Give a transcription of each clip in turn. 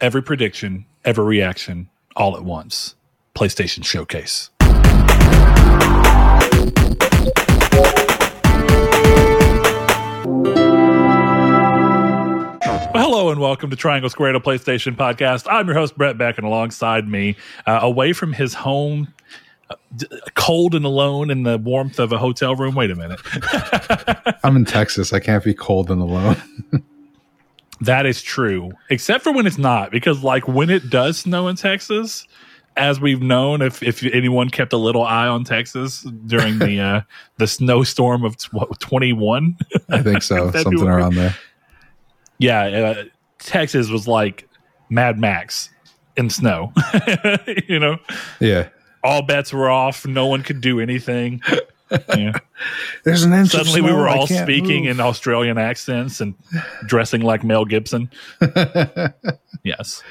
every prediction, every reaction, all at once. PlayStation Showcase. Hello and welcome to Triangle Square, to PlayStation podcast. I'm your host Brett Beck, and alongside me, uh, away from his home, uh, cold and alone in the warmth of a hotel room. Wait a minute. I'm in Texas. I can't be cold and alone. That is true, except for when it's not, because like when it does snow in Texas, as we've known, if if anyone kept a little eye on Texas during the uh, the snowstorm of twenty one, I think so. Something around there. Yeah, uh, Texas was like Mad Max in snow. you know, Yeah. all bets were off. No one could do anything. Yeah. There's an of Suddenly, we were all speaking move. in Australian accents and dressing like Mel Gibson. yes.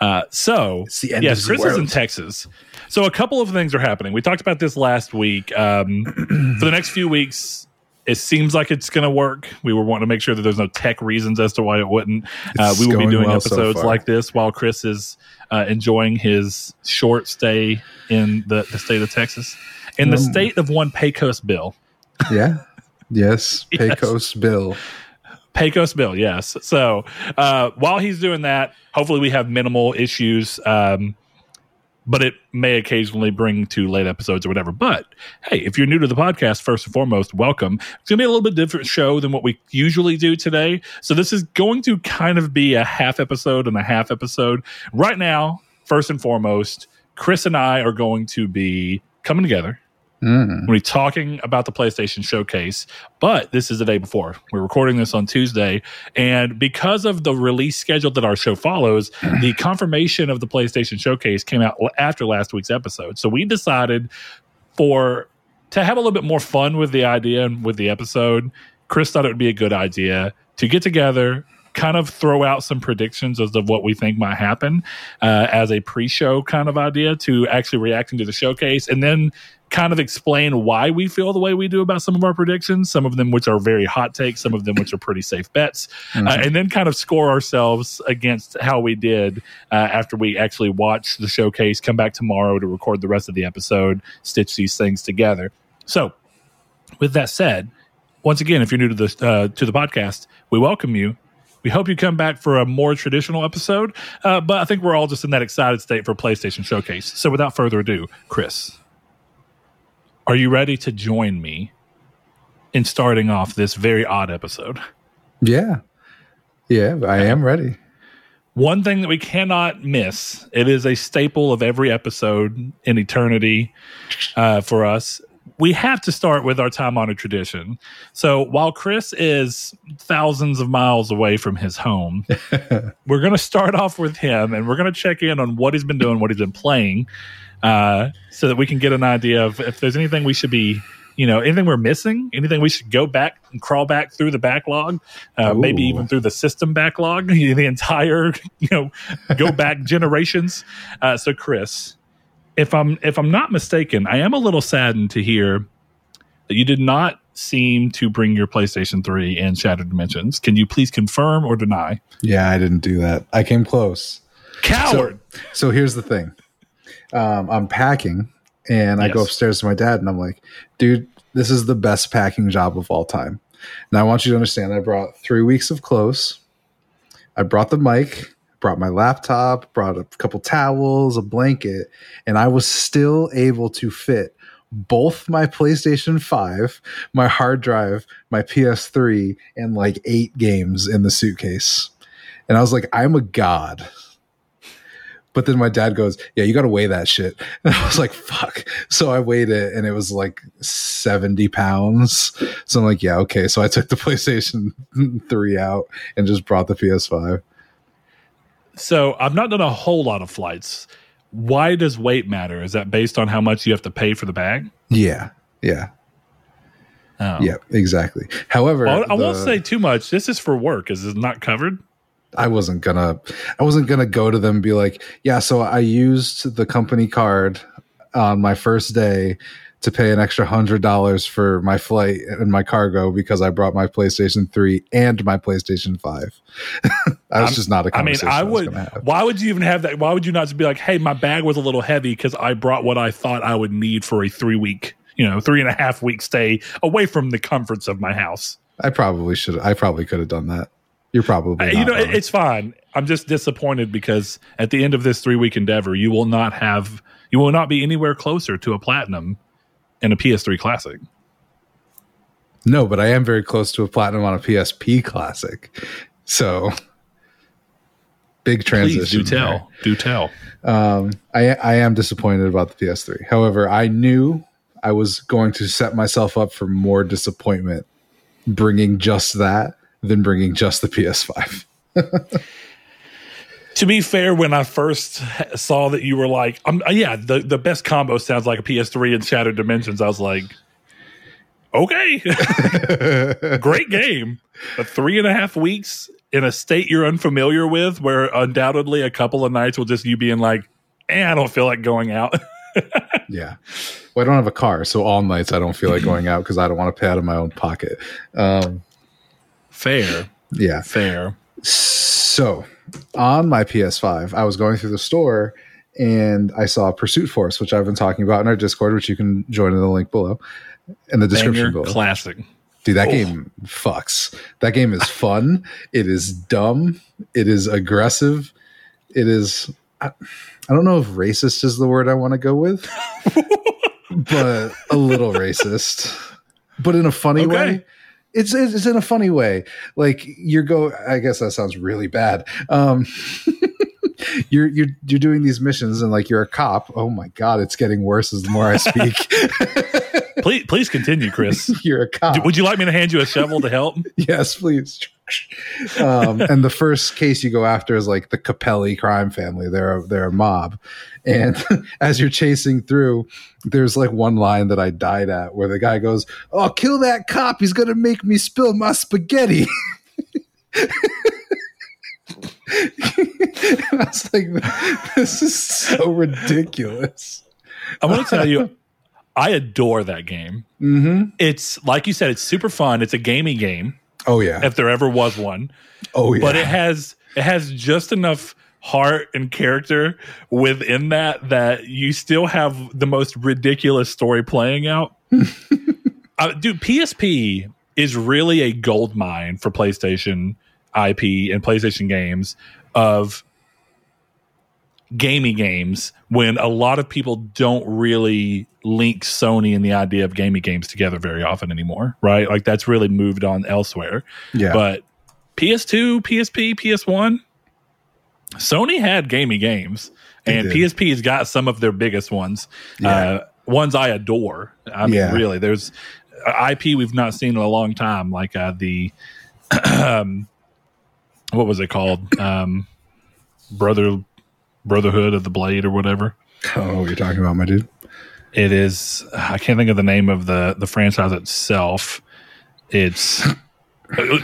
Uh, so, It's the end yes, Chris is in. Texas. So, a couple of things are happening. We talked about this last week. Um, for the next few weeks, it seems like it's going to work. We were wanting to make sure that there's no tech reasons as to why it wouldn't. Uh, we will be doing well episodes far. like this while Chris is uh, enjoying his short stay in the, the state of Texas, in the Mm. state of one Pecos Bill. Yeah. Yes. Pecos Bill. Pecos Bill, yes. So uh, while he's doing that, hopefully we have minimal issues. Um, but it may occasionally bring to late episodes or whatever. But hey, if you're new to the podcast, first and foremost, welcome. It's gonna be a little bit different show than what we usually do today. So this is going to kind of be a half episode and a half episode. Right now, first and foremost, Chris and I are going to be coming together Mm. we're talking about the PlayStation Showcase, but this is the day before. We're recording this on Tuesday, and because of the release schedule that our show follows, the confirmation of the PlayStation Showcase came out after last week's episode. So we decided for to have a little bit more fun with the idea and with the episode. Chris thought it would be a good idea to get together, kind of throw out some predictions as of what we think might happen uh, as a pre-show kind of idea to actually reacting to the showcase, and then kind of explain why we feel the way we do about some of our predictions, some of them which are very hot takes, some of them which are pretty safe bets, uh, and then kind of score ourselves against how we did uh, after we actually watch the showcase, come back tomorrow to record the rest of the episode, stitch these things together. So, with that said, once again, if you're new to the uh, to the podcast, we welcome you. We hope you come back for a more traditional episode, uh, but I think we're all just in that excited state for PlayStation Showcase. So, without further ado, Chris, are you ready to join me in starting off this very odd episode? Yeah. Yeah. I am ready. One thing that we cannot miss, it is a staple of every episode in eternity uh, for us. We have to start with our time honored tradition. So while Chris is thousands of miles away from his home, we're going to start off with him and we're going to check in on what he's been doing, what he's been playing, uh, so that we can get an idea of if there's anything we should be, you know, anything we're missing, anything we should go back and crawl back through the backlog, uh, maybe even through the system backlog, the entire, you know, go back generations. Uh, so, Chris, if I'm if I'm not mistaken, I am a little saddened to hear that you did not seem to bring your PlayStation 3 in Shattered Dimensions. Can you please confirm or deny? Yeah. I didn't do that. I came close. Coward. So here's the thing. Um, I'm packing and I go upstairs to my dad and I'm like, dude, this is the best packing job of all time. Now I want you to understand I brought three weeks of clothes. I brought the mic, brought my laptop, brought a couple towels, a blanket, and I was still able to fit both my PlayStation 5, my hard drive, my PS3, and like eight games in the suitcase. And I was like, I'm a god. But then my dad goes, Yeah, you got to weigh that shit. And I was like, Fuck. So I weighed it and it was like 70 pounds. So I'm like, Yeah, okay. So I took the PlayStation 3 out and just brought the PS5. So I've not done a whole lot of flights. Why does weight matter? Is that based on how much you have to pay for the bag? Yeah. Yeah. Oh. Yeah. Exactly. However, Well, I won't say too much. This is for work. Is it not covered? I wasn't gonna I wasn't gonna go to them and be like, yeah, so I used the company card on my first day to pay an extra hundred dollars for my flight and my cargo because I brought my PlayStation 3 and my PlayStation 5. that was I'm- just not a I mean, conversation I was would. Why would you even have that? Why would you not just be like, "Hey, my bag was a little heavy because I brought what I thought I would need for a three week, you know, three and a half week stay away from the comforts of my house." I probably should. I probably could have done that. You're probably. Uh, you know, wrong. it's fine. I'm just disappointed because at the end of this three week endeavor, you will not have, you will not be anywhere closer to a platinum in a PS3 Classic. no, but I am very close to a platinum on a PSP classic. So big transition. Please do there. tell. Do tell. Um, I I am disappointed about the PS3. However, I knew I was going to set myself up for more disappointment bringing just that than bringing just the PS5. To be fair, when I first saw that you were like, um, yeah, the, the best combo sounds like a PS3 and Shattered Dimensions, I was like, okay, great game. But three and a half weeks in a state you're unfamiliar with, where undoubtedly a couple of nights will just you being like, eh, I don't feel like going out. Yeah. Well, I don't have a car, so all nights I don't feel like going out because I don't want to pay out of my own pocket. Um, fair, yeah. fair. So on my PS5, I was going through the store and I saw Pursuit Force, which I've been talking about in our Discord, which you can join in the link below in the description Banger below. classic. Dude, that Oh. game fucks. That game is fun. it is dumb. It is aggressive. It is. I, I don't know if racist is the word I want to go with, but a little racist, but in a funny Okay. way. It's, it's in a funny way. Like you're go. I guess that sounds really bad. Um, you're you're you're doing these missions and like you're a cop. Oh my god, it's getting worse as the more I speak. Please, please continue, Chris. you're a cop. Would you like me to hand you a shovel to help? yes, please. um, and the first case you go after is like the Capelli crime family. They're a, they're a mob, and as you're chasing through, there's like one line that I died at where the guy goes, "Oh, kill that cop! He's gonna make me spill my spaghetti." I was like, "This is so ridiculous." I want to tell you, I adore that game. hmm It's like you said, it's super fun. It's a gamey game, Oh yeah. if there ever was one. Oh yeah. But it has it has just enough heart and character within that that you still have the most ridiculous story playing out. uh, dude, PSP is really a gold mine for PlayStation IP and PlayStation games of gamey games when a lot of people don't really link Sony and the idea of gamey games together very often anymore, right? Like that's really moved on elsewhere. yeah. But PS2, PSP, PS1, Sony had gamey games, They and did. PSP has got some of their biggest ones. Yeah. Uh, ones I adore. I mean, Yeah. really, there's IP we've not seen in a long time, like uh, the um, what was it called? Um, Brother Brotherhood of the Blade or whatever. oh, you're talking about my dude. It is. I can't think of the name of the the franchise itself. It's.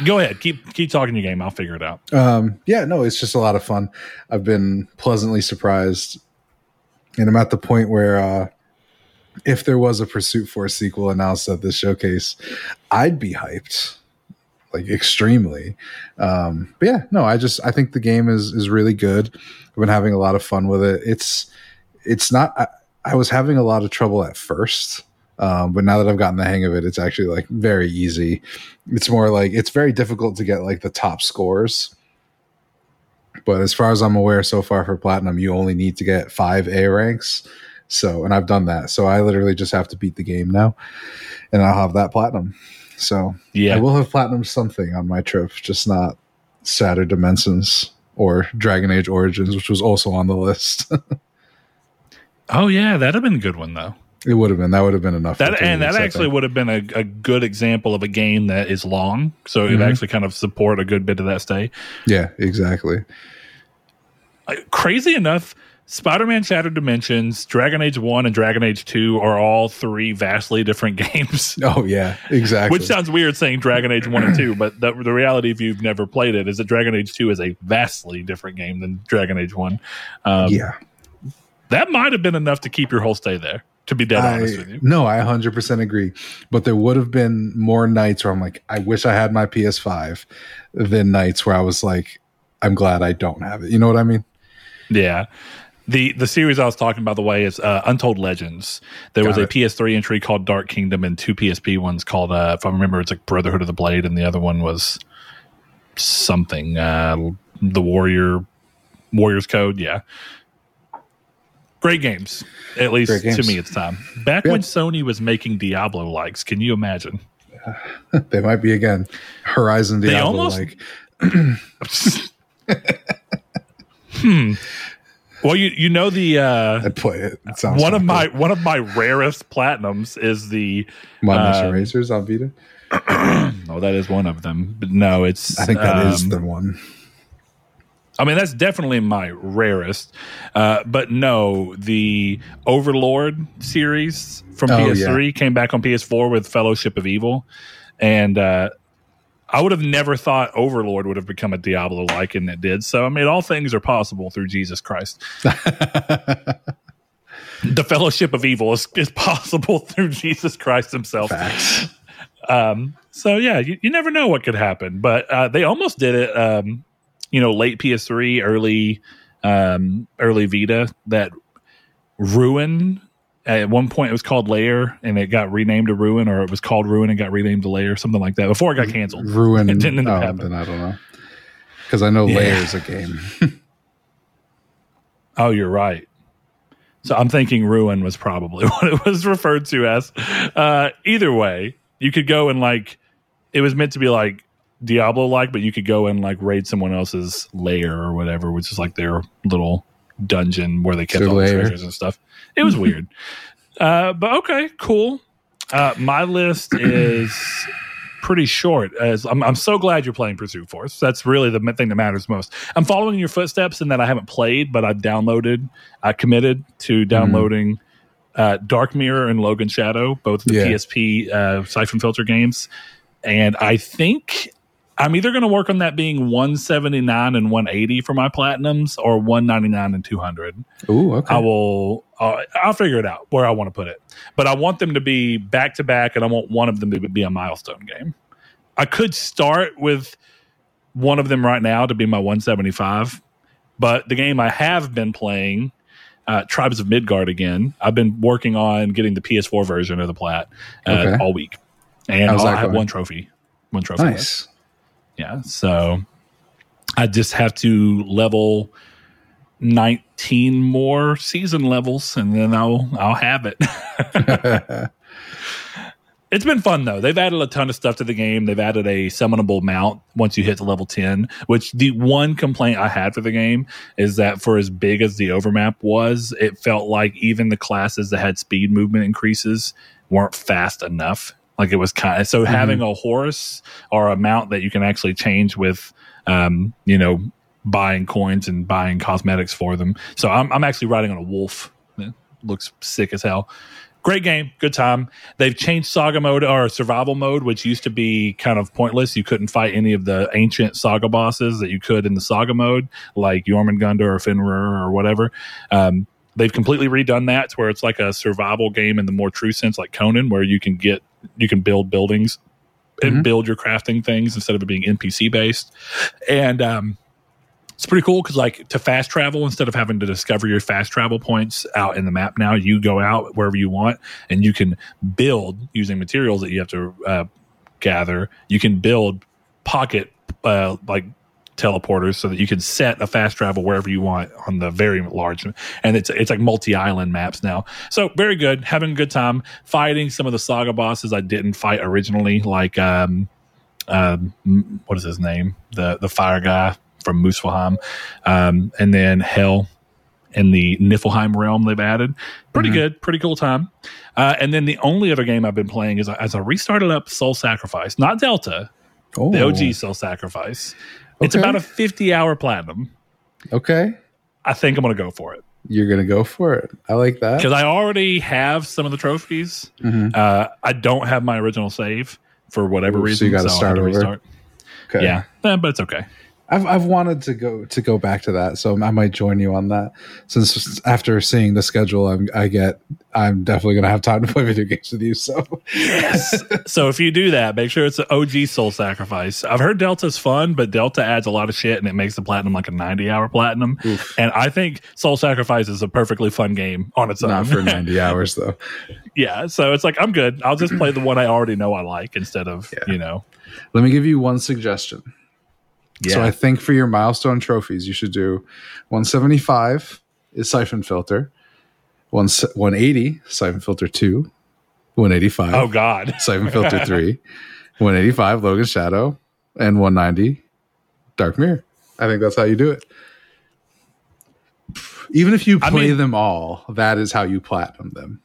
Go ahead. Keep keep talking your game. I'll figure it out. Um, yeah, no, it's just a lot of fun. I've been pleasantly surprised, and I'm at the point where uh, if there was a Pursuit Force sequel announced at this showcase, I'd be hyped, like extremely. Um, but yeah, no, I just I think the game is is really good. I've been having a lot of fun with it. It's it's not. I, I was having a lot of trouble at first. Um, but now that I've gotten the hang of it, it's actually like very easy. It's more like it's very difficult to get like the top scores. But as far as I'm aware, so far for platinum, you only need to get five A ranks. So, and I've done that. So I literally just have to beat the game now, and I'll have that platinum. So Yeah. I will have platinum something on my trip, just not Shattered Dimensions or Dragon Age Origins, which was also on the list. Oh yeah, that'd have been a good one though. It would have been that would have been enough. That and that actually would have been a, a good example of a game that is long, so it Mhm. actually kind of support a good bit of that stay. yeah, exactly. Uh, Crazy enough, Spider-Man: Shattered Dimensions, Dragon Age One, and Dragon Age Two are all three vastly different games. Oh yeah, exactly. Which sounds weird saying Dragon Age 1 and 2, but the, the reality, if you've never played it, is that Dragon Age 2 is a vastly different game than Dragon Age 1. Um, yeah, That might have been enough to keep your whole stay there. To be dead I, honest with you, no, I 100% agree. But there would have been more nights where I'm like, I wish I had my PS5 than nights where I was like, I'm glad I don't have it. You know what I mean? yeah. The the series I was talking about the way is uh, Untold Legends. There was a it. PS3 entry called Dark Kingdom and two PSP ones called uh, if I remember it's like Brotherhood of the Blade and the other one was something uh, the Warrior Warriors Code. Yeah, great games. At least Great to games. me, it's time. Back Yeah. when Sony was making Diablo likes, can you imagine? they might be again. Horizon Diablo like. hmm. Well, you you know the uh, I'd play it. it one of fun. my one of my rarest platinums is the Mindless um, Erasers on Vita. oh that is one of them but no it's I think that is um, the one. I mean that's definitely my rarest. Uh, but no the Overlord series from Oh, PS3 came back on PS4 with Fellowship of Evil. And uh, I would have never thought Overlord would have become a Diablo like and it did. So I mean all things are possible through Jesus Christ. The Fellowship of Evil is, is possible through Jesus Christ himself. Facts. Um, so yeah, you, you never know what could happen, but uh, they almost did it. Um, you know, late PS3, early um, early Vita. That Ruin at one point it was called Lair, and it got renamed to Ruin, or it was called Ruin and got renamed to Lair, something like that. Before it got canceled. Ruin. It didn't end up oh, happening. I don't know. Because I know Yeah. is a game. Oh, you're right. So I'm thinking Ruin was probably what it was referred to as. Uh, either way, you could go and like it was meant to be like Diablo like, but you could go and like raid someone else's lair or whatever, which is like their little dungeon where they kept all the treasures and stuff. It was weird. Uh, but okay, cool. Uh, my list is pretty short. As I'm, I'm so glad you're playing Pursuit Force. That's really the thing that matters most. I'm following your footsteps in that I haven't played, but I've downloaded. I committed to downloading uh, Dark Mirror and Logan Shadow, both the Yeah. PSP uh, Siphon Filter games, and I think. I'm either going to work on that being 179 and 180 for my platinums or 199 and 200. Ooh, okay. I will. Uh, I'll figure it out where I want to put it. But I want them to be back to back, and I want one of them to be a milestone game. I could start with one of them right now to be my 175, but the game I have been playing, uh, Tribes of Midgard again. I've been working on getting the PS4 version of the plat uh, Okay. all week, and I'll- that have one trophy. One trophy. left. Yeah. So I just have to level 19 more season levels and then I'll I'll have it. it's been fun though. They've added a ton of stuff to the game. They've added a summonable mount once you hit to level 10, which the one complaint I had for the game is that for as big as the overmap was, it felt like even the classes that had speed movement increases weren't fast enough. Like it was kind of so having a horse or a mount that you can actually change with um, you know, buying coins and buying cosmetics for them. So I'm I'm actually riding on a wolf. It looks sick as hell. Great game, good time. They've changed saga mode or survival mode, which used to be kind of pointless. You couldn't fight any of the ancient saga bosses that you could in the saga mode, like Jormungandr or Fenrir or whatever. Um, they've completely redone that to where it's like a survival game in the more true sense, like Conan, where you can get you can build buildings and Mhm. build your crafting things instead of it being NPC based. And um, it's pretty cool because like to fast travel instead of having to discover your fast travel points out in the map now you go out wherever you want and you can build using materials that you have to uh, gather you can build pocket uh, like teleporters so that you can set a fast travel wherever you want on the very large and it's it's like multi-island maps now. So very good. Having a good time. Fighting some of the saga bosses i didn't fight originally like um um what is his name? The the fire guy from Muspelheim. Um and then hell in the Niflheim realm they've added. Pretty Mhm. good. Pretty cool time. Uh, and then the only other game I've been playing is as I restarted up Soul Sacrifice, not Delta, Oh, the OG Soul Sacrifice. It's about a 50 hour platinum. Okay. I think I'm going to go for it You're going to go for it. I like that. because I already have some of the trophies. Mhm. Uh, I don't have my original save for whatever Ooh, so reason. you gotta I'll have start to over. restart. Okay. Yeah, Eh, but it's okay. I've I've wanted to go to go back to that, so I might join you on that. Since after seeing the schedule, I'm, I get I'm definitely going to have time to play video games with you. So yes. so if you do that, make sure it's an OG Soul Sacrifice. I've heard Delta's fun, but Delta adds a lot of shit and it makes the platinum like a 90 hour platinum. Oof. And I think Soul Sacrifice is a perfectly fun game on its own. Not for 90 hours though. Yeah, so it's like I'm good. I'll just play the one I already know I like instead of yeah. you know. Let me give you one suggestion. Yeah. So I think for your milestone trophies, you should do 175 is Siphon Filter, 180 Siphon Filter 2, 185. Oh, God. Siphon Filter 3, 185 Logan Shadow, and 190 Dark Mirror. I think that's how you do it. Even if you play I mean, them all, that is how you platinum them.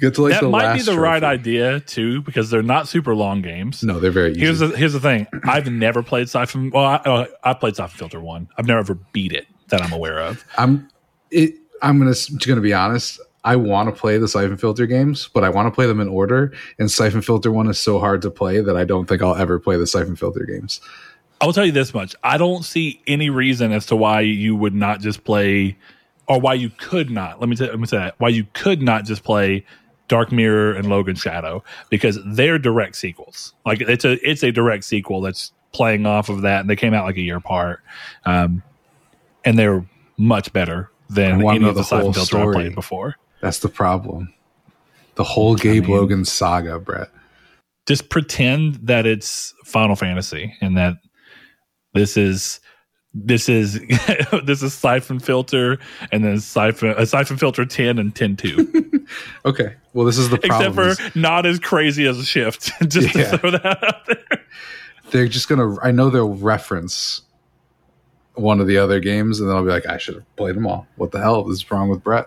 Get to like that might be the trophy. right idea too, because they're not super long games. No, they're very. Easy. Here's the here's the thing. I've never played Siphon. Well, I, uh, I played Siphon Filter one. I've never ever beat it that I'm aware of. I'm it. I'm gonna gonna be honest. I want to play the Siphon Filter games, but I want to play them in order. And Siphon Filter one is so hard to play that I don't think I'll ever play the Siphon Filter games. I will tell you this much: I don't see any reason as to why you would not just play, or why you could not. Let me t- let me say that why you could not just play Dark Mirror and Logan Shadow because they're direct sequels. Like it's a it's a direct sequel that's playing off of that, and they came out like a year apart, um, and they're much better than any of the, the Siphon Filter I played before. That's the problem. The whole Gabe I mean, Logan saga, Brett. Just pretend that it's Final Fantasy and that this is this is this is siphon filter and then siphon a siphon filter 10 and 10 2 okay. Well this is the problem except for not as crazy as a shift just yeah. to throw that out there. They're just gonna i know they'll reference one of the other games and then i'll be like i should have played them all. What the hell? Is wrong with brett.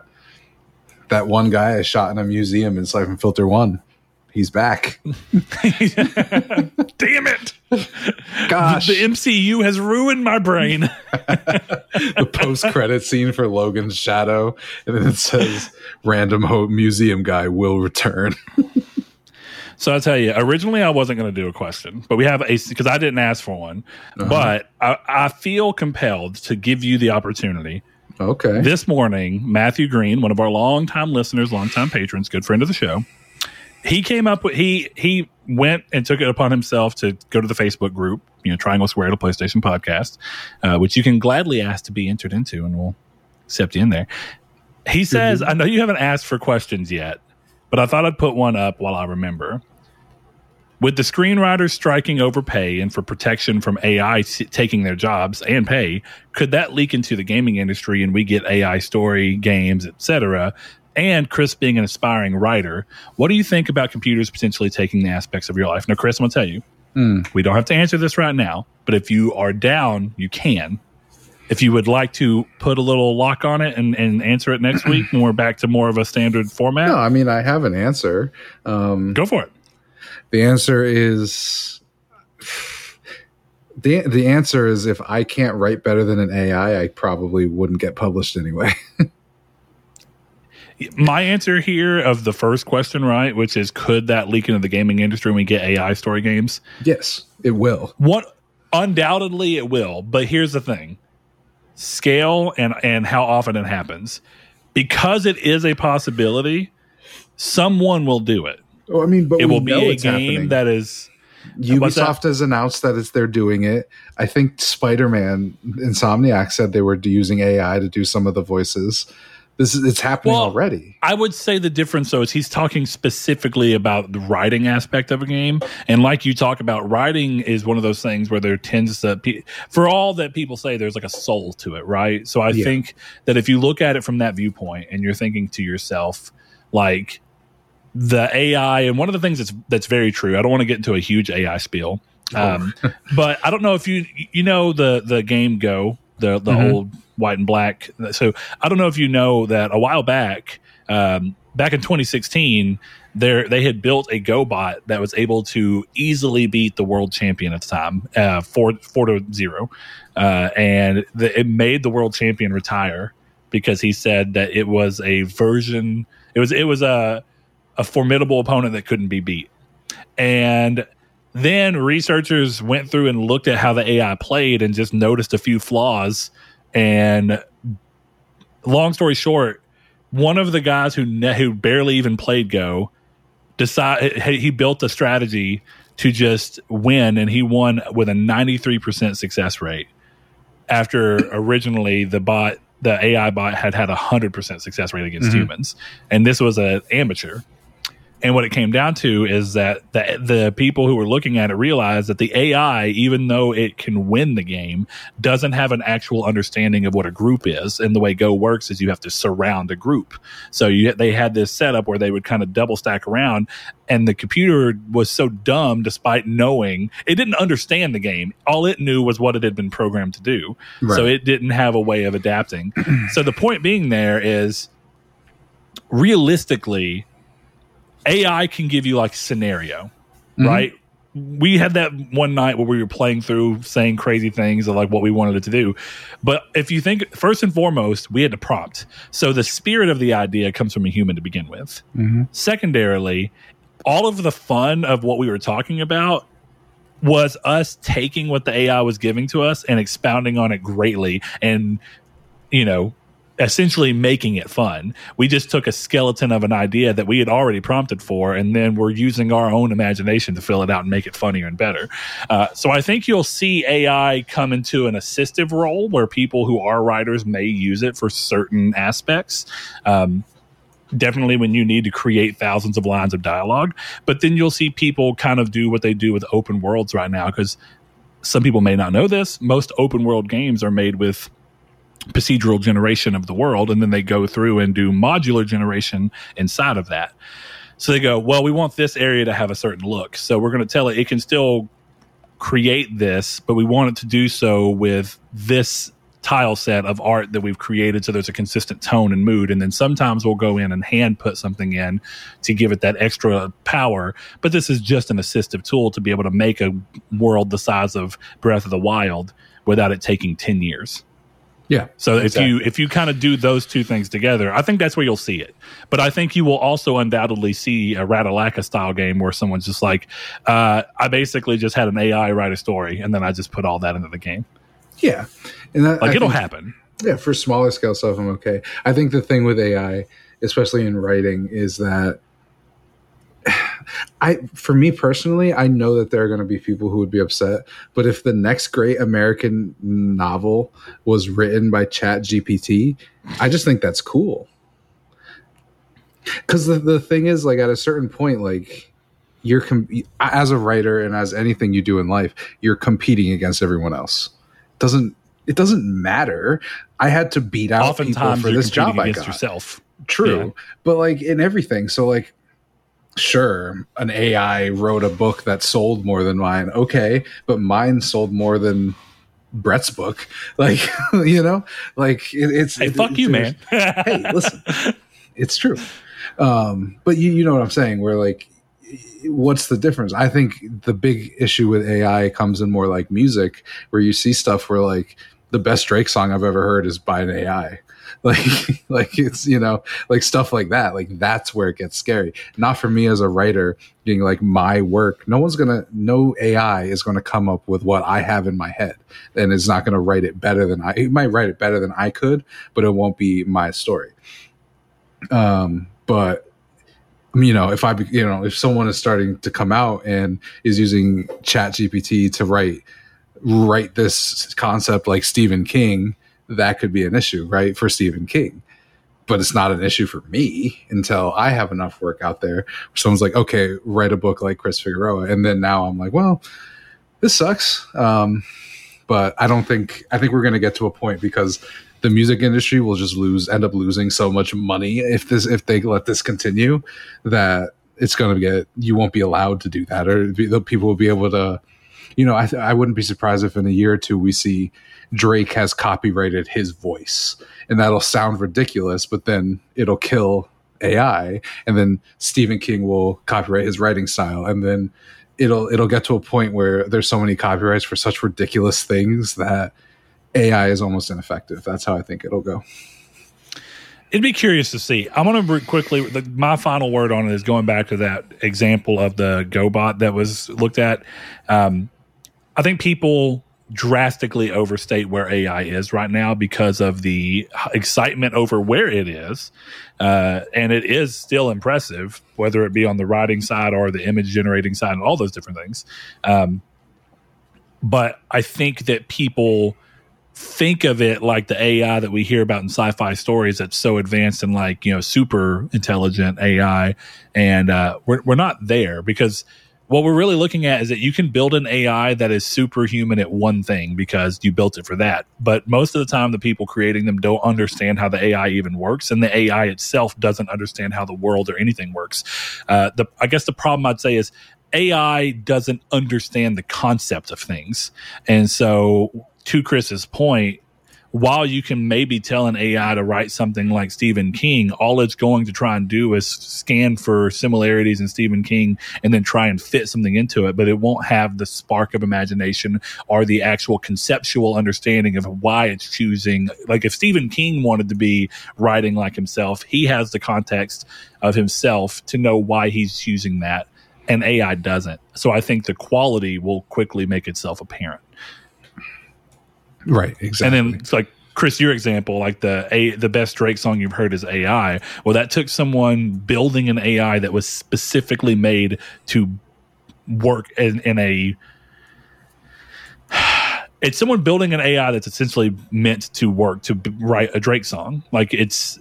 That one guy i shot in a museum in siphon filter 1 he's back. Damn it. Gosh. The MCU has ruined my brain. the post credit scene for Logan's Shadow, and then it says random hope museum guy will return. So I'll tell you, originally I wasn't going to do a question, but we have a because I didn't ask for one. Uh-huh. But I, I feel compelled to give you the opportunity. Okay. This morning, Matthew Green, one of our longtime listeners, longtime patrons, good friend of the show, he came up with he he went and took it upon himself to go to the Facebook group, you know, Triangle Square to PlayStation Podcast, uh, which you can gladly ask to be entered into, and we'll accept you in there. He says, mm-hmm. "I know you haven't asked for questions yet, but I thought I'd put one up while I remember." With the screenwriters striking over pay and for protection from AI t- taking their jobs and pay, could that leak into the gaming industry and we get AI story games, etc., and Chris being an aspiring writer, what do you think about computers potentially taking the aspects of your life? Now, Chris, I'm going to tell you, mm. we don't have to answer this right now, but if you are down, you can. If you would like to put a little lock on it and, and answer it next week when we're back to more of a standard format. No, I mean, I have an answer. Um, Go for it. The answer is the the answer is if I can't write better than an AI, I probably wouldn't get published anyway. my answer here of the first question, right, which is could that leak into the gaming industry when we get AI story games? Yes, it will. What undoubtedly it will, but here's the thing. Scale and and how often it happens. Because it is a possibility, someone will do it. Oh, I mean, but it will be a game happening. that is Ubisoft has announced that it's they're doing it. I think Spider Man Insomniac said they were using AI to do some of the voices. This is it's happening well, already. I would say the difference though is he's talking specifically about the writing aspect of a game, and like you talk about, writing is one of those things where there tends to, for all that people say, there's like a soul to it, right? So I yeah. think that if you look at it from that viewpoint, and you're thinking to yourself, like the AI, and one of the things that's that's very true. I don't want to get into a huge AI spiel, oh. um, but I don't know if you you know the the game Go, the the mm-hmm. old white and black. So I don't know if you know that a while back, um, back in 2016, there they had built a GoBot that was able to easily beat the world champion at the time, uh, four four to zero, uh, and the, it made the world champion retire because he said that it was a version. It was it was a a formidable opponent that couldn't be beat, and Then researchers went through and looked at how the AI played and just noticed a few flaws. And long story short, one of the guys who ne- who barely even played Go decide he built a strategy to just win, and he won with a ninety three percent success rate. After originally the bot, the AI bot had had a hundred percent success rate against Mhm. humans, and this was an amateur. And what it came down to is that the, the people who were looking at it realized that the AI, even though it can win the game, doesn't have an actual understanding of what a group is. And the way Go works is you have to surround a group. So you, they had this setup where they would kind of double stack around, and the computer was so dumb, despite knowing it didn't understand the game. All it knew was what it had been programmed to do. So it didn't have a way of adapting. so the point being there is realistically, AI can give you like scenario, Mhm. right? We had that one night where we were playing through saying crazy things of like what we wanted it to do. But if you think first and foremost, we had to prompt. So the spirit of the idea comes from a human to begin with. Mhm. Secondarily, all of the fun of what we were talking about was us taking what the AI was giving to us and expounding on it greatly and, you know, essentially making it fun. We just took a skeleton of an idea that we had already prompted for, and then we're using our own imagination to fill it out and make it funnier and better. Uh, so I think you'll see AI come into an assistive role where people who are writers may use it for certain aspects. Um, definitely when you need to create thousands of lines of dialogue but then you'll see people kind of do what they do with open worlds right now because some people may not know this most open world games are made with procedural generation of the world and then they go through and do modular generation inside of that. So they go well we want this area to have a certain look. So we're going to tell it it can still create this but we want it to do so with this tile set of art that we've created so there's a consistent tone and mood. And then sometimes we'll go in and hand put something in to give it that extra power but this is just an assistive tool to be able to make a world the size of breath of the wild without it taking 10 years Yeah. so if you if you kind of do those two things together, I think that's where you'll see it. But I think you will also undoubtedly see a Ratalaka style game where someone's just like, uh, I basically just had an AI write a story and then I just put all that into the game. Yeah. And that, Like I it'll think- happen. Yeah, for smaller scale stuff, I'm okay. I think the thing with AI, especially in writing, is that I, for me personally, I know that there are going to be people who would be upset. But if the next great American novel was written by Chat GPT, I just think that's cool. Because the, the thing is, like, at a certain point, like, you're com- as a writer and as anything you do in life, you're competing against everyone else. Doesn't it doesn't matter. I had to beat out people Oftentimes for this job I against got. yourself. True, Yeah. but like in everything. So like, sure, an AI wrote a book that sold more than mine. Okay, but mine sold more than Brett's book. Like you know, like it, it's Hey, it- fuck it- you, man. hey, listen, it's true. Um, but you, you know what I'm saying? Where like, what's the difference? I think the big issue with AI comes in more like music, where you see stuff where like the best Drake song I've ever heard is by an AI. Like, like it's you know, like stuff like that. Like that's where it gets scary. Not for me as a writer, being like my work. No one's gonna, no AI is gonna come up with what I have in my head, and it's not gonna write it better than I. It might write it better than I could, but it won't be my story. Um, but you know, if I, you know, if someone is starting to come out and is using Chat GPT to write write this concept like Stephen King, that could be an issue, right, for Stephen King. But it's not an issue for me until I have enough work out there. Someone's like, okay, write a book like Chris Figueroa, and then now I'm like, well, this sucks. Um, but I don't think I think we're going to get to a point because the music industry will just lose end up losing so much money if this if they let this continue that it's going to get you won't be allowed to do that or be, the people will be able to you know I, I wouldn't be surprised if in a year or two we see drake has copyrighted his voice and that'll sound ridiculous but then it'll kill ai and then stephen king will copyright his writing style and then it'll it'll get to a point where there's so many copyrights for such ridiculous things that ai is almost ineffective that's how i think it'll go It'd be curious to see. I'm going to quickly. The, my final word on it is going back to that example of the GoBot that was looked at. Um, I think people drastically overstate where AI is right now because of the excitement over where it is. Uh, and it is still impressive, whether it be on the writing side or the image generating side and all those different things. Um, but I think that people think of it like the AI that we hear about in sci-fi stories that's so advanced and like you know super intelligent AI, and uh, we're we're not there because what we're really looking at is that you can build an AI that is superhuman at one thing because you built it for that. But most of the time, the people creating them don't understand how the AI even works, and the AI itself doesn't understand how the world or anything works. Uh, the I guess the problem I'd say is AI doesn't understand the concept of things, and so to Chris's point, while you can maybe tell an AI to write something like Stephen King, all it's going to try and do is scan for similarities in Stephen King and then try and fit something into it, but it won't have the spark of imagination or the actual conceptual understanding of why it's choosing. Like if Stephen King wanted to be writing like himself, he has the context of himself to know why he's choosing that, and AI doesn't. So I think the quality will quickly make itself apparent. Right, exactly. And then it's like Chris, your example, like the a the best Drake song you've heard is AI. Well, that took someone building an AI that was specifically made to work in, in a. It's someone building an AI that's essentially meant to work to b- write a Drake song. Like it's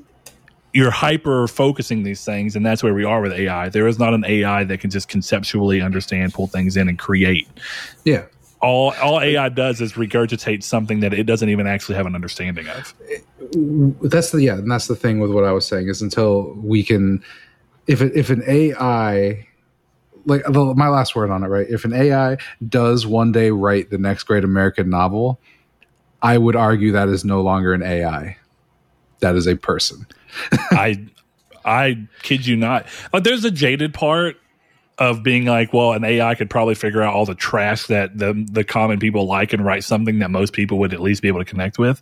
you're hyper focusing these things, and that's where we are with AI. There is not an AI that can just conceptually understand, pull things in, and create. Yeah, all all AI does is regurgitate something that it doesn't even actually have an understanding of. That's the yeah, and that's the thing with what I was saying is until we can, if it, if an AI, like the, my last word on it, right? If an AI does one day write the next great American novel, I would argue that is no longer an AI, that is a person. I I kid you not. Like there's a jaded part of being like, well, an AI could probably figure out all the trash that the the common people like and write something that most people would at least be able to connect with.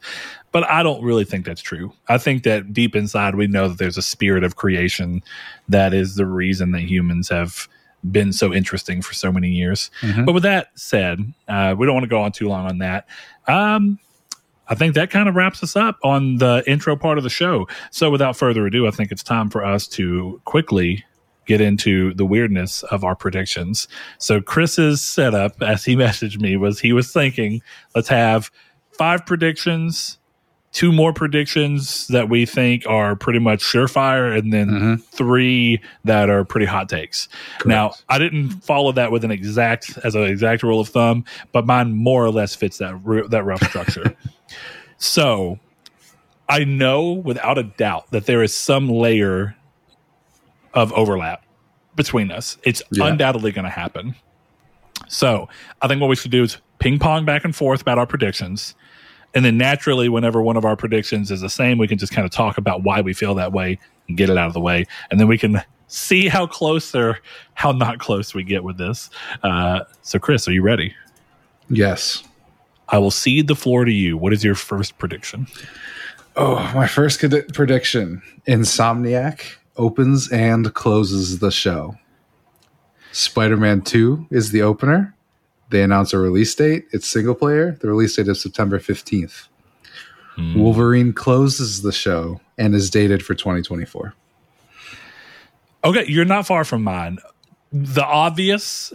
But I don't really think that's true. I think that deep inside we know that there's a spirit of creation that is the reason that humans have been so interesting for so many years. Mm-hmm. But with that said, uh, we don't want to go on too long on that. Um, I think that kind of wraps us up on the intro part of the show. So without further ado, I think it's time for us to quickly get into the weirdness of our predictions. So Chris's setup, as he messaged me, was he was thinking, let's have five predictions, two more predictions that we think are pretty much surefire, and then mm-hmm. three that are pretty hot takes. Correct. Now, I didn't follow that with an exact as an exact rule of thumb, but mine more or less fits that that rough structure. so. I know without a doubt that there is some layer of overlap between us. It's yeah. undoubtedly going to happen. So I think what we should do is ping pong back and forth about our predictions. And then naturally, whenever one of our predictions is the same, we can just kind of talk about why we feel that way and get it out of the way. And then we can see how close or how not close we get with this. Uh, so, Chris, are you ready? Yes. I will cede the floor to you. What is your first prediction? Oh, my first prediction Insomniac opens and closes the show. Spider Man 2 is the opener. They announce a release date. It's single player. The release date is September 15th. Hmm. Wolverine closes the show and is dated for 2024. Okay, you're not far from mine. The obvious,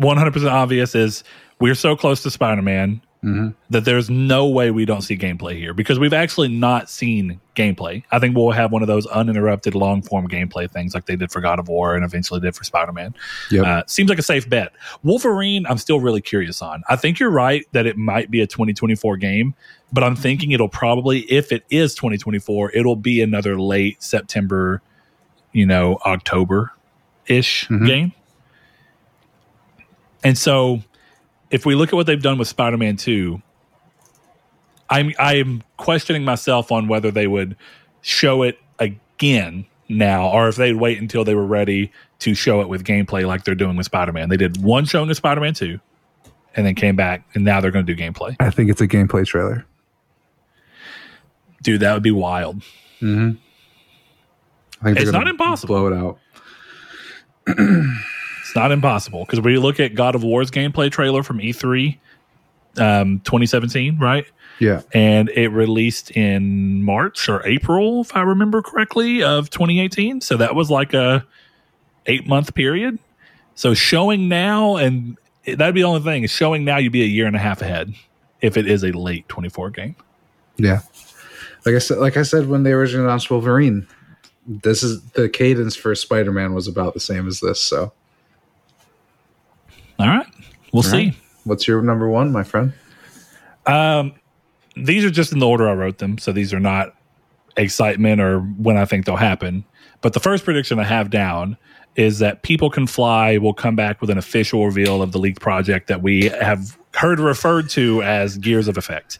100% obvious is we're so close to Spider Man mm-hmm. that there's no way we don't see gameplay here because we've actually not seen gameplay. I think we'll have one of those uninterrupted long form gameplay things like they did for God of War and eventually did for Spider Man. Yep. Uh, seems like a safe bet. Wolverine, I'm still really curious on. I think you're right that it might be a 2024 game, but I'm thinking it'll probably, if it is 2024, it'll be another late September, you know, October ish mm-hmm. game. And so if we look at what they've done with Spider-Man 2, I'm I'm questioning myself on whether they would show it again now or if they'd wait until they were ready to show it with gameplay like they're doing with Spider-Man. They did one showing of Spider-Man 2 and then came back and now they're going to do gameplay. I think it's a gameplay trailer. Dude, that would be wild. Mm-hmm. I think they're It's not impossible. Blow it out. It's not impossible because we look at God of War's gameplay trailer from E3 um, 2017, right? Yeah. And it released in March or April, if I remember correctly, of 2018. So that was like a eight month period. So showing now, and that'd be the only thing is showing now, you'd be a year and a half ahead if it is a late 24 game. Yeah. Like I said, like I said when they originally announced Wolverine, this is the cadence for Spider-Man was about the same as this. So, All right, we'll see. right. what's your number one, my friend? Um, these are just in the order I wrote them, so these are not excitement or when I think they'll happen. But the first prediction I have down is that People Can Fly will come back with an official reveal of the leaked project that we have heard referred to as Gears of Effect.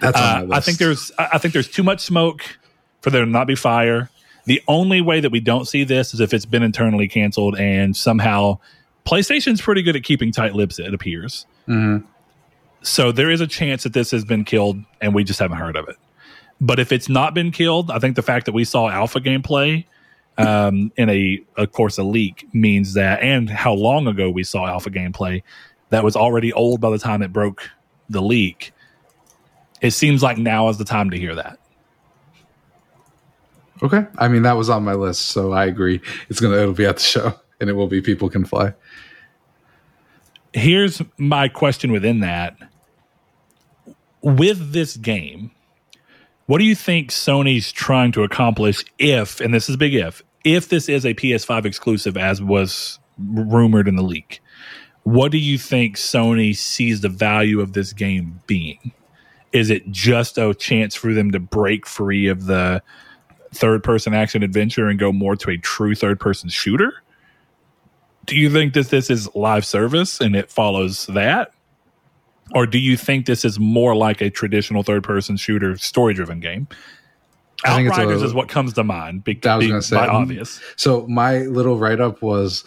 That's Uh. I think there's I think there's too much smoke for there to not be fire. The only way that we don't see this is if it's been internally canceled and somehow PlayStation's pretty good at keeping tight lips. It appears. Mhm. So there is a chance that this has been killed and we just haven't heard of it. But if it's not been killed, I think the fact that we saw alpha gameplay um, in a, of course, a leak means that, and how long ago we saw alpha gameplay that was already old by the time it broke the leak. It seems like now is the time to hear that. Okay. I mean, that was on my list, so I agree. It's gonna it'll be at the show, and it will be people can fly. here's my question within that. With this game what do you think sony's trying to accomplish if and this is a big if if this is a ps5 exclusive as was rumored in the leak what do you think sony sees the value of this game being? Is it just a chance for them to break free of the third person action adventure and go more to a true third person shooter do you think that this is live service and it follows that or do you think this is more like a traditional third person shooter story driven game I think it's outriders a- is what comes to mind be, I was be- say, by um, obvious So my little write up was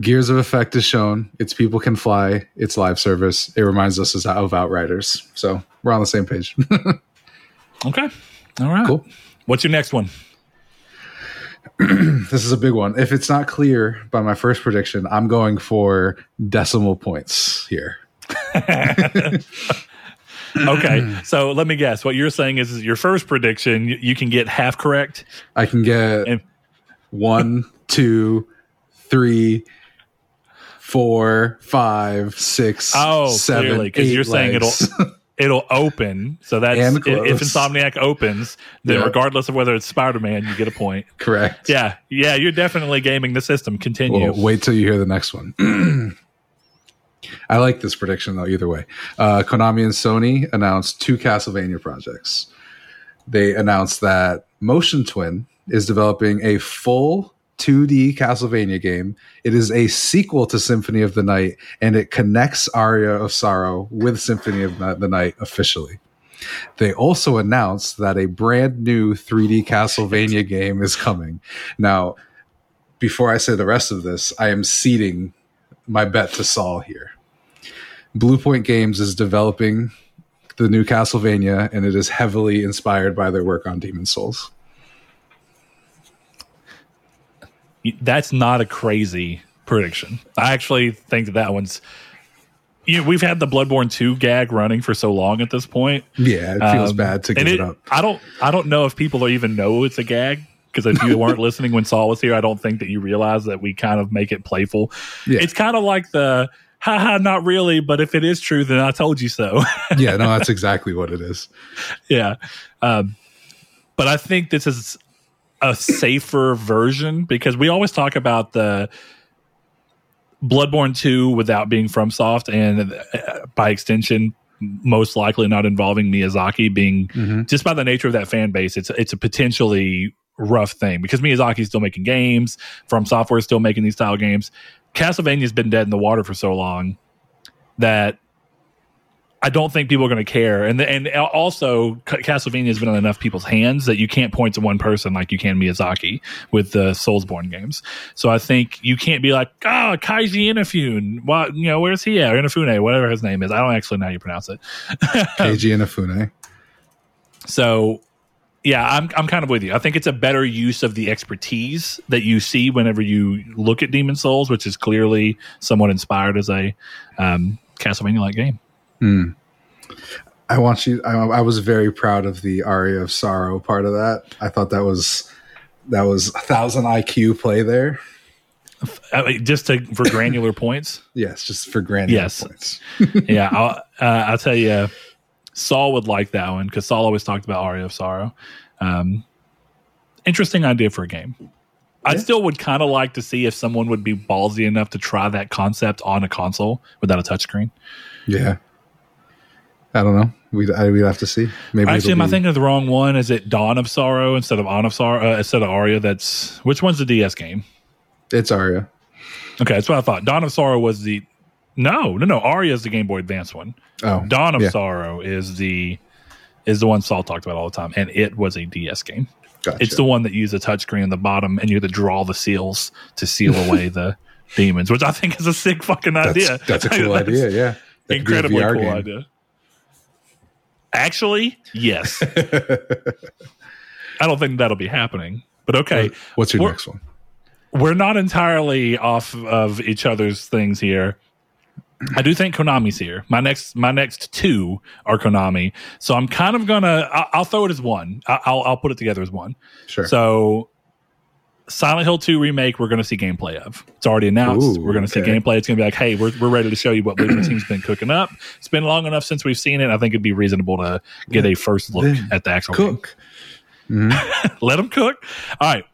Gears of Effect is shown. It's people can fly. It's live service. It reminds us of Outriders. So we're on the same page. okay all right Cool. what's your next one this is a big one. If it's not clear by my first prediction, I'm going for decimal points here. okay so let me guess what you're saying is, is your first prediction you, you can get half correct I can get And- one, two, three, four, five, six, Oh, seven, clearly, eight you're saying legs. it'll open so that's if, insomniac opens then Yeah. regardless of whether it's spider-man you get a point correct. yeah yeah you're definitely gaming the system continue Well, wait till you hear the next one. I like this prediction though. Either way, uh, Konami and Sony announced two Castlevania projects. They announced that Motion Twin is developing a full 2D Castlevania game. It is a sequel to Symphony of the Night, and it connects Aria of Sorrow with Symphony of the Night officially. They also announced that a brand new 3D Castlevania game is coming. Now, before I say the rest of this, I am ceding my bet to Sol here. Bluepoint Games is developing the new Castlevania, and it is heavily inspired by their work on Demon's Souls. That's not a crazy prediction. I actually think that that one's. You know, we've had the Bloodborne two gag running for so long at this point. Yeah, it feels Um, bad to give it, it, up. I don't. I don't know if people even know it's a gag because if you weren't listening when Sol was here, I don't think that you realize that we kind of make it playful. Yeah. It's kind of like the haha, not really, but if it is true, then I told you so. yeah, no, that's exactly what it is. yeah. Um, but I think this is a safer version because we always talk about the Bloodborne 2 without being FromSoft and uh, by extension most likely not involving Miyazaki being Mhm. just by the nature of that fan base it's it's a potentially rough thing because Miyazaki's still making games FromSoftware is still making these style games Castlevania's been dead in the water for so long that I don't think people are going to care. And and also, Castlevania has been in enough people's hands that you can't point to one person like you can Miyazaki with the Soulsborne games. So I think you can't be like, oh, Keiji Inafune. What you know? Where's he at? Or Inafune, whatever his name is. I don't actually know how you pronounce it. Keiji Inafune. So Yeah, I'm I'm kind of with you. I think it's a better use of the expertise that you see whenever you look at Demon's Souls, which is clearly somewhat inspired as a um, Castlevania like game. Mm. I want you. I, I, was very proud of the aria of sorrow part of that. I thought that was that was a thousand IQ play there. Just to for granular points. Yes, just for granular yes. points. yeah, I'll, uh, I'll tell you. Sol would like that one because Sol always talked about Aria of Sorrow. Um, interesting idea for a game. Yeah. I still would kind of like to see if someone would be ballsy enough to try that concept on a console without a touchscreen. Yeah. I don't know. We'd, we'd have to see. Maybe actually, am be... I thinking of the wrong one? Is it Dawn of Sorrow instead of On of Sorrow uh, instead of Aria? That's which one's the DS game? It's Aria. Okay, that's what I thought. Dawn of Sorrow was the no, no, no. Aria is the Game Boy Advance one. Oh, Dawn of yeah. Sorrow is the is the one Sol talked about all the time, and it was a DS game. Gotcha. It's the one that used a touchscreen in the bottom, and you had to draw the seals to seal away the demons, which I think is a sick fucking idea. That's, that's a cool idea. Yeah, that incredibly cool game. idea. Actually, yes. I don't think that'll be happening, but okay. What's your next one? We're not entirely off of each other's things here. I do think Konami's here. My next, my next two are Konami. So I'm kind of gonna. I'll, I'll throw it as one. I'll, I'll put it together as one. Sure. So, Silent Hill 2 remake, we're going to see gameplay of. It's already announced. Ooh, we're going to okay. see gameplay. It's going to be like, hey, we're, we're ready to show you what Bloober Team's been cooking up. It's been long enough since we've seen it. I think it'd be reasonable to get a first look at the actual Cook. game. Mm-hmm. Let them cook. All right.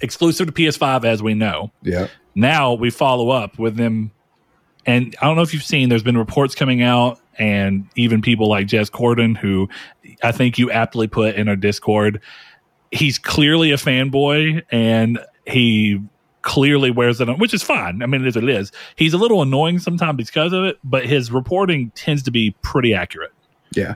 Exclusive to PS5, as we know. Yeah. Now we follow up with them and I don't know if you've seen, there's been reports coming out, and even people like Jez Corden, who I think you aptly put in our Discord, he's clearly a fanboy and he clearly wears it on, which is fine. I mean, it is what it is. He's a little annoying sometimes because of it, but his reporting tends to be pretty accurate. Yeah.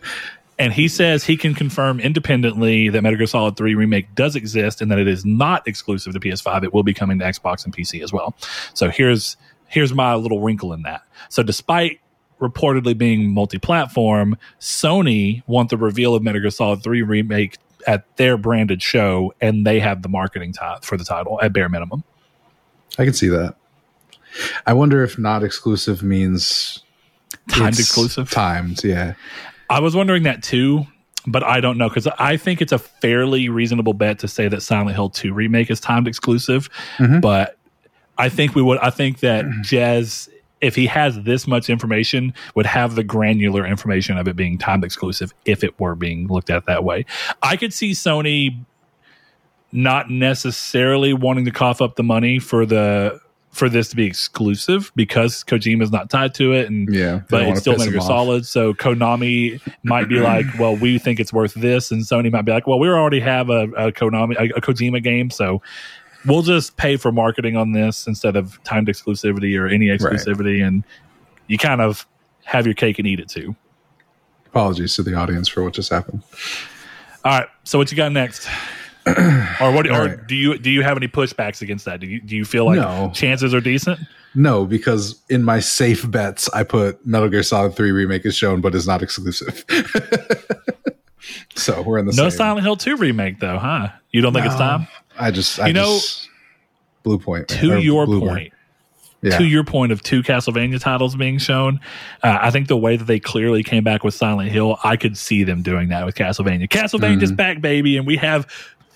And he says he can confirm independently that Metal Gear Solid 3 Remake does exist and that it is not exclusive to PS5. It will be coming to Xbox and PC as well. So here's here's my little wrinkle in that. So despite reportedly being multi-platform, Sony want the reveal of Metal Gear Solid 3 remake at their branded show and they have the marketing t- for the title at bare minimum. I can see that. I wonder if not exclusive means timed exclusive. Timed, yeah. I was wondering that too, but I don't know because I think it's a fairly reasonable bet to say that Silent Hill 2 remake is timed exclusive, Mhm. but I think we would. I think that Jazz, if he has this much information, would have the granular information of it being time exclusive if it were being looked at that way. I could see Sony not necessarily wanting to cough up the money for the for this to be exclusive because Kojima's not tied to it, and Yeah. But it's still Metal Gear. Solid. So Konami might be like, well, we think it's worth this, and Sony might be like, well, we already have a, a Konami, a, a Kojima game, so we'll just pay for marketing on this instead of timed exclusivity or any exclusivity, and you kind of have your cake and eat it too. Apologies to the audience for what just happened. All right, so what you got next? or what? Or right. do you do you have any pushbacks against that? Do you do you feel like No. chances are decent? No, because in my safe bets, I put Metal Gear Solid 3 remake is shown, but is not exclusive. so we're in the No same. Silent Hill two remake though, huh? You don't think it's time? I just, I You know, just, Blue Point. to your Blue point, Yeah. to your point of two Castlevania titles being shown, uh, I think the way that they clearly came back with Silent Hill, I could see them doing that with Castlevania. Castlevania's Mm-hmm. back, baby, and we have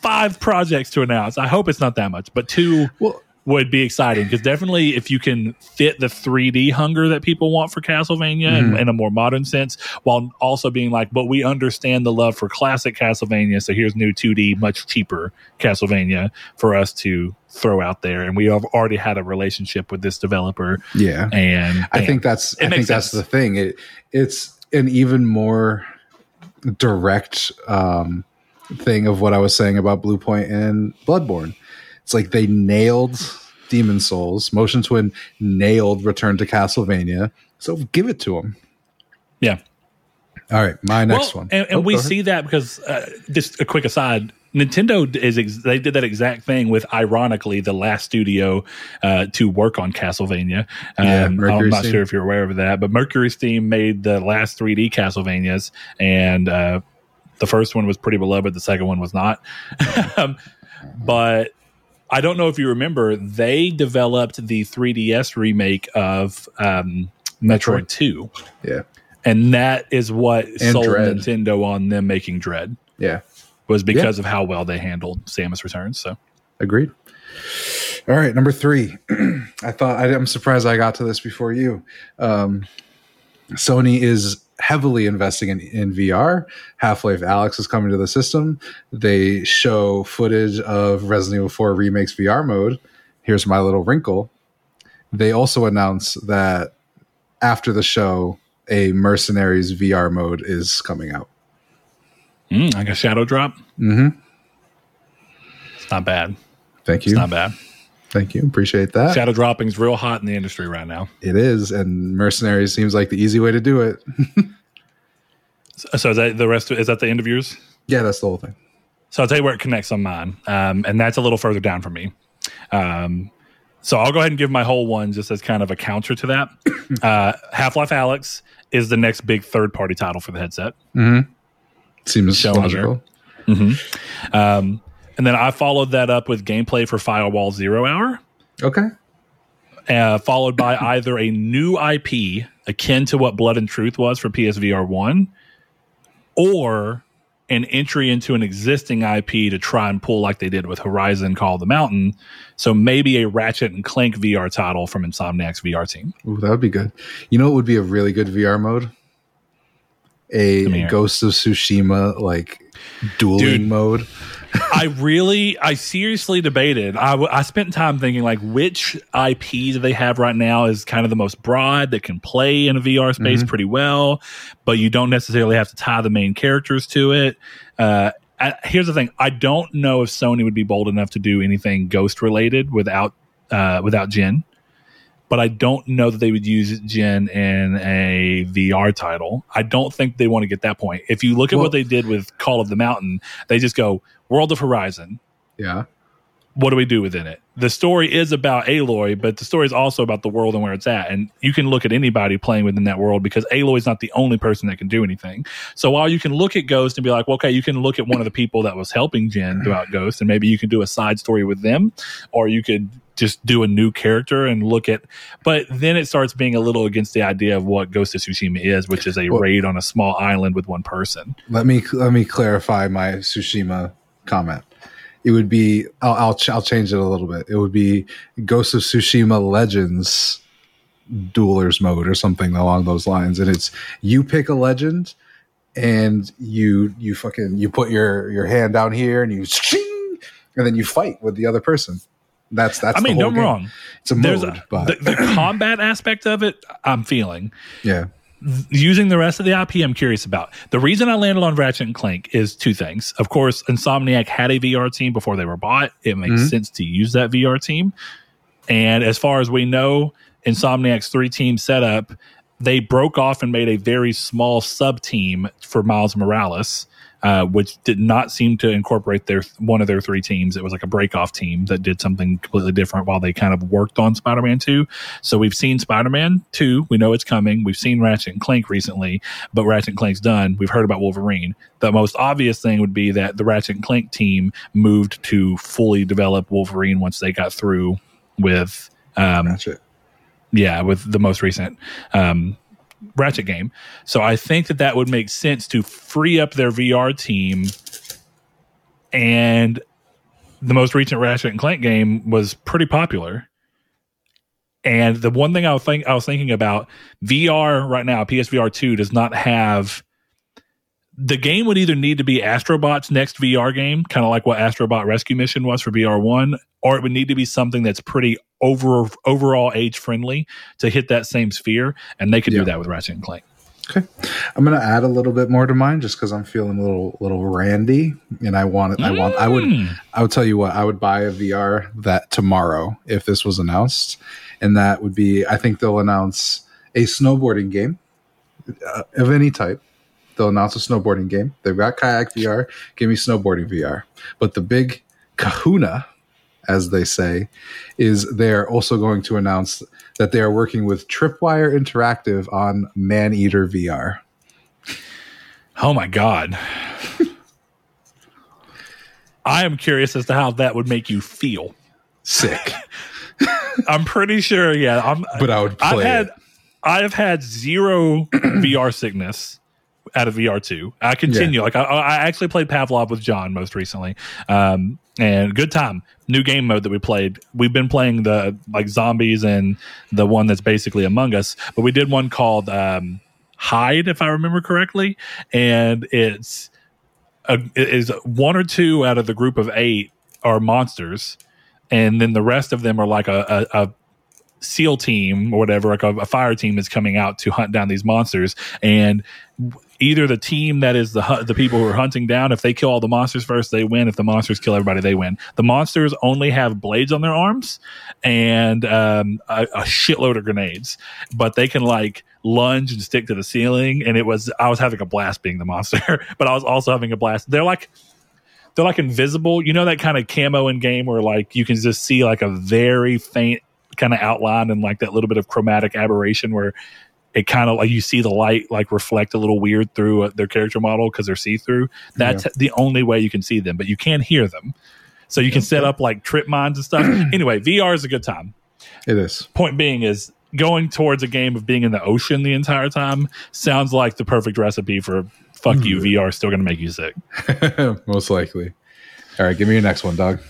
five projects to announce. I hope it's not that much, but two well, would be exciting because definitely if you can fit the 3D hunger that people want for Castlevania in, Mhm. in a more modern sense, while also being like, but we understand the love for classic Castlevania, so here's new 2D, much cheaper Castlevania for us to throw out there, and we have already had a relationship with this developer, yeah. and I think that's I think that's sense. the thing. It it's an even more direct um, thing of what I was saying about Bluepoint and Bloodborne. It's like they nailed Demon's Souls. Motion Twin nailed Return to Castlevania. So give it to them. yeah. All right, my next Well, one. And, and Oh, we see that because uh, just a quick aside. Nintendo is ex- they did that exact thing with ironically the last studio uh, to work on Castlevania. Yeah, Um, Mercury I'm not Steam. sure if you're aware of that, but Mercury Steam made the last 3D Castlevanias, and uh, The first one was pretty beloved. The second one was not. um, but I don't know if you remember, they developed the 3DS remake of um, Metroid, Metroid. 2. Yeah. And that is what And sold Dread. Nintendo on them making Dread Yeah. was because of how well they handled Samus Returns. So Agreed. All right, number three. I thought I, I'm surprised I got to this before you. Um, Sony is heavily investing in, in VR. Half Life Alyx is coming to the system. They show footage of Resident Evil 4 Remakes VR mode. Here's my little wrinkle. They also announce that after the show, a Mercenaries VR mode is coming out. mm, like a shadow drop. Mm hmm. It's not bad. Thank you. It's not bad. Thank you. Appreciate that. Shadow dropping's real hot in the industry right now. It is, and Mercenaries seems like the easy way to do it. So, is that the rest? Of, is that the end of yours? yeah, that's the whole thing. So I'll tell you where it connects on mine, um, and that's a little further down for me. Um, so I'll go ahead and give my whole one just as kind of a counter to that. Uh, Half Life Alyx is the next big third party title for the headset. Mm-hmm. Seems Shown logical. Mm-hmm. Um, and then I followed that up with gameplay for Firewall Zero Hour, Okay. uh, followed by either a new IP akin to what Blood and Truth was for PSVR 1 or an entry into an existing IP to try and pull like they did with Horizon Call of the Mountain. So maybe a Ratchet and Clank VR title from Insomniac's VR team. Ooh, that would be good. You know what would be a really good VR mode? A Ghost of Tsushima like dueling Dude. mode. I really, I seriously debated. I spent time thinking like which IP do they have right now is kind of the most broad that can play in a VR space pretty well, but you don't necessarily have to tie the main characters to it. Uh, I, here's the thing: I don't know if Sony would be bold enough to do anything Ghost related without uh, without Jin. But I don't know that they would use Jin in a VR title. I don't think they want to get that point. If you look at Well- what they did with Call of the Mountain, they just go World of Horizon. Yeah. What do we do within it? The story is about Aloy, but the story is also about the world and where it's at. And you can look at anybody playing within that world because Aloy is not the only person that can do anything. So while you can look at Ghost and be like, well, okay, you can look at one of the people that was helping Jin throughout Ghost, and maybe you can do a side story with them, or you could just do a new character and look at. But then it starts being a little against the idea of what Ghost of Tsushima is, which is a Well- raid on a small island with one person. Let me let me clarify my Tsushima comment. It would be I'll I'll, ch- I'll change it a little bit. It would be Ghost of Tsushima Legends duelers mode or something along those lines and it's you pick a legend and you you fucking you put your your hand down here and you shing, and then you fight with the other person. That's that's I mean, don't game. wrong. It's a There's mode, a, but the, the combat aspect of it, I'm feeling. yeah. Using the rest of the IP, I'm curious about. The reason I landed on Ratchet and Clank is two things. Of course, Insomniac had a VR team before they were bought. It makes Mhm. sense to use that VR team. And as far as we know, Insomniac's three team setup, they broke off and made a very small sub team for Miles Morales. Uh, which did not seem to incorporate their one of their three teams. It was like a break off team that did something completely different while they kind of worked on Spider Man 2. So we've seen Spider Man 2. We know it's coming. We've seen Ratchet and Clank recently, but Ratchet and Clank's done. We've heard about Wolverine. The most obvious thing would be that the Ratchet and Clank team moved to fully develop Wolverine once they got through with, um, Ratchet. yeah, with the most recent um, Ratchet game. So I think that that would make sense to free up their VR team. And the most recent Ratchet and Clank game was pretty popular. And the one thing I was think I was thinking about VR right now, PSVR two does not have the game would either need to be Astrobot's next VR game, kind of like what Astrobot Rescue Mission was for VR one, or it would need to be something that's pretty over overall age friendly to hit that same sphere, and they could Yeah. do that with Ratchet and Clank. Okay, I'm gonna add a little bit more to mine just because I'm feeling a little little randy, and I want it. I want. I would. Mm. I would tell you what. I would buy a VR that tomorrow if this was announced, and that would be. I think they'll announce a snowboarding game uh, of any type. They'll announce a snowboarding game. They've got kayak VR. Give me snowboarding VR. But the big kahuna, as they say, is they're also going to announce that they are working with Tripwire Interactive on Man Eater VR. Oh my god! I am curious as to how that would make you feel. Sick. I'm pretty sure, yeah. I'm, But I would I've play had it. I've had zero VR sickness out of VR two. I continue like I, I actually played Pavlov with John most recently, um, and good time. New game mode that we played. We've been playing the like zombies and the one that's basically Among Us, but we did one called um, Hide, if I remember correctly, and it's a, it is one or two out of the group of eight are monsters, and then the rest of them are like a, a, a SEAL team or whatever, like a, a fire team is coming out to hunt down these monsters, and either the team that is the the people who are hunting down, if they kill all the monsters first, they win. If the monsters kill everybody, they win. The monsters only have blades on their arms and um, a, a shitload of grenades, but they can like lunge and stick to the ceiling. And it was I was having a blast being the monster, but I was also having a blast. They're like they're like invisible. You know that kind of camo in game where like you can just see like a very faint kind of outline and like that little bit of chromatic aberration where it kind of like you see the light like reflect a little weird through uh, their character model because they're see through. That's the only way you can see them, but you can hear them. So you can set up like trip mines and stuff. anyway, VR is a good time. It is. Point being is going towards a game of being in the ocean the entire time sounds like the perfect recipe for fuck you VR still going to make you sick. Most likely. All right, give me your next one, dog.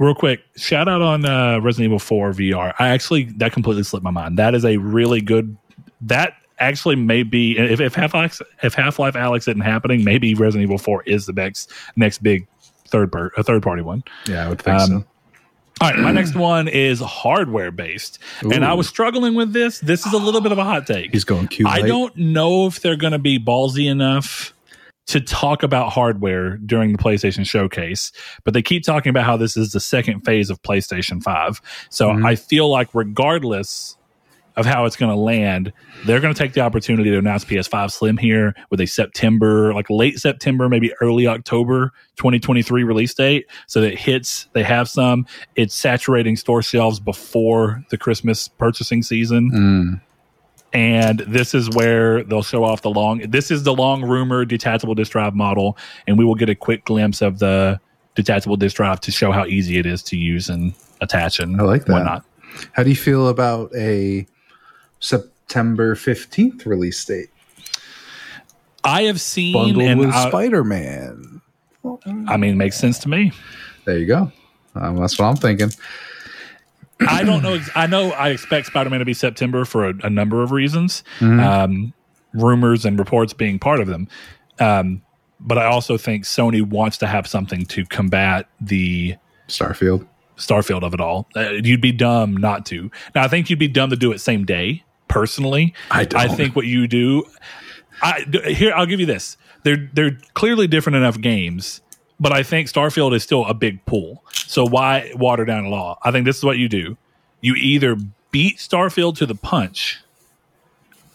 Real quick, shout out on uh, Resident Evil 4 VR. I actually that completely slipped my mind. That is a really good. That actually may be if if Half Life if Half Life Alex isn't happening, maybe Resident Evil 4 is the next next big third per, a third party one. Yeah, I would think Um, so. All right, my next one is hardware based, and I was struggling with this. This is a little bit of a hot take. He's going cute. I don't know if they're going to be ballsy enough to talk about hardware during the PlayStation showcase, but they keep talking about how this is the second phase of PlayStation 5. So Mhm. I feel like, regardless of how it's going to land, they're going to take the opportunity to announce PS5 Slim here with a September, like late September, maybe early October 2023 release date. So that hits, they have some. It's saturating store shelves before the Christmas purchasing season Mm, and this is where they'll show off the long this is the long rumored detachable disk drive model and we will get a quick glimpse of the detachable disk drive to show how easy it is to use and attach and I like that. whatnot how do you feel about a September 15th release date? i have seen Bundled and with I, Spider Man. I mean it makes sense to me There you go. Um, that's what I'm thinking. I don't know i know i expect spider-man to be september for a, a number of reasons Mhm. um, rumors and reports being part of them um, but i also think sony wants to have something to combat the Starfield. Starfield of it all. Uh, you'd be dumb not to. Now, I think you'd be dumb to do it same day. Personally, I don't. I think what you do. I here I'll give you this. They're they're clearly different enough games, but I think Starfield is still a big pool. So why water down the law? I think this is what you do. You either beat Starfield to the punch,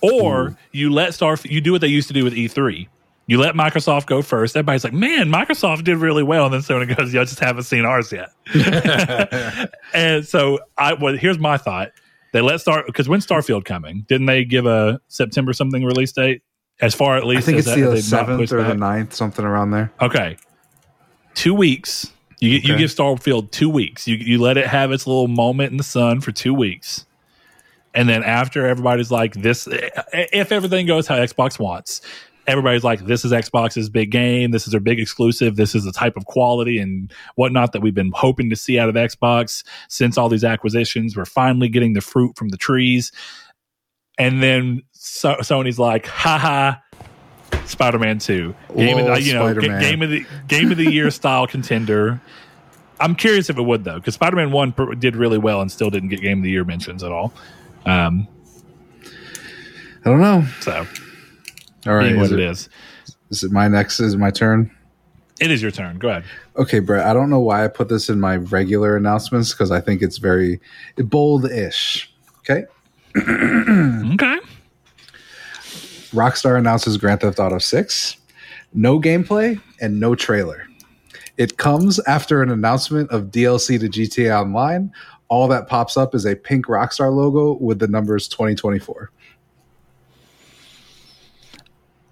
or you let Starfield. You do what they used to do with E3. You let Microsoft go first. Everybody's like, "Man, Microsoft did really well." And then someone goes, "You just haven't seen ours yet." and so I well, here's my thought. They let start because when Starfield coming? Didn't they give a September something release date? As far at least I think as it's that- the seventh or the back? ninth, something around there. Okay, two weeks. You you Okay. give Starfield two weeks. You you let it have its little moment in the sun for two weeks, and then after everybody's like this, if everything goes how Xbox wants, everybody's like this is Xbox's big game. This is their big exclusive. This is the type of quality and whatnot that we've been hoping to see out of Xbox since all these acquisitions. We're finally getting the fruit from the trees, and then so- Sony's like, haha. Spider-Man Two, game of the, you know, Spider-Man. game of the game of the year style contender. I'm curious if it would though, because Spider-Man One per- did really well and still didn't get game of the year mentions at all. Um, I don't know. so All right, what it, it is, is it my next? Is it my turn? it is your turn. Go ahead. Okay, Brett. I don't know why I put this in my regular announcements because I think it's very bold-ish. Okay. Okay. Rockstar announces Grand Theft Auto 6. No gameplay and no trailer. It comes after an announcement of DLC to GTA Online. All that pops up is a pink Rockstar logo with the numbers 2024.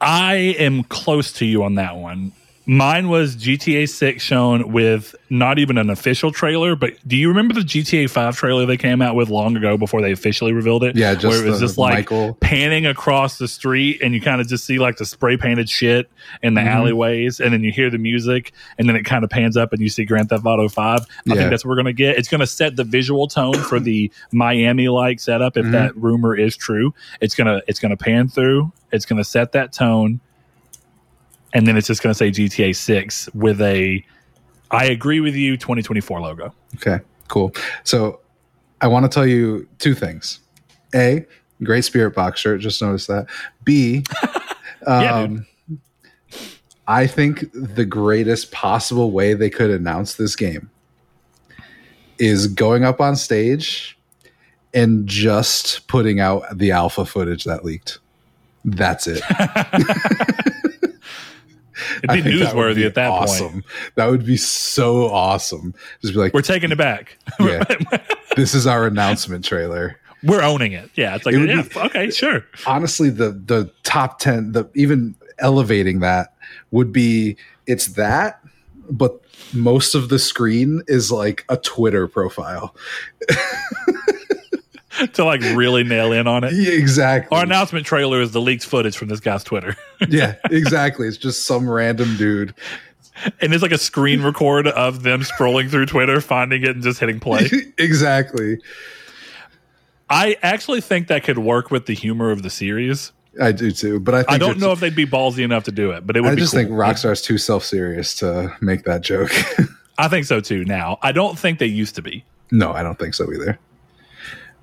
I am close to you on that one. Mine was GTA 6 shown with not even an official trailer, but do you remember the GTA 5 trailer they came out with long ago before they officially revealed it? Yeah, just where it was the just like Michael- panning across the street and you kind of just see like the spray painted shit in the Mhm. alleyways and then you hear the music and then it kind of pans up and you see Grand Theft Auto 5. I Yeah. think that's what we're going to get. It's going to set the visual tone for the Miami like setup if Mhm. that rumor is true. It's going to it's going to pan through. It's going to set that tone and then it's just going to say GTA 6 with a I agree with you 2024 logo. Okay, cool. So I want to tell you two things. A, great spirit box shirt. Just noticed that. B, Yeah, um, I think the greatest possible way they could announce this game is going up on stage and just putting out the alpha footage that leaked. That's it. It'd be think that would newsworthy be at that point. awesome. That would be so awesome. Just be like, We're taking it back. Yeah. this is our announcement trailer. We're owning it. Yeah, it's like It yeah, be- okay, sure. honestly the the top 10 the even elevating that would be it's that but most of the screen is like a twitter profile to like really nail in on it. yeah, exactly Our announcement trailer is the leaked footage from this guy's Twitter. yeah exactly it's just some random dude and it's like a screen record of them scrolling through Twitter, finding it and just hitting play. exactly I actually think that could work with the humor of the series. i do too but i think I don't know if they'd be ballsy enough to do it, but it would i just cool. think rockstar's too self-serious to make that joke I think so too now. I don't think they used to be. no i don't think so either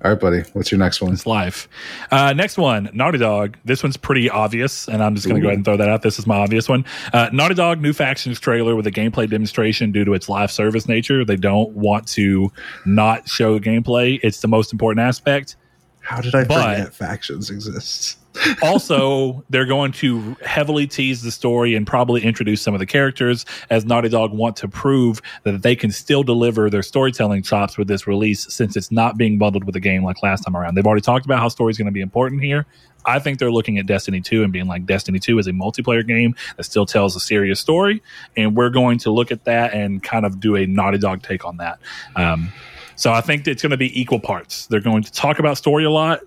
all right buddy what's your next one It's life. Uh, next one, Naughty Dog. This one's pretty obvious, and I'm just going to go ahead and throw that out. This is my obvious one. Uh, Naughty Dog new factions trailer with a gameplay demonstration due to its live service nature. They don't want to not show gameplay. It's the most important aspect. How did i But- forget factions exist also, they're going to heavily tease the story and probably introduce some of the characters as Naughty Dog want to prove that they can still deliver their storytelling chops with this release since it's not being bundled with a game like last time around. They've already talked about how story is going to be important here. I think they're looking at Destiny 2 and being like, Destiny 2 is a multiplayer game that still tells a serious story. And we're going to look at that and kind of do a Naughty Dog take on that. Um, so I think it's going to be equal parts. They're going to talk about story a lot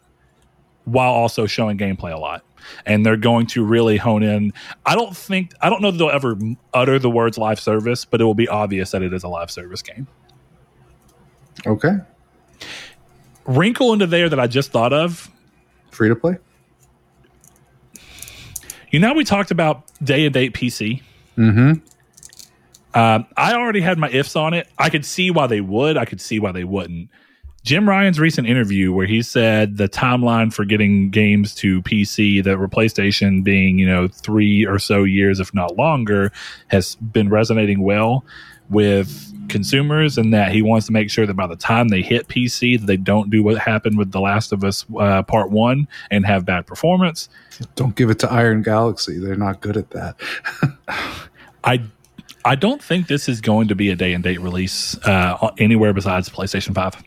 while also showing gameplay a lot. And they're going to really hone in. I don't think, I don't know that they'll ever utter the words live service, but it will be obvious that it is a live service game. okay Wrinkle into there that I just thought of. free to play You know, we talked about day and date PC. mm-hmm Um, I already had my ifs on it. I could see why they would. I could see why they wouldn't. Jim Ryan's recent interview, where he said the timeline for getting games to PC, that were PlayStation being you know three or so years, if not longer, has been resonating well with consumers, and that he wants to make sure that by the time they hit PC, that they don't do what happened with The Last of Us uh, Part One and have bad performance. Don't give it to Iron Galaxy. They're not good at that. I I don't think this is going to be a day and date release uh, anywhere besides PlayStation Five.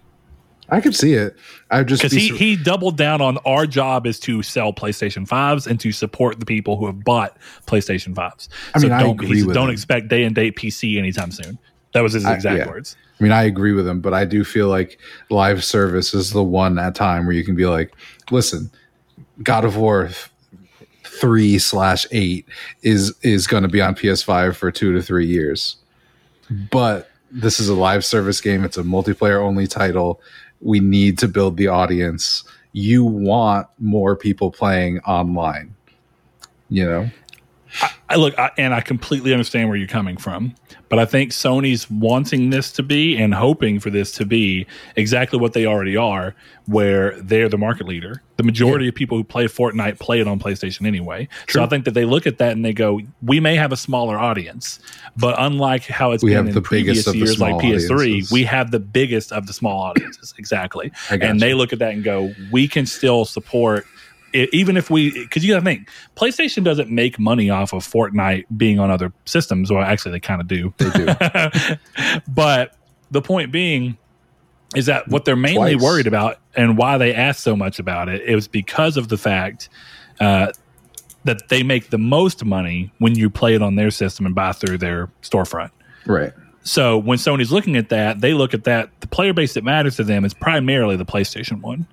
I could see it. I just because be he, sur- he doubled down on our job is to sell PlayStation 5s and to support the people who have bought PlayStation 5s. I mean, I don't, agree with don't him. expect day and date PC anytime soon. That was his I- exact yeah. words. I mean, I agree with him, but I do feel like live service is the one at time where you can be like, listen, God of War three slash eight is is going to be on PS5 for two to three years, but this is a live service game. It's a multiplayer only title. We need to build the audience. You want more people playing online. You know, I look, I, and I completely understand where you're coming from, but I think Sony's wanting this to be and hoping for this to be exactly what they already are, where they're the market leader. The majority of people who play Fortnite play it on PlayStation anyway. So I think that they look at that and they go, "We may have a smaller audience, but unlike how it's We been have in the previous biggest of the years, like PS3, audiences. we have the biggest of the small audiences." exactly, and you. they look at that and go, "We can still support." It, even if we because you gotta think playstation doesn't make money off of fortnite being on other systems well actually they kind of do they do. but the point being is that what they're mainly Twice. worried about and why they asked so much about it, it was because of the fact uh, that they make the most money when you play it on their system and buy through their storefront. Right. So when Sony's looking at that, they look at that the player base that matters to them is primarily the PlayStation one.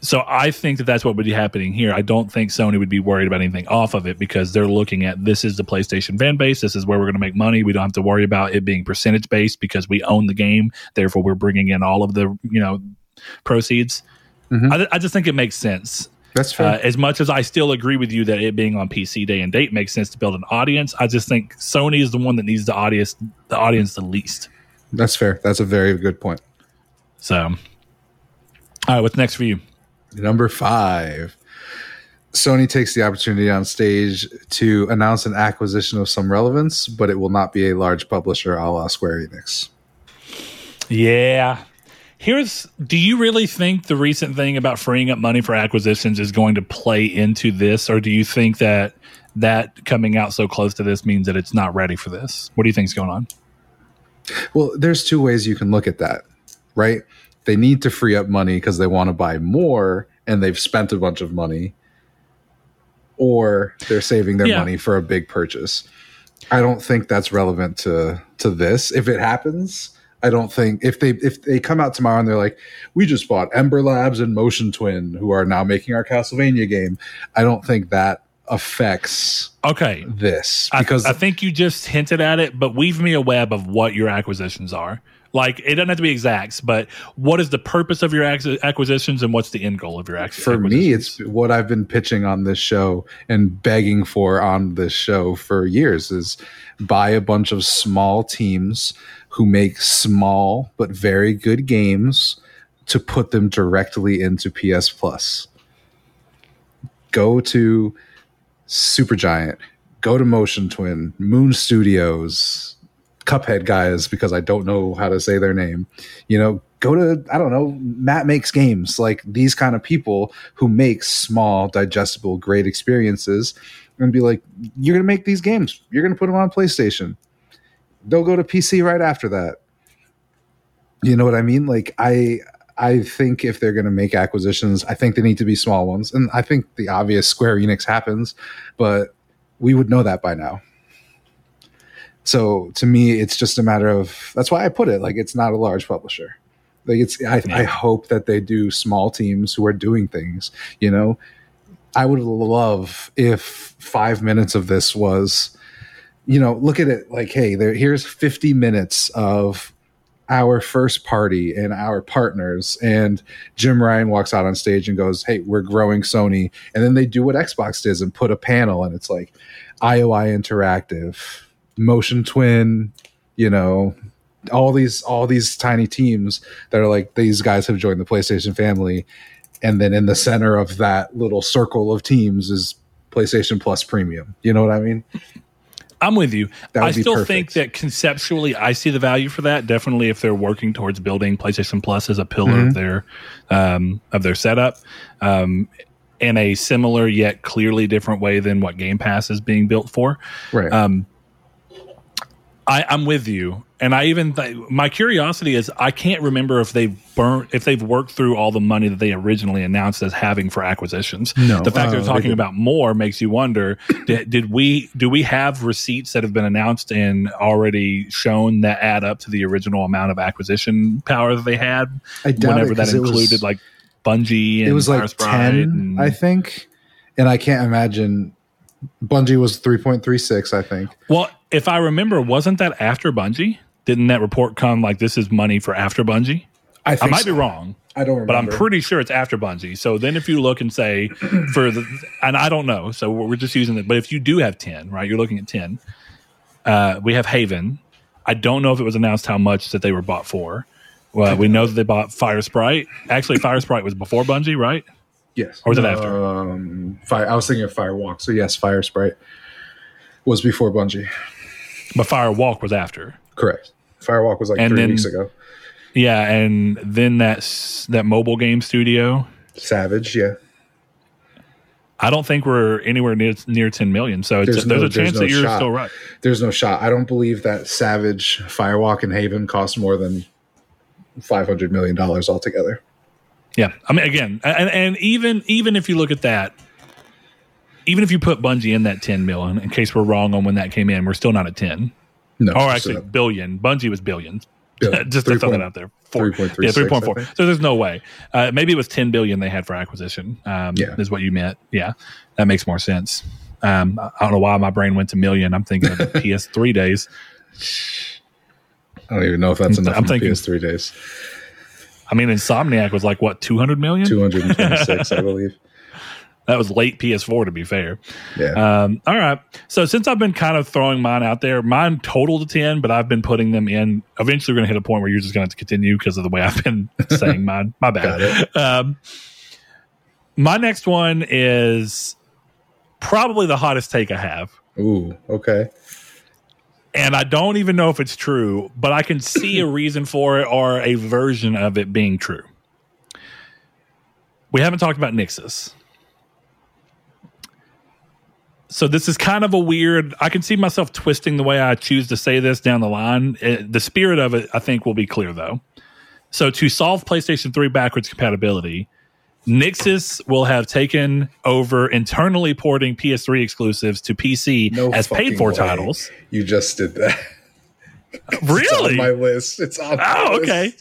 So I think that that's what would be happening here. I don't think Sony would be worried about anything off of it because they're looking at this is the PlayStation fan base. This is where we're going to make money. We don't have to worry about it being percentage based because we own the game. Therefore, we're bringing in all of the you know proceeds. Mm-hmm. I, I, just think it makes sense. That's fair. Uh, as much as I still agree with you that it being on PC day and date makes sense to build an audience, I just think Sony is the one that needs the audience the audience the least. That's fair. That's a very good point. So, all right, what's next for you? Number five. Sony takes the opportunity on stage to announce an acquisition of some relevance, but it will not be a large publisher a la Square Enix. Yeah, Here's do you really think the recent thing about freeing up money for acquisitions is going to play into this or do you think that that coming out so close to this means that it's not ready for this? What do you think's going on? Well, there's two ways you can look at that, right? They need to free up money because they want to buy more and they've spent a bunch of money or they're saving their yeah. money for a big purchase. I don't think that's relevant to to this. If it happens, I don't think if they if they come out tomorrow and they're like, we just bought Ember Labs and Motion Twin, who are now making our Castlevania game. I don't think that affects okay this because I, I think you just hinted at it, but weave me a web of what your acquisitions are. Like it doesn't have to be exacts, but what is the purpose of your acquisitions and what's the end goal of your acquisitions? For me, it's what I've been pitching on this show and begging for on this show for years is buy a bunch of small teams who make small but very good games to put them directly into PS Plus. Go to Supergiant, go to Motion Twin, Moon Studios, Cuphead guys, because I don't know how to say their name. You know, go to, I don't know, Matt Makes Games, like these kind of people who make small, digestible, great experiences and be like, you're to make these games. You're to put them on PlayStation they'll go to PC right after that. You know what I mean? Like I I think if they're going to make acquisitions, I think they need to be small ones. And I think the obvious Square Enix happens, but we would know that by now. So to me, it's just a matter of that's why I put it like it's not a large publisher. Like it's I, yeah. I hope that they do small teams who are doing things. You know, I would love if five minutes of this was you know, look at it like, hey, there here's 50 minutes of our first party and our partners and Jim Ryan walks out on stage and goes, "Hey, we're growing Sony." And then they do what Xbox does and put a panel and it's like IOI Interactive, Motion Twin, you know, all these all these tiny teams that are like these guys have joined the PlayStation family and then in the center of that little circle of teams is PlayStation Plus Premium. You know what I mean? I'm with you. I still perfect. think that conceptually, I see the value for that. Definitely, if they're working towards building PlayStation Plus as a pillar mm-hmm. of their um, of their setup, um, in a similar yet clearly different way than what Game Pass is being built for. Right. Um, I, I'm with you, and I even th- my curiosity is I can't remember if they've burnt if they've worked through all the money that they originally announced as having for acquisitions. No, the fact uh, they're talking they about more makes you wonder: did, did, we do we have receipts that have been announced and already shown that add up to the original amount of acquisition power that they had? whenever it, that included was, like Bungie. And it was like ten, and, I think, and I can't imagine Bungie was 3.36, I think. Well, if I remember, wasn't that after Bungie? Didn't that report come like this is money for after Bungie? I, I might so. be wrong. I don't remember. But I'm pretty sure it's after Bungie. So then if you look and say for the, and I don't know, so we're just using it, but if you do have 10, right, you're looking at 10, uh, we have Haven. I don't know if it was announced how much that they were bought for. Well, we know that they bought Fire Sprite. Actually, Fire Sprite was before Bungie, right? Yes. Or was it after? Um, fire. I was thinking of Firewalk. So yes, Fire Sprite was before Bungie. But Firewalk was after. Correct. Firewalk was like and three then, weeks ago. Yeah, and then that that mobile game studio, Savage. Yeah. I don't think we're anywhere near near 10 million. So there's, no, there's a chance no that you're shot. still right. There's no shot. I don't believe that Savage, Firewalk, and Haven cost more than $500 million altogether. Yeah, I mean, again, and, and even even if you look at that, even if you put Bungie in that 10 million, in case we're wrong on when that came in, we're still not at 10. No, Or actually, billion. Bungie was billions. Billion. Just to throw that out there. Four. 3.36, Yeah, 3.4. So there's no way. Uh, maybe it was 10 billion they had for acquisition, um, Yeah. is what you meant. Yeah, that makes more sense. Um, I don't know why my brain went to million. I'm thinking of the PS3 days. I don't even know if that's enough. I'm thinking- PS3 days. I mean, Insomniac was like, what, 200 million? 226, I believe. That was late PS4, to be fair. Yeah. Um, all right. So since I've been kind of throwing mine out there, mine total to 10, but I've been putting them in. Eventually, we're going to hit a point where you're just going to have to continue because of the way I've been saying mine. My bad. Um, my next one is probably the hottest take I have. Ooh, okay. And I don't even know if it's true, but I can see a reason for it or a version of it being true. We haven't talked about Nixxes. So this is kind of a weird. I can see myself twisting the way I choose to say this down the line. It- the spirit of it, I think, will be clear though. So to solve PlayStation 3 backwards compatibility, Nixxes will have taken over internally porting PS3 exclusives to PC No as paid for way. titles. You just did that. It's on Really? my list. It's on Oh, okay.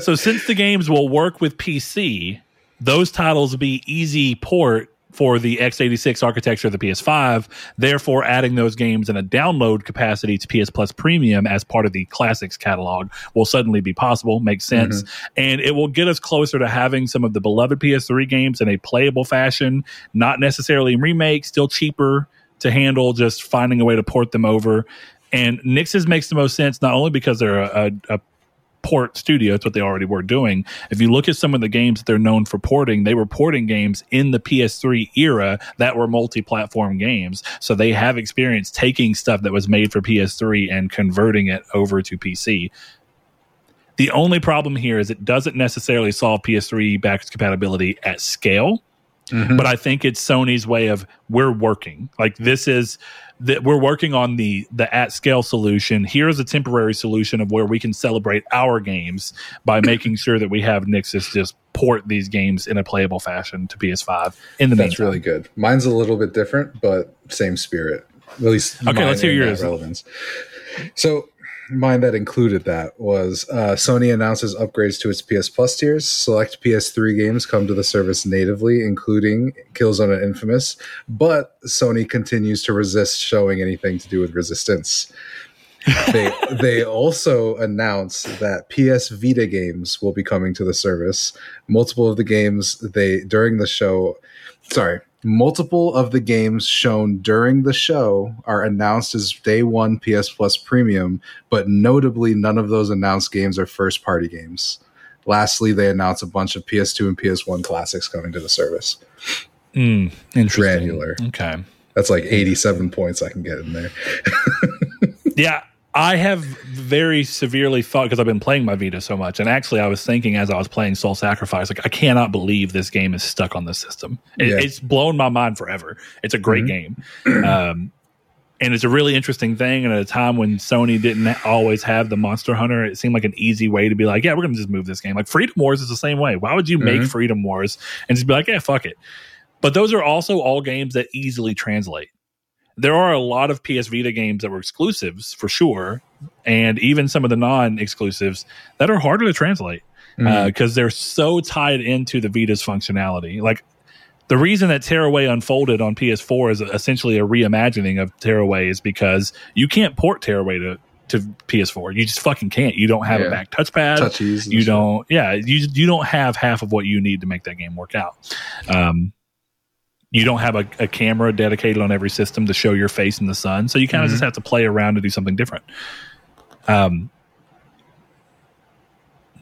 so since the games will work with PC, those titles will be easy port for the x86 architecture of the PS5, therefore adding those games in a download capacity to PS Plus Premium as part of the classics catalog will suddenly be possible, makes mm-hmm. sense. And it will get us closer to having some of the beloved PS3 games in a playable fashion, not necessarily in remake, still cheaper to handle, just finding a way to port them over. And Nixxes makes the most sense not only because they're a, a, a port studio. It's what they already were doing. If you look at some of the games that they're known for porting, they were porting games in the PS3 era that were multi-platform games. So they have experience taking stuff that was made for PS3 and converting it over to PC. The only problem here is it doesn't necessarily solve PS3 backwards compatibility at scale Mhm. but I think it's Sony's way of we're working. Like this is that we're working on the the at scale solution. Here's a temporary solution of where we can celebrate our games by making sure that we have Nixxes just port these games in a playable fashion to PS5 in the meantime. That's meantime. really good. Mine's a little bit different, but same spirit. At least Okay, let's hear yours. Relevance. So mine that included that was uh, Sony announces upgrades to its PS Plus tiers. Select PS3 games come to the service natively, including Killzone and Infamous. But Sony continues to resist showing anything to do with Resistance. they they also announced that PS Vita games will be coming to the service. Multiple of the games they during the show, sorry, multiple of the games shown during the show are announced as day one PS Plus Premium, but notably none of those announced games are first party games. Lastly, they announce a bunch of PS2 and PS1 classics coming to the service. Mm, interesting. Granular. Okay. That's like 87 points I can get in there. Yeah, I have very severely thought because I've been playing my Vita so much, and actually, I was thinking as I was playing Soul Sacrifice, like I cannot believe this game is stuck on this system. It, Yeah. It's blown my mind forever. It's a great game, um, and it's a really interesting thing. And at a time when Sony didn't always have the Monster Hunter, it seemed like an easy way to be like, yeah, we're going to just move this game. Like Freedom Wars is the same way. Why would you make Mhm. Freedom Wars and just be like, yeah, fuck it? But those are also all games that easily translate there are a lot of PS Vita games that were exclusives for sure, and even some of the non-exclusives that are harder to translate because they're so tied into the Vita's functionality. Like the reason that Tearaway Unfolded on PS4 is essentially a reimagining of Tearaway is because you can't port Tearaway to to PS4. You just fucking can't. You don't have a back touchpad. Touchies. You don't. Yeah, you you don't have half of what you need to make that game work out. Um, you don't have a, a camera dedicated on every system to show your face in the sun, so you kind of Mhm. just have to play around to do something different. Um,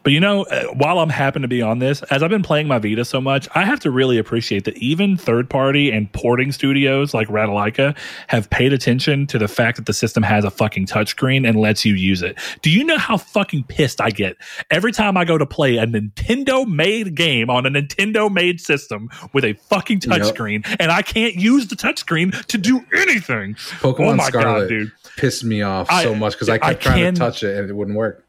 but you know, uh, while I'm happen to be on this, as I've been playing my Vita so much, I have to really appreciate that even third party and porting studios like Ratalaika have paid attention to the fact that the system has a fucking touchscreen and lets you use it. Do you know how fucking pissed I get every time I go to play a Nintendo made game on a Nintendo made system with a fucking Yep. touchscreen and I can't use the touchscreen to do anything? Pokemon oh my Scarlet god, dude. pissed me off I- so much because I I kept trying can- to touch it and it wouldn't work.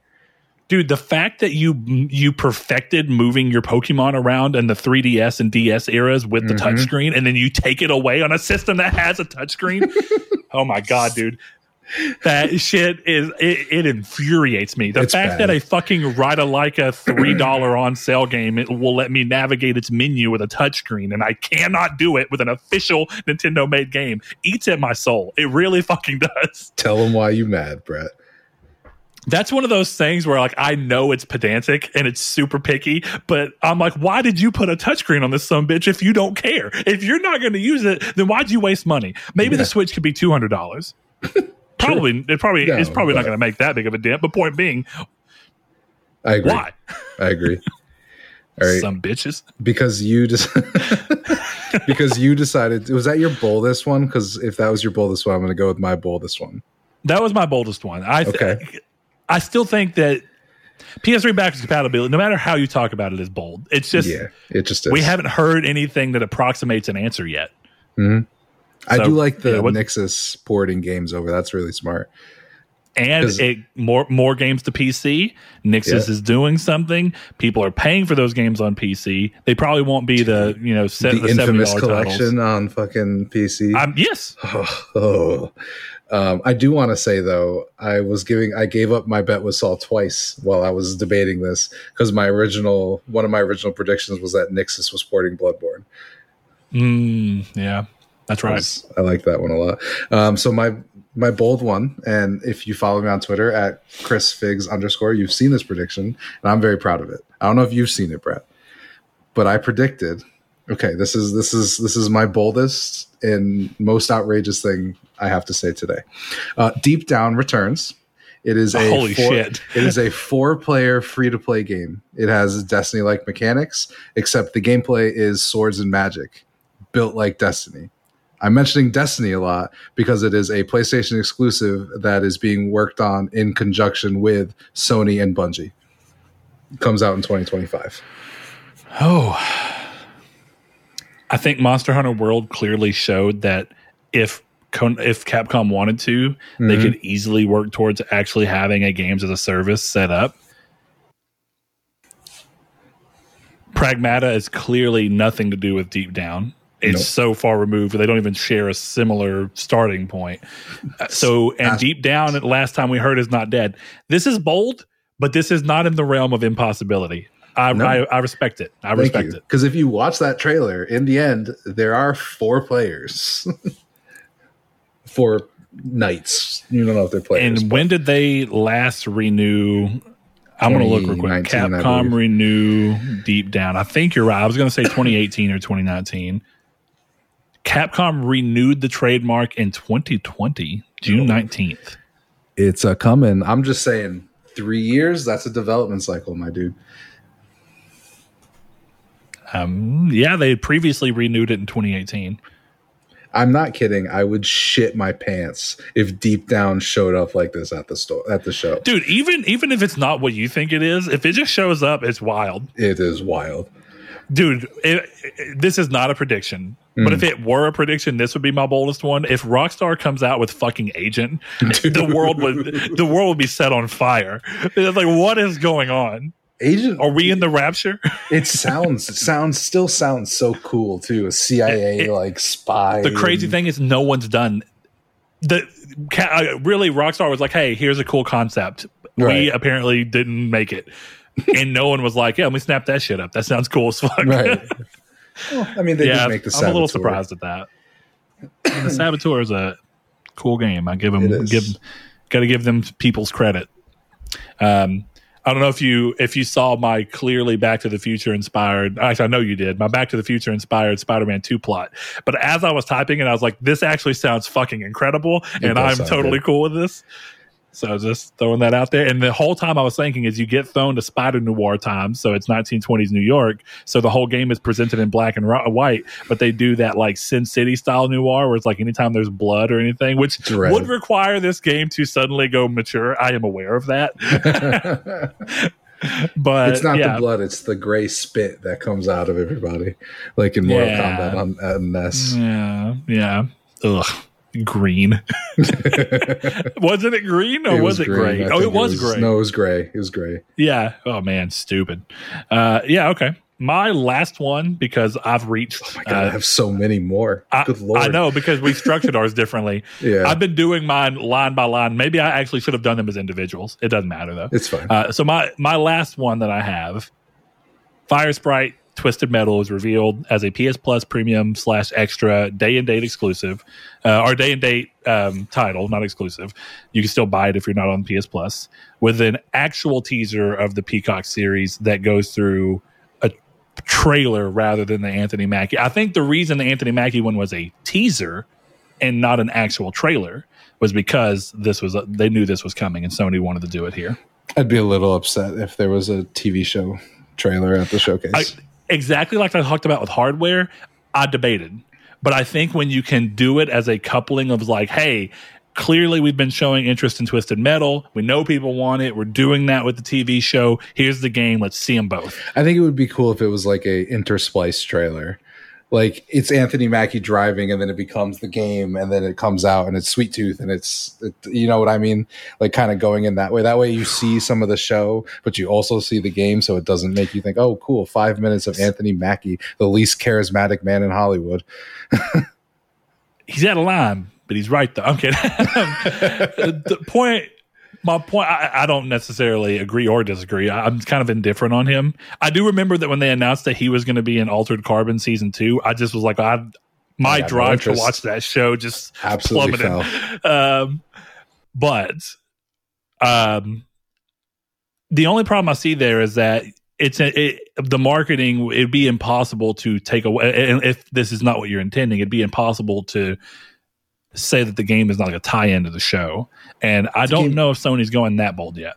Dude, the fact that you you perfected moving your Pokemon around in the 3DS and DS eras with the Mhm. touchscreen, and then you take it away on a system that has a touchscreen. oh my god, dude. That shit is it, it infuriates me. The It's fact bad. that a fucking Ride like a three dollar on sale game it will let me navigate its menu with a touchscreen, and I cannot do it with an official Nintendo made game eats at my soul. It really fucking does Tell them why you mad, Brett. That's one of those things where like I know it's pedantic and it's super picky, but I'm like, why did you put a touchscreen on this some bitch if you don't care? If you're not going to use it, then why'd you waste money? Maybe Yeah. the Switch could be two hundred dollars. probably it probably No, it's probably not going to make that big of a dent. But point being, I agree. why? I agree. All right. Some bitches. because you just because you decided was that your boldest one because if that was your boldest one i'm going to go with my boldest one That was my boldest one. I th- Okay. I still think that PS3 backwards compatibility, no matter how you talk about it, is bold. It's just yeah it just is we haven't heard anything that approximates an answer yet. i so, do like the yeah, what- Nixxes porting games over that's really smart And it more more games to PC. Nixxes Yeah. is doing something. People are paying for those games on PC. They probably won't be the you know set, the the, infamous collection titles. on fucking pc Um, yes, oh, Um, i do want to say though i was giving i gave up my bet with Sol twice while i was debating this because my original one of my original predictions was that Nixxes was porting bloodborne mm, yeah, that's right. was- I like that one a lot. Um, so my my bold one, and if you follow me on Twitter at Chris Figz underscore, you've seen this prediction, and I'm very proud of it. I don't know if you've seen it, Brett, but I predicted. Okay, this is this is this is my boldest and most outrageous thing I have to say today. Uh, Deep Down returns. It is a Holy four, shit. it is a four player free to play game. It has Destiny like mechanics, except the gameplay is swords and magic, built like Destiny. I'm mentioning Destiny a lot because it is a PlayStation exclusive that is being worked on in conjunction with Sony and Bungie. Comes out in 2025. Oh, I think Monster Hunter World clearly showed that if if Capcom wanted to, they Mhm. could easily work towards actually having a games as a service set up. Pragmata is clearly nothing to do with Deep Down. It's Nope. so far removed; they don't even share a similar starting point. Uh, So, and Deep Down, last time we heard, is not dead. This is bold, but this is not in the realm of impossibility. I, No. I, I respect it. I Thank respect you. it. Because if you watch that trailer, in the end, there are four players. four knights. You don't know if they're players. And when did they last renew? I'm going to look real quick. Capcom renew Deep Down. I think you're right. I was going to say 2018 or 2019. Capcom renewed the trademark in 2020, June 19th. it's a coming. I'm just saying, three years, that's a development cycle, my dude. Um, yeah, they had previously renewed it in 2018. I'm not kidding. I would shit my pants if Deep Down showed up like this at the store at the show. Dude, even even if it's not what you think it is, if it just shows up, it's wild. It is wild. dude it, it- this is not a prediction but if mm. it were a prediction this would be my boldest one if rockstar comes out with fucking agent the world would the world would be set on fire it's like what is going on Agent, are we in the rapture it sounds it sounds still sounds so cool too. A CIA It- like spy. the crazy and- thing is no one's done the uh, really rockstar was like hey here's a cool concept we apparently didn't make it and no one was like yeah let me snap that shit up that sounds cool as fuck right. Well, I mean, they yeah, make the. I'm a little surprised at that. the Saboteur is a cool game. I give them give got to give them people's credit. Um, I don't know if you if you saw my clearly Back to the Future inspired. Actually, I know you did. My Back to the Future inspired Spider-Man Two plot. But as I was typing it, I was like, "This actually sounds fucking incredible," and I'm totally good. cool with this. So just throwing that out there. And the whole time I was thinking is you get thrown to Spider Noir times, so it's 1920s New York. So the whole game is presented in black and ro- white, but they do that like Sin City style noir, where it's like anytime there's blood or anything, which red. would require this game to suddenly go mature. I am aware of that, but it's not yeah, the blood; it's the gray spit that comes out of everybody, like in Mortal Yeah. Kombat on, on NES. Yeah, yeah. Ugh. Green. Wasn't it green or was, it green. gray? I Oh, it think was, gray. No, it was gray. It was gray. Yeah. Oh man, stupid. Uh, yeah. Okay. My last one because I've reached. Oh my god, I uh, have so many more. I, Good lord. I know because we structured ours differently. Yeah, I've been doing mine line by line. Maybe I actually should have done them as individuals. It doesn't matter though. it's fine. Uh, so my my last one that I have, Firesprite Twisted Metal is revealed as a PS Plus Premium slash Extra day and date exclusive, uh, or day and date um, title, not exclusive. You can still buy it if you're not on PS Plus. With an actual teaser of the Peacock series that goes through a trailer rather than the Anthony Mackie. I think the reason the Anthony Mackie one was a teaser and not an actual trailer was because this was they knew this was coming and Sony wanted to do it here. I'd be a little upset if there was a TV show trailer at the showcase. I, exactly like I talked about with hardware, I debated. But I think when you can do it as a coupling of like, hey, clearly we've been showing interest in Twisted Metal. We know people want it. We're doing that with the TV show. Here's the game. Let's see them both. I think it would be cool if it was like a intersplice trailer. Like it's Anthony Mackie driving, and then it becomes the game, and then it comes out, and it's Sweet Tooth, and it's it, you know what I mean, like kind of going in that way. That way, you see some of the show, but you also see the game, so it doesn't make you think, "Oh, cool, five minutes of Anthony Mackie, the least charismatic man in Hollywood." He's out of line, but he's right though. I'm the point my point I, I, don't necessarily agree or disagree. I'm kind of indifferent on him. I do remember that when they announced that he was going to be in altered carbon season two i just was like i my drive no to watch that show just absolutely plummeted. um, but um, the only problem i see there is that it's a, it, the marketing it'd be impossible to take away and if this is not what you're intending it'd be impossible to say that the game is not like a tie-in to the show, and I don't know if Sony's going that bold yet.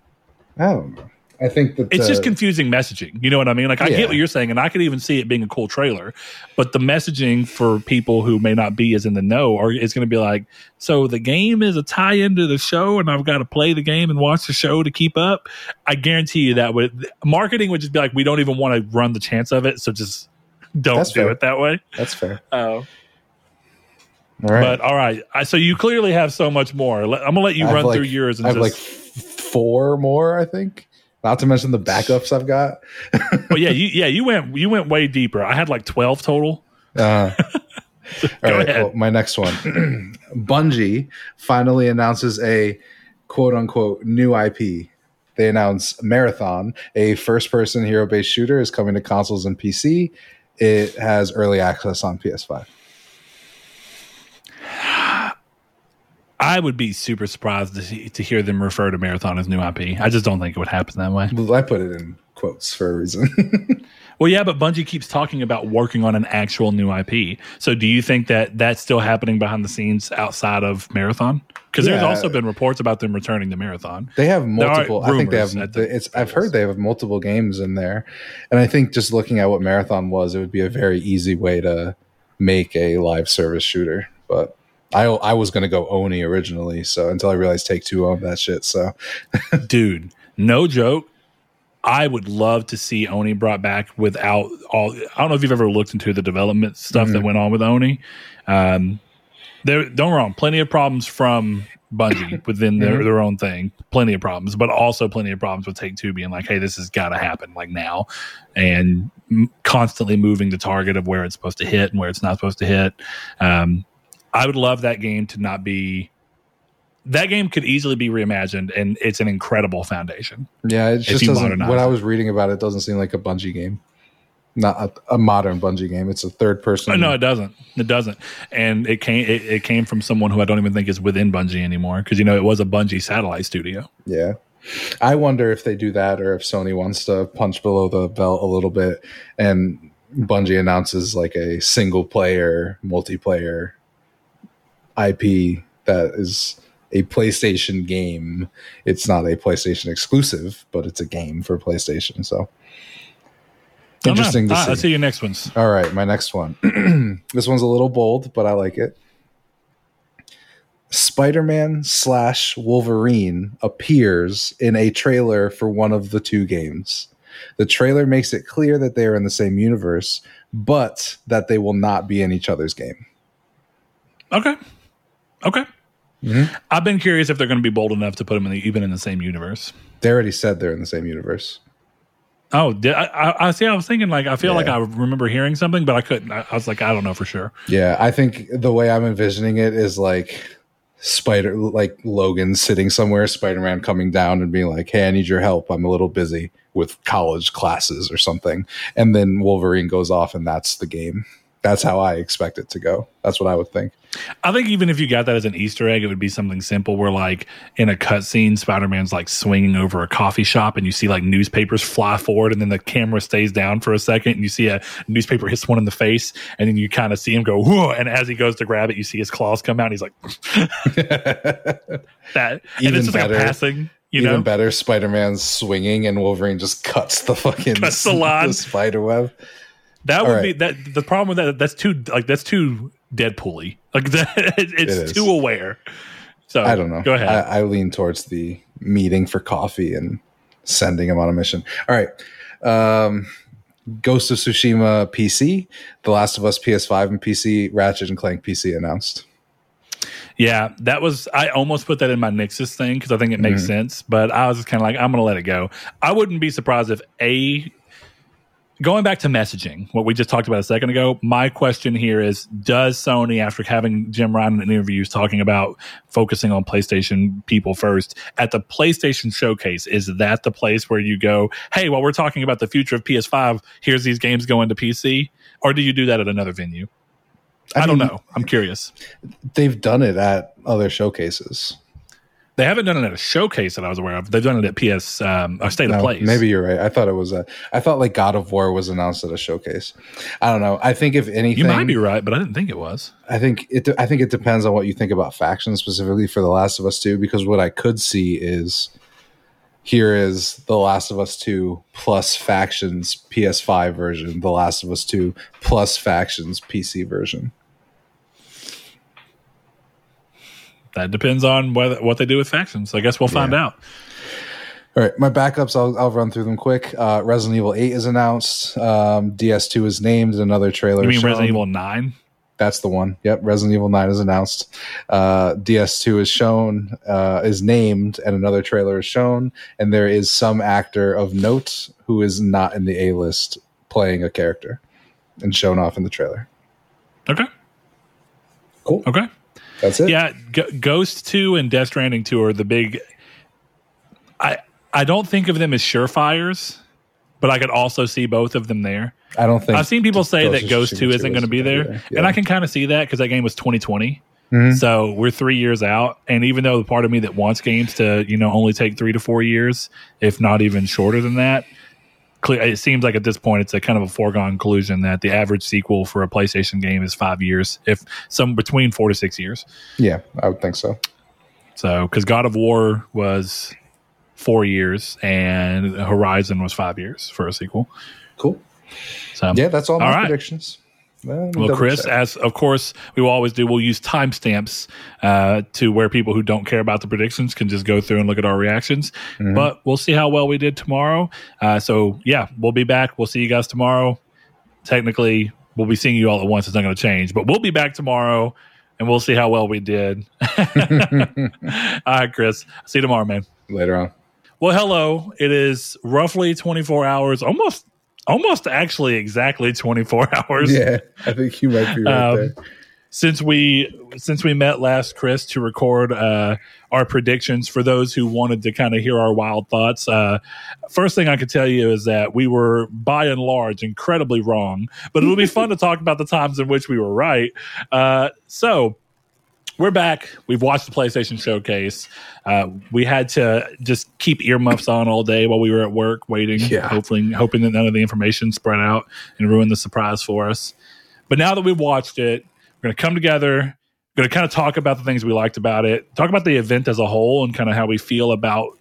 I don't know. I think that it's uh, just confusing messaging. You know what I mean? Like I yeah. get what you're saying, and I could even see it being a cool trailer, but the messaging for people who may not be as in the know or is going to be like, so the game is a tie-in to the show, and I've got to play the game and watch the show to keep up. I guarantee you that would marketing would just be like, we don't even want to run the chance of it, so just don't That's do fair. it that way. That's fair. Oh. All right. But all right, I, so you clearly have so much more. I'm gonna let you run like, through yours. And I have just, like four more, I think. Not to mention the backups I've got. well, yeah, you yeah you went you went way deeper. I had like twelve total. Uh, Go all right, ahead. well, my next one. Bungie finally announces a quote unquote new IP. They announce Marathon, a first person hero based shooter, is coming to consoles and PC. It has early access on PS5. I would be super surprised to, see, to hear them refer to Marathon as new IP. I just don't think it would happen that way. Well, I put it in quotes for a reason. well, yeah, but Bungie keeps talking about working on an actual new IP. So, do you think that that's still happening behind the scenes outside of Marathon? Because there's also been reports about them returning to Marathon. They have multiple. I think they have. the It's. I've heard they have multiple games in there, and I think just looking at what Marathon was, it would be a very easy way to make a live service shooter. But I, I was going to go Oni originally, so until I realized Take Two owned that shit. So dude no joke i would love to see oni brought back without all i don't know if you've ever looked into the development stuff that Mhm. went on with oni um there don't wrong plenty of problems from bungie within their, Mhm. their own thing plenty of problems but also plenty of problems with take two being like hey this has got to happen like now and m- constantly moving the target of where it's supposed to hit and where it's not supposed to hit um i would love that game to not be that game could easily be reimagined and it's an incredible foundation yeah, it just doesn't. When I was reading about it, it doesn't seem like a Bungie game, not a, a modern Bungie game. It's a third person. No, it doesn't. It doesn't. And it came it, it came from someone who I don't even think is within Bungie anymore because you know it was a Bungie satellite studio. Yeah. I wonder if they do that or if Sony wants to punch below the belt a little bit and Bungie announces like a single player, multiplayer IP that is a PlayStation game. It's not a PlayStation exclusive, but it's a game for PlayStation. So interesting to Ah, see. Let's see your next ones. All right, my next one. this one's a little bold, but I like it. Spider Man slash Wolverine appears in a trailer for one of the two games. The trailer makes it clear that they are in the same universe, but that they will not be in each other's game. Okay. Okay. Mm-hmm. I've been curious if they're going to be bold enough to put them in the, even in the same universe. They already said they're in the same universe. Oh, did I, I, I see. I was thinking like I feel yeah. like I remember hearing something, but I couldn't. I, I was like, I don't know for sure. Yeah, I think the way I'm envisioning it is like Spider, like Logan sitting somewhere, Spider Man coming down and being like, "Hey, I need your help. I'm a little busy with college classes or something," and then Wolverine goes off, and that's the game that's how I expect it to go. That's what I would think. I think even if you got that as an Easter egg, it would be something simple where, like, in a cutscene, Spider Man's like swinging over a coffee shop, and you see like newspapers fly forward, and then the camera stays down for a second, and you see a newspaper hits one in the face, and then you kind of see him go, Whoa, and as he goes to grab it, you see his claws come out, and he's like, that. Even and it's just better. like a passing. You Even know? better, Spider Man's swinging, and Wolverine just cuts the fucking cuts the, the spider web. That would right. be that. The problem with that that's too like that's too Deadpool-y. Like that, it's it too aware. So I don't know. Go ahead. I, I, lean towards the meeting for coffee and sending him on a mission. All right. Um, Ghost of Tsushima PC, The Last of Us PS5 and PC, Ratchet and Clank PC announced. Yeah, that was I almost put that in my Nixxes thing because I think it makes mm-hmm. sense, but I was just kind of like, I'm gonna let it go. I wouldn't be surprised if a going back to messaging, what we just talked about a second ago, my question here is Does Sony, after having Jim Ryan in interviews talking about focusing on PlayStation people first, at the PlayStation showcase, is that the place where you go, hey, while we're talking about the future of PS5, here's these games going to PC? Or do you do that at another venue? I, I mean, don't know. I'm curious. They've done it at other showcases. They haven't done it at a showcase that I was aware of. They've done it at PS um, or State no, of Play. Maybe you're right. I thought it was a. I thought like God of War was announced at a showcase. I don't know. I think if anything, you might be right, but I didn't think it was. I think it. I think it depends on what you think about factions specifically for The Last of Us Two. Because what I could see is here is The Last of Us 2 plus factions PS5 version, The Last of Us 2 plus factions PC version. That depends on what what they do with factions. I guess we'll find yeah. out. All right, my backups. I'll, I'll run through them quick. Uh, Resident Evil Eight is announced. Um, DS2 is named. Another trailer. You mean shown. Resident Evil Nine? That's the one. Yep, Resident Evil Nine is announced. Uh, DS2 is shown, uh, is named, and another trailer is shown. And there is some actor of note who is not in the A list playing a character and shown off in the trailer. Okay. Cool. Okay. That's it. Yeah, G- Ghost Two and Death Stranding Two are the big. I I don't think of them as surefires, but I could also see both of them there. I don't think I've seen people say that Ghost Two isn't going to be there, yeah. and I can kind of see that because that game was 2020. Mm-hmm. So we're three years out, and even though the part of me that wants games to, you know, only take three to four years, if not even shorter than that, it seems like at this point it's a kind of a foregone conclusion that the average sequel for a PlayStation game is five years, if some between four to six years. Yeah, I would think so. So, because God of War was four years and Horizon was five years for a sequel. Cool. So, yeah, that's all my all right. predictions. Well, Chris, check. as of course we will always do, we'll use timestamps uh, to where people who don't care about the predictions can just go through and look at our reactions. Mm-hmm. But we'll see how well we did tomorrow. Uh, so yeah, we'll be back. We'll see you guys tomorrow. Technically, we'll be seeing you all at once. It's not going to change, but we'll be back tomorrow, and we'll see how well we did. all right, Chris. See you tomorrow, man. Later on. Well, hello. It is roughly 24 hours, almost almost actually exactly 24 hours. Yeah, I think you might be right um, there. Since we since we met last, Chris, to record uh, our predictions for those who wanted to kind of hear our wild thoughts. Uh, first thing I could tell you is that we were by and large incredibly wrong, but it'll be fun to talk about the times in which we were right. Uh, so we're back. We've watched the PlayStation Showcase. Uh, we had to just keep earmuffs on all day while we were at work, waiting, yeah. hopefully, hoping that none of the information spread out and ruin the surprise for us. But now that we've watched it, we're going to come together. We're going to kind of talk about the things we liked about it, talk about the event as a whole, and kind of how we feel about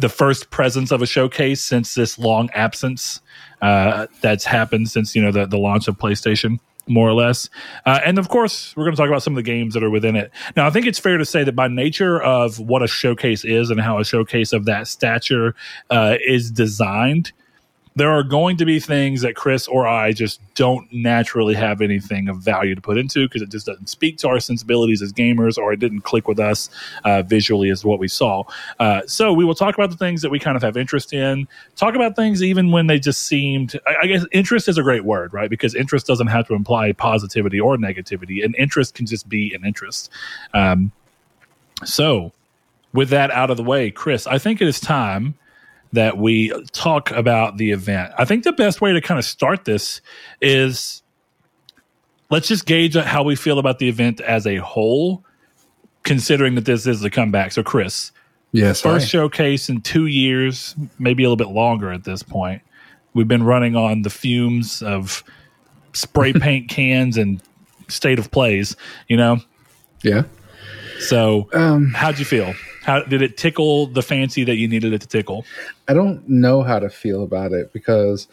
the first presence of a showcase since this long absence uh, that's happened since you know the, the launch of PlayStation more or less. Uh, and of course, we're going to talk about some of the games that are within it. Now, I think it's fair to say that by nature of what a showcase is and how a showcase of that stature uh, is designed, there are going to be things that Chris or I just don't naturally have anything of value to put into because it just doesn't speak to our sensibilities as gamers or it didn't click with us uh, visually as what we saw. Uh, so we will talk about the things that we kind of have interest in, talk about things even when they just seemed, I, I guess interest is a great word, right? Because interest doesn't have to imply positivity or negativity, and interest can just be an interest. Um, so with that out of the way, Chris, I think it is time that we talk about the event. I think the best way to kind of start this is let's just gauge how we feel about the event as a whole, considering that this is the comeback. So, Chris, yes, first showcase in two years, maybe a little bit longer at this point. We've been running on the fumes of spray paint cans and state of plays, you know? Yeah. So, um, how'd you feel? How did it tickle the fancy that you needed it to tickle? I don't know how to feel about it because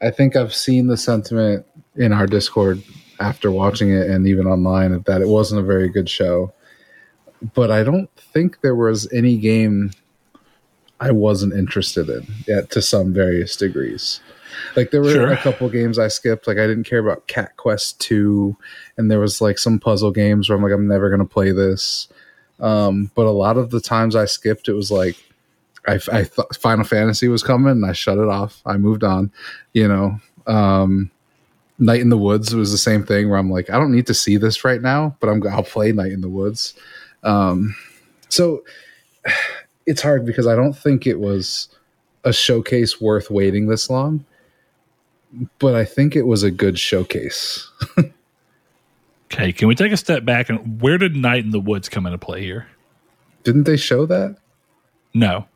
I think I've seen the sentiment in our Discord after watching it and even online that it wasn't a very good show. But I don't think there was any game I wasn't interested in yet to some various degrees. Like there were sure. a couple games I skipped. Like I didn't care about Cat Quest two, and there was like some puzzle games where I'm like I'm never gonna play this. Um, but a lot of the times I skipped, it was like I, I thought Final Fantasy was coming, and I shut it off. I moved on. You know, um, Night in the Woods was the same thing where I'm like, I don't need to see this right now, but I'm I'll play Night in the Woods. Um, so it's hard because I don't think it was a showcase worth waiting this long, but I think it was a good showcase. Okay, can we take a step back and where did Night in the Woods come into play here? Didn't they show that? No.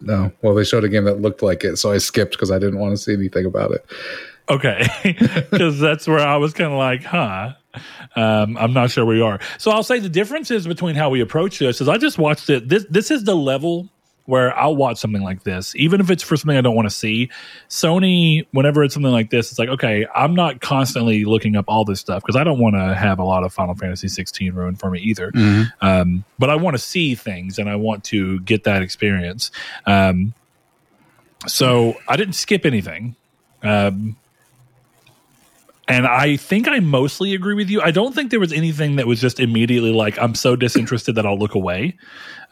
No. Well, they showed a game that looked like it, so I skipped because I didn't want to see anything about it. Okay, because that's where I was kind of like, huh. Um, I'm not sure where we are. So I'll say the differences between how we approach this is I just watched it. This this is the level where I'll watch something like this, even if it's for something I don't want to see. Sony, whenever it's something like this, it's like, okay, I'm not constantly looking up all this stuff because I don't want to have a lot of Final Fantasy 16 ruined for me either. Mm-hmm. Um, but I want to see things and I want to get that experience. Um, so I didn't skip anything. Um, and I think I mostly agree with you. I don't think there was anything that was just immediately like, I'm so disinterested that I'll look away.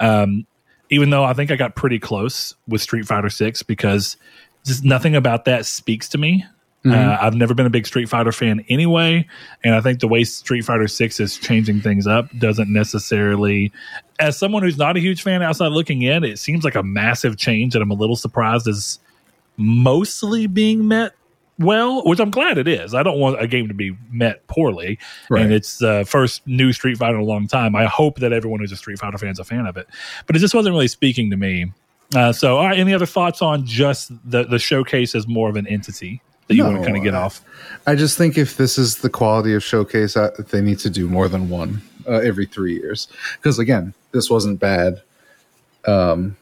Um, even though I think I got pretty close with Street Fighter Six because just nothing about that speaks to me. Mm-hmm. Uh, I've never been a big Street Fighter fan anyway, and I think the way Street Fighter Six is changing things up doesn't necessarily. As someone who's not a huge fan outside looking in, it seems like a massive change and I'm a little surprised is mostly being met well, which I'm glad it is. I don't want a game to be met poorly, right. and it's the first new Street Fighter in a long time. I hope that everyone who's a Street Fighter fan is a fan of it, but it just wasn't really speaking to me. Uh, so, all right, any other thoughts on just the the showcase as more of an entity that you no, want to kind of get off? I just think if this is the quality of showcase, I, they need to do more than one uh, every three years. Because again, this wasn't bad. Um,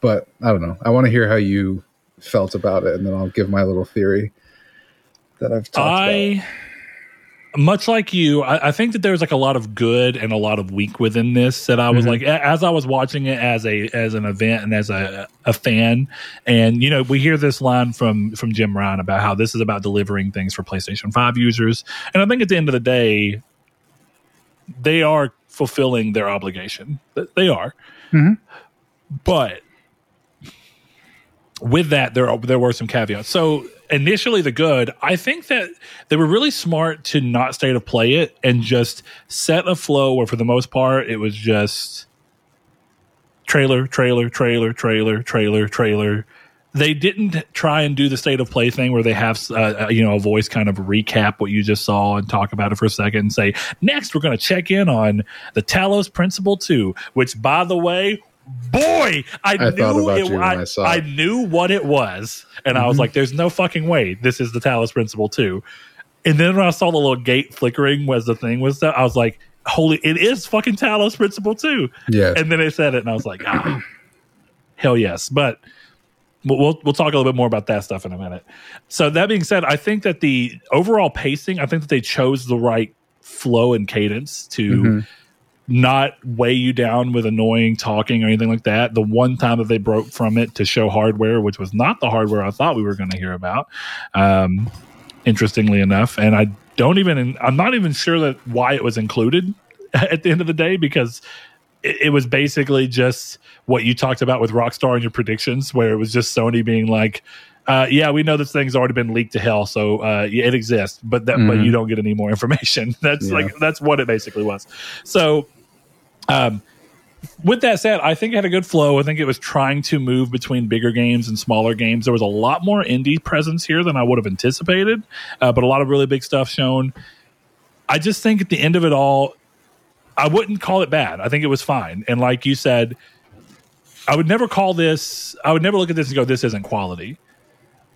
but I don't know. I want to hear how you felt about it, and then I'll give my little theory that I've talked I, about? Much like you, I, I, think that there's like a lot of good and a lot of weak within this. That I was mm-hmm. like, as I was watching it as a as an event and as a a fan, and you know, we hear this line from from Jim Ryan about how this is about delivering things for PlayStation Five users, and I think at the end of the day, they are fulfilling their obligation. They are, mm-hmm. but with that, there are, there were some caveats. So initially the good, I think that they were really smart to not state of play it and just set a flow where for the most part it was just trailer, trailer, trailer, trailer, trailer, trailer. They didn't try and do the state of play thing where they have, uh, uh you know, a voice kind of recap what you just saw and talk about it for a second and say, next we're going to check in on the Talos Principle 2, which, by the way, boy, I, I knew it, I, I, I, knew what it was, and mm-hmm. I was mm-hmm. like, "There's no fucking way this is the Talos Principle too." And then when I saw the little gate flickering was the thing was that I was like, "Holy, it is fucking Talos Principle too!" Yeah. And then they said it, and I was like, "Ah, hell yes!" But we'll we'll talk a little bit more about that stuff in a minute. So that being said, I think that the overall pacing, I think that they chose the right flow and cadence to. Mm-hmm not weigh you down with annoying talking or anything like that. The one time that they broke from it to show hardware, which was not the hardware I thought we were going to hear about, um, interestingly enough, and I don't even I'm not even sure that why it was included at the end of the day because it, it was basically just what you talked about with Rockstar and your predictions, where it was just Sony being like. Uh, yeah, we know this thing's already been leaked to hell, so uh, yeah, it exists, but that, mm-hmm. but you don't get any more information. That's yeah. like that's what it basically was. So, um, with that said, I think it had a good flow. I think it was trying to move between bigger games and smaller games. There was a lot more indie presence here than I would have anticipated, uh, but a lot of really big stuff shown. I just think at the end of it all, I wouldn't call it bad. I think it was fine. And like you said, I would never call this, I would never look at this and go, this isn't quality.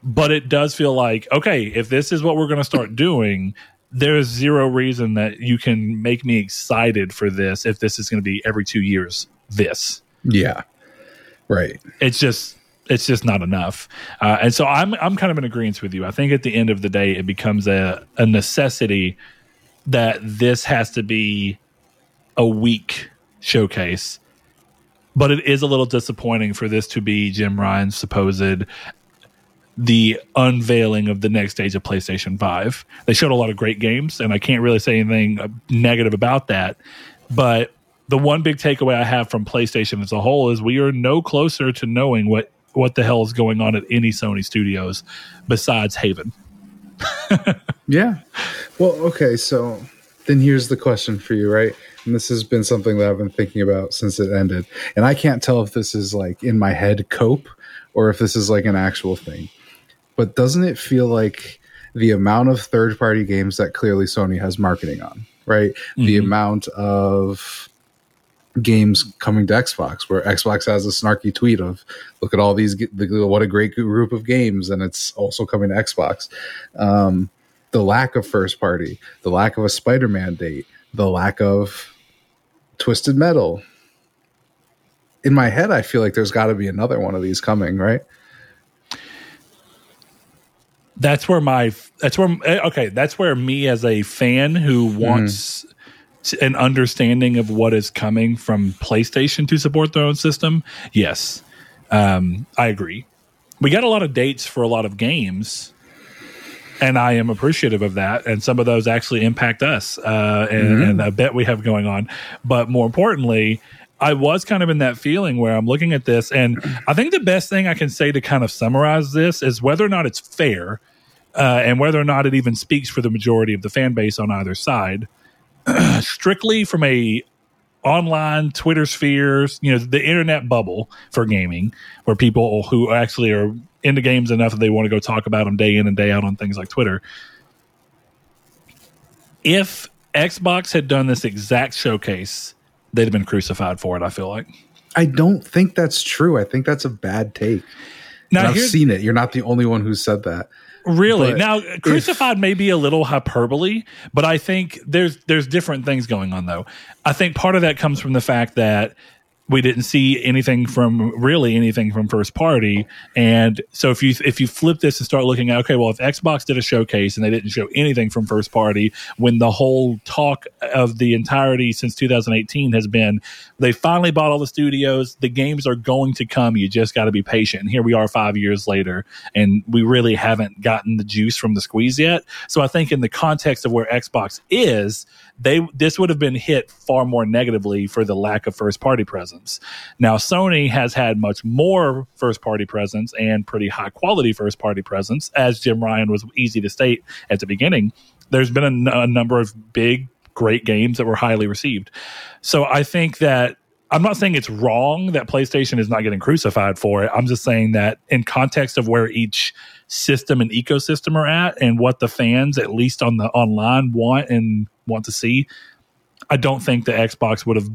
But it does feel like, okay, if this is what we're going to start doing, there's zero reason that you can make me excited for this if this is going to be every two years. This, yeah, right. It's just it's just not enough. Uh, and so I'm I'm kind of in agreement with you. I think at the end of the day, it becomes a a necessity that this has to be a week showcase. But it is a little disappointing for this to be Jim Ryan's supposed the unveiling of the next stage of PlayStation 5. They showed a lot of great games, and I can't really say anything uh, negative about that. But the one big takeaway I have from PlayStation as a whole is we are no closer to knowing what, what the hell is going on at any Sony studios besides Haven. yeah. Well, okay. So then here's the question for you, right? And this has been something that I've been thinking about since it ended. And I can't tell if this is like in my head cope or if this is like an actual thing. But doesn't it feel like the amount of third party games that clearly Sony has marketing on, right? Mm-hmm. The amount of games coming to Xbox, where Xbox has a snarky tweet of, "Look at all these! What a great group of games!" and it's also coming to Xbox. Um, the lack of first party, the lack of a Spider-Man date, the lack of Twisted Metal. In my head, I feel like there's got to be another one of these coming, right? That's where my that's where eh, okay that's where me as a fan who mm-hmm. wants mm. an understanding of what is coming from PlayStation to support their own system. Yes, um, I agree. We got a lot of dates for a lot of games and I am appreciative of that. And some of those actually impact us uh, and, mm-hmm. and I bet we have going on. But more importantly, I was kind of in that feeling where I'm looking at this, and I think the best thing I can say to kind of summarize this is whether or not it's fair, uh, and whether or not it even speaks for the majority of the fan base on either side. Strictly from a online Twitter spheres, you know, the internet bubble for gaming, where people who actually are into games enough that they want to go talk about them day in and day out on things like Twitter. If Xbox had done this exact showcase, they'd have been crucified for it. I feel like. I don't think that's true. I think that's a bad take. Now I've seen it. You're not the only one who said that. Really? But now, crucified if, may be a little hyperbole, but I think there's there's different things going on though. I think part of that comes from the fact that we didn't see anything from really anything from first party. And so if you if you flip this and start looking at okay well if xbox did a showcase and they didn't show anything from first party when the whole talk of the entirety since 2018 has been they finally bought all the studios the games are going to come you just got to be patient and here we are five years later and we really haven't gotten the juice from the squeeze yet so i think in the context of where xbox is they this would have been hit far more negatively for the lack of first party presence. Now, Sony has had much more first party presence and pretty high quality first party presence, as Jim Ryan was easy to state at the beginning. There's been a, a number of big, great games that were highly received. So I think that I'm not saying it's wrong that PlayStation is not getting crucified for it. I'm just saying that in context of where each system and ecosystem are at and what the fans, at least on the online, want and want to see, I don't think the Xbox would have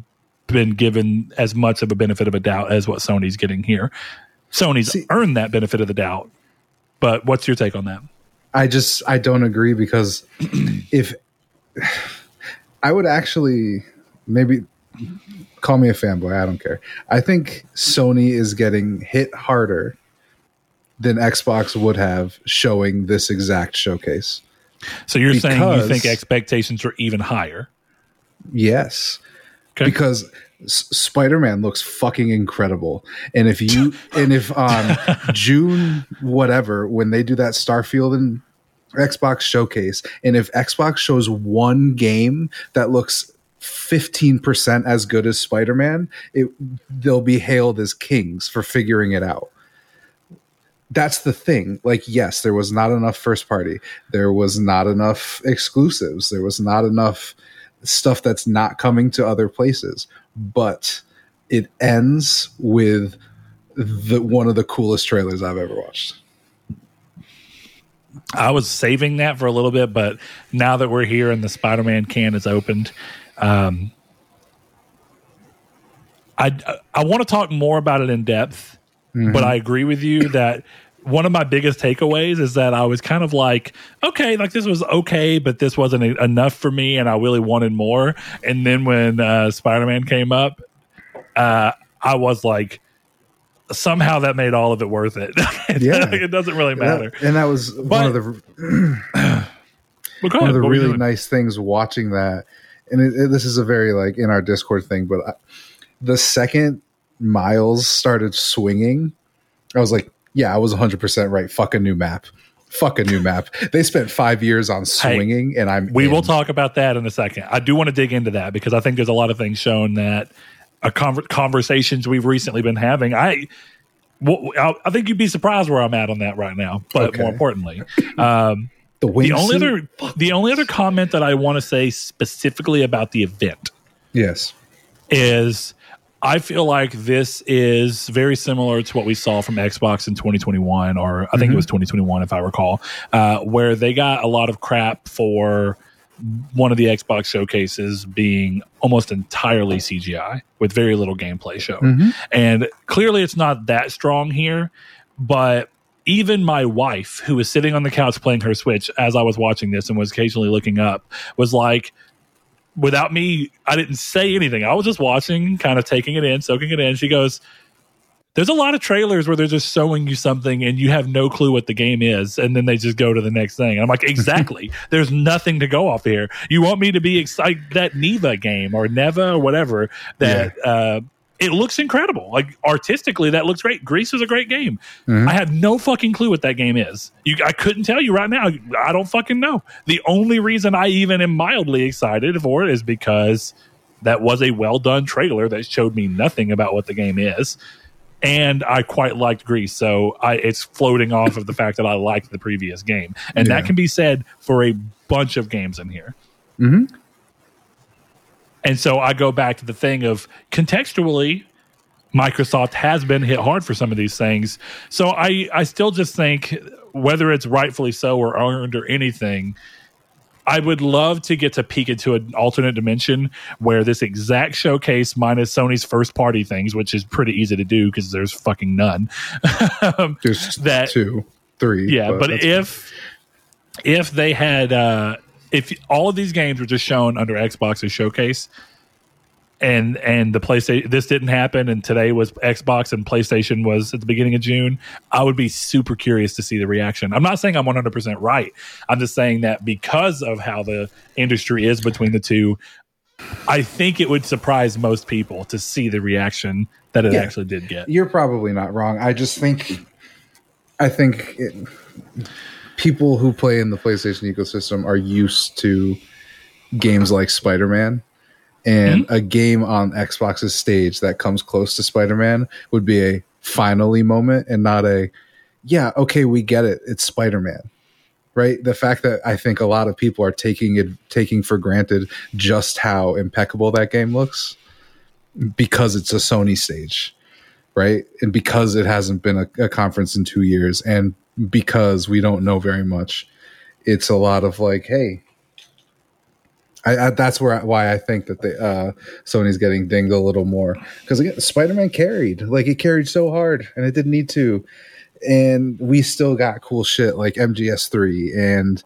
been given as much of a benefit of a doubt as what Sony's getting here. Sony's See, earned that benefit of the doubt. But what's your take on that? I just I don't agree because if I would actually maybe call me a fanboy, I don't care. I think Sony is getting hit harder than Xbox would have showing this exact showcase. So you're because, saying you think expectations are even higher? Yes Okay. Because S- Spider-Man looks fucking incredible. And if you and if on June whatever when they do that Starfield and Xbox showcase and if Xbox shows one game that looks 15% as good as Spider-Man, it they'll be hailed as kings for figuring it out. That's the thing. Like yes, there was not enough first party. There was not enough exclusives. There was not enough stuff that's not coming to other places but it ends with the one of the coolest trailers I've ever watched. I was saving that for a little bit, but now that we're here and the Spider-Man can is opened, um, I I want to talk more about it in depth. Mm-hmm. But I agree with you that one of my biggest takeaways is that I was kind of like, okay, like this was okay, but this wasn't enough for me, and I really wanted more. And then when uh, Spider Man came up, uh, I was like, somehow that made all of it worth it. yeah, it doesn't really matter. That, and that was but, one of the one of the really nice things watching that. And it, it, this is a very like in our Discord thing, but I, the second Miles started swinging, I was like, yeah, I was 100% right. Fuck a new map. Fuck a new map. They spent five years on swinging, hey, and I'm. We in. will talk about that in a second. I do want to dig into that because I think there's a lot of things shown that a conver- conversations we've recently been having. I. Well, I think you'd be surprised where I'm at on that right now. But okay. more importantly, um, the, the only other the only other comment that I want to say specifically about the event, yes, is I feel like this is very similar to what we saw from Xbox in 2021, or I think mm-hmm. it was 2021, if I recall, uh, where they got a lot of crap for one of the Xbox showcases being almost entirely CGI with very little gameplay shown. Mm-hmm. And clearly it's not that strong here, but even my wife, who was sitting on the couch playing her Switch as I was watching this and was occasionally looking up, was like, without me, I didn't say anything. I was just watching, kind of taking it in, soaking it in. She goes, There's a lot of trailers where they're just showing you something and you have no clue what the game is, and then they just go to the next thing. And I'm like, Exactly. There's nothing to go off here. You want me to be excited that Neva game or Neva or whatever that yeah. uh, it looks incredible. Like artistically, that looks great. Gris is a great game. Mm-hmm. I have no fucking clue what that game is. You, I couldn't tell you right now. I don't fucking know. The only reason I even am mildly excited for it is because that was a well done trailer that showed me nothing about what the game is. And I quite liked Gris, so I, it's floating off of the fact that I liked the previous game, and yeah. that can be said for a bunch of games in here. Mm-hmm. And so I go back to the thing of contextually, Microsoft has been hit hard for some of these things. So I, I still just think whether it's rightfully so or earned or anything, I would love to get to peek into an alternate dimension where this exact showcase minus Sony's first party things, which is pretty easy to do because there's fucking none. there's that two, three. Yeah, but, but if if they had uh, if all of these games were just shown under Xbox's showcase, and and the PlayStation this didn't happen, and today was Xbox and PlayStation was at the beginning of June, I would be super curious to see the reaction. I'm not saying I'm 100 percent right. I'm just saying that because of how the industry is between the two, I think it would surprise most people to see the reaction that it yeah, actually did get. You're probably not wrong. I just think, I think. It, people who play in the PlayStation ecosystem are used to games like Spider Man. And mm-hmm. a game on Xbox's stage that comes close to Spider Man would be a finally moment and not a, yeah, okay, we get it. It's Spider Man. Right. The fact that I think a lot of people are taking it, taking for granted just how impeccable that game looks because it's a Sony stage. Right. And because it hasn't been a, a conference in two years and because we don't know very much. It's a lot of like, hey, I, I, that's where why I think that the uh, Sony's getting dinged a little more. Because Spider Man carried like it carried so hard and it didn't need to, and we still got cool shit like MGS three and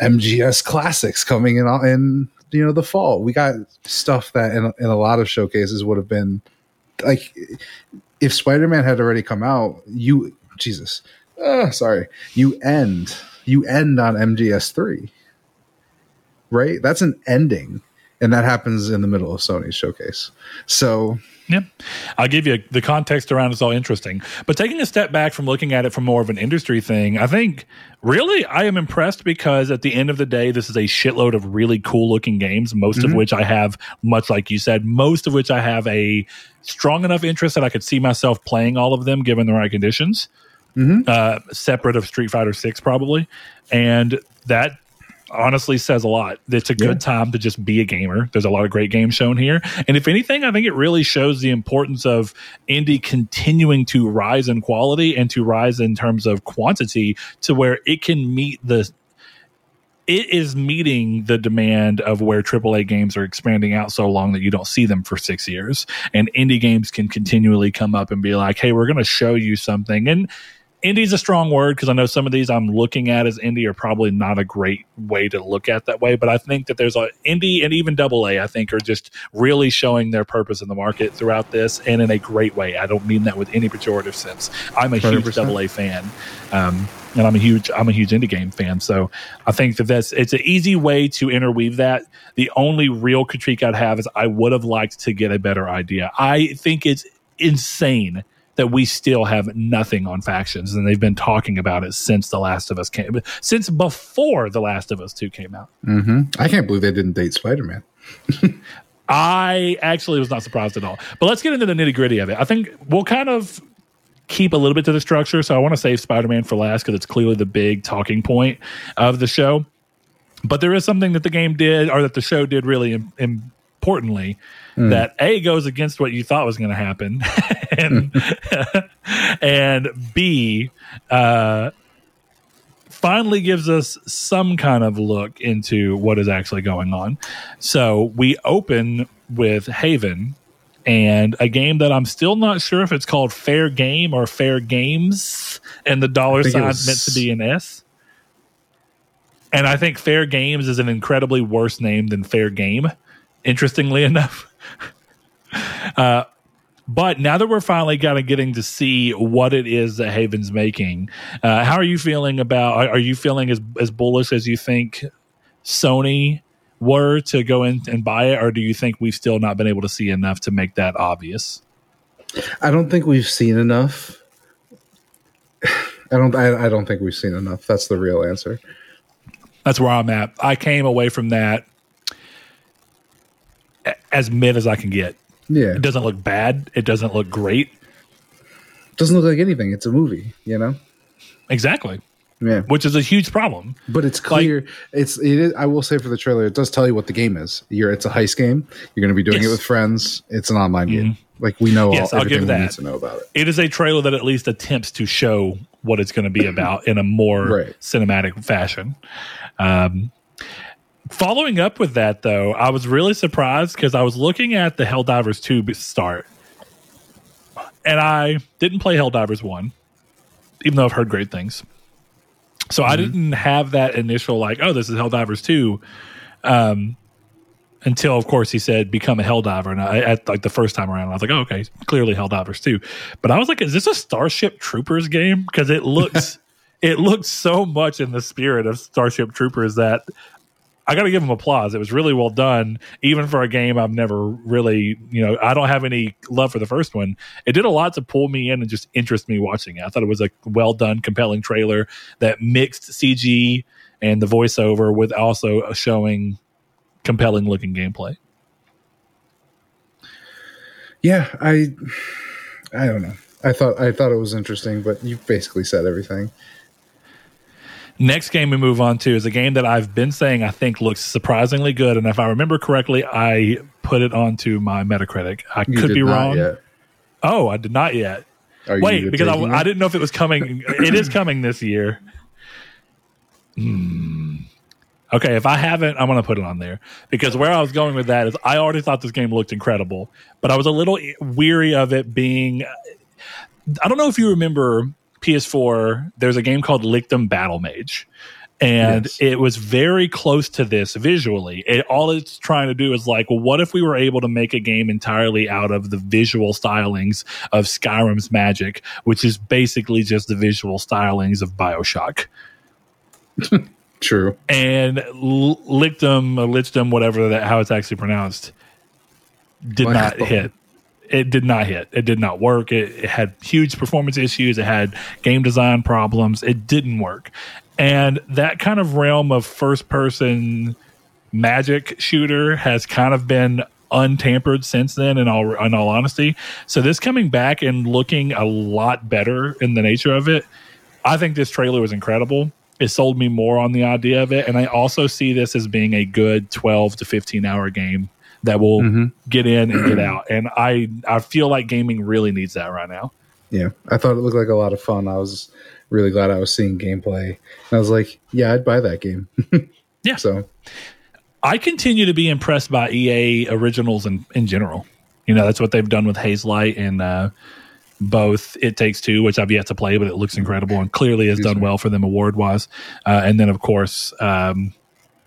MGS classics coming in in you know the fall. We got stuff that in, in a lot of showcases would have been like if Spider Man had already come out, you Jesus, uh, sorry, you end you end on MGS three, right? That's an ending. and that happens in the middle of Sony's showcase. So yeah, I'll give you the context around it's all interesting. But taking a step back from looking at it from more of an industry thing, I think really I am impressed because at the end of the day, this is a shitload of really cool looking games, most mm-hmm. of which I have, much like you said, most of which I have a strong enough interest that I could see myself playing all of them given the right conditions. Mm-hmm. Uh, separate of Street Fighter Six, probably, and that honestly says a lot. It's a good yeah. time to just be a gamer. There's a lot of great games shown here. And if anything, I think it really shows the importance of indie continuing to rise in quality and to rise in terms of quantity to where it can meet the it is meeting the demand of where AAA games are expanding out so long that you don't see them for six years. And indie games can continually come up and be like, hey, we're going to show you something. And indie's a strong word because I know some of these I'm looking at as indie are probably not a great way to look at that way. But I think that there's a indie and even double A, I think, are just really showing their purpose in the market throughout this and in a great way. I don't mean that with any pejorative sense. I'm a 100%. huge double A fan. Um, and I'm a huge I'm a huge indie game fan. So I think that that's it's an easy way to interweave that. The only real critique I'd have is I would have liked to get a better idea. I think it's insane that we still have nothing on factions, and they've been talking about it since The Last of Us came, since before The Last of Us Two came out. Mm-hmm. I can't believe they didn't date Spider Man. I actually was not surprised at all. But let's get into the nitty gritty of it. I think we'll kind of keep a little bit to the structure. So I want to save Spider Man for last because it's clearly the big talking point of the show. But there is something that the game did, or that the show did really Im- importantly, mm. that A goes against what you thought was going to happen, and and B uh, finally gives us some kind of look into what is actually going on. So we open with Haven and a game that I'm still not sure if it's called Fair Game or Fair Games, and the dollar sign was... meant to be an S. And I think Fair Games is an incredibly worse name than Fair Game, interestingly enough. Uh, but now that we're finally kind of getting to see what it is that Haven's making, uh, how are you feeling about? Are, are, you feeling as as bullish as you think Sony were to go in and buy it, or do you think we've still not been able to see enough to make that obvious? I don't think we've seen enough. I don't. I, I don't think we've seen enough. That's the real answer. That's where I'm at. I came away from that as mid as I can get. Yeah. It doesn't look bad. It doesn't look great. Doesn't look like anything. It's a movie, you know? Exactly. Yeah. Which is a huge problem. But it's clear like, it's it is I will say for the trailer, it does tell you what the game is. You're it's a heist game. You're gonna be doing yes. it with friends. It's an online mm-hmm. game. Like we know yes, all, everything we need to know about it. It is a trailer that at least attempts to show what it's going to be about in a more right. cinematic fashion. Um, Following up with that, though, I was really surprised because I was looking at the Helldivers 2 start, and I didn't play Helldivers 1, even though I've heard great things. So mm-hmm. I didn't have that initial, like, oh, this is Helldivers 2. Um, until of course he said become a helldiver and I at like the first time around I was like oh okay clearly helldivers too but I was like is this a Starship Troopers game because it looks it looks so much in the spirit of Starship Troopers that I got to give them applause. It was really well done, even for a game I've never really, you know, I don't have any love for the first one. It did a lot to pull me in and just interest me watching it. I thought it was a well done, compelling trailer that mixed CG and the voiceover with also showing compelling looking gameplay. Yeah, I, I don't know. I thought I thought it was interesting, but you basically said everything. Next game we move on to is a game that I've been saying I think looks surprisingly good, and if I remember correctly, I put it onto my Metacritic. I you could be wrong. Yet. Oh, I did not yet. Wait, because I, I, didn't know if it was coming. it is coming this year. Hmm. Okay, if I haven't, I'm going to put it on there because where I was going with that is I already thought this game looked incredible, but I was a little weary of it being. I don't know if you remember PS4, there's a game called Lichdom Battle Mage. And yes. it was very close to this visually. It, all it's trying to do is like, well, what if we were able to make a game entirely out of the visual stylings of Skyrim's magic, which is basically just the visual stylings of Bioshock. True. And Lictum, Lichdom, whatever that how it's actually pronounced, did not hit. It did not hit. It did not work. It, it had huge performance issues. It had game design problems. It didn't work. And that kind of realm of first person magic shooter has kind of been untampered since then in all in all honesty. So this coming back and looking a lot better in the nature of it, I think this trailer was incredible. It sold me more on the idea of it and I also see this as being a good 12 to 15 hour game that will Mhm. get in and get out. And I I feel like gaming really needs that right now. Yeah, I thought it looked like a lot of fun. I was really glad I was seeing gameplay. And I was like, yeah, I'd buy that game. Yeah. So I continue to be impressed by EA originals in, in general. You know, that's what they've done with Hazelight and uh, both It Takes Two, which I've yet to play, but it looks incredible and clearly has done well for them award wise. Uh, and then, of course, um,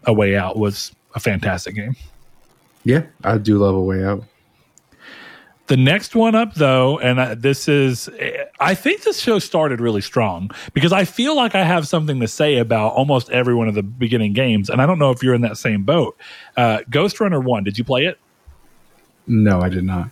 A Way Out was a fantastic game. Yeah, I do love a way out. The next one up, though, and this is, I think this show started really strong because I feel like I have something to say about almost every one of the beginning games. And I don't know if you're in that same boat. Uh, Ghostrunner 1, did you play it? No, I did not.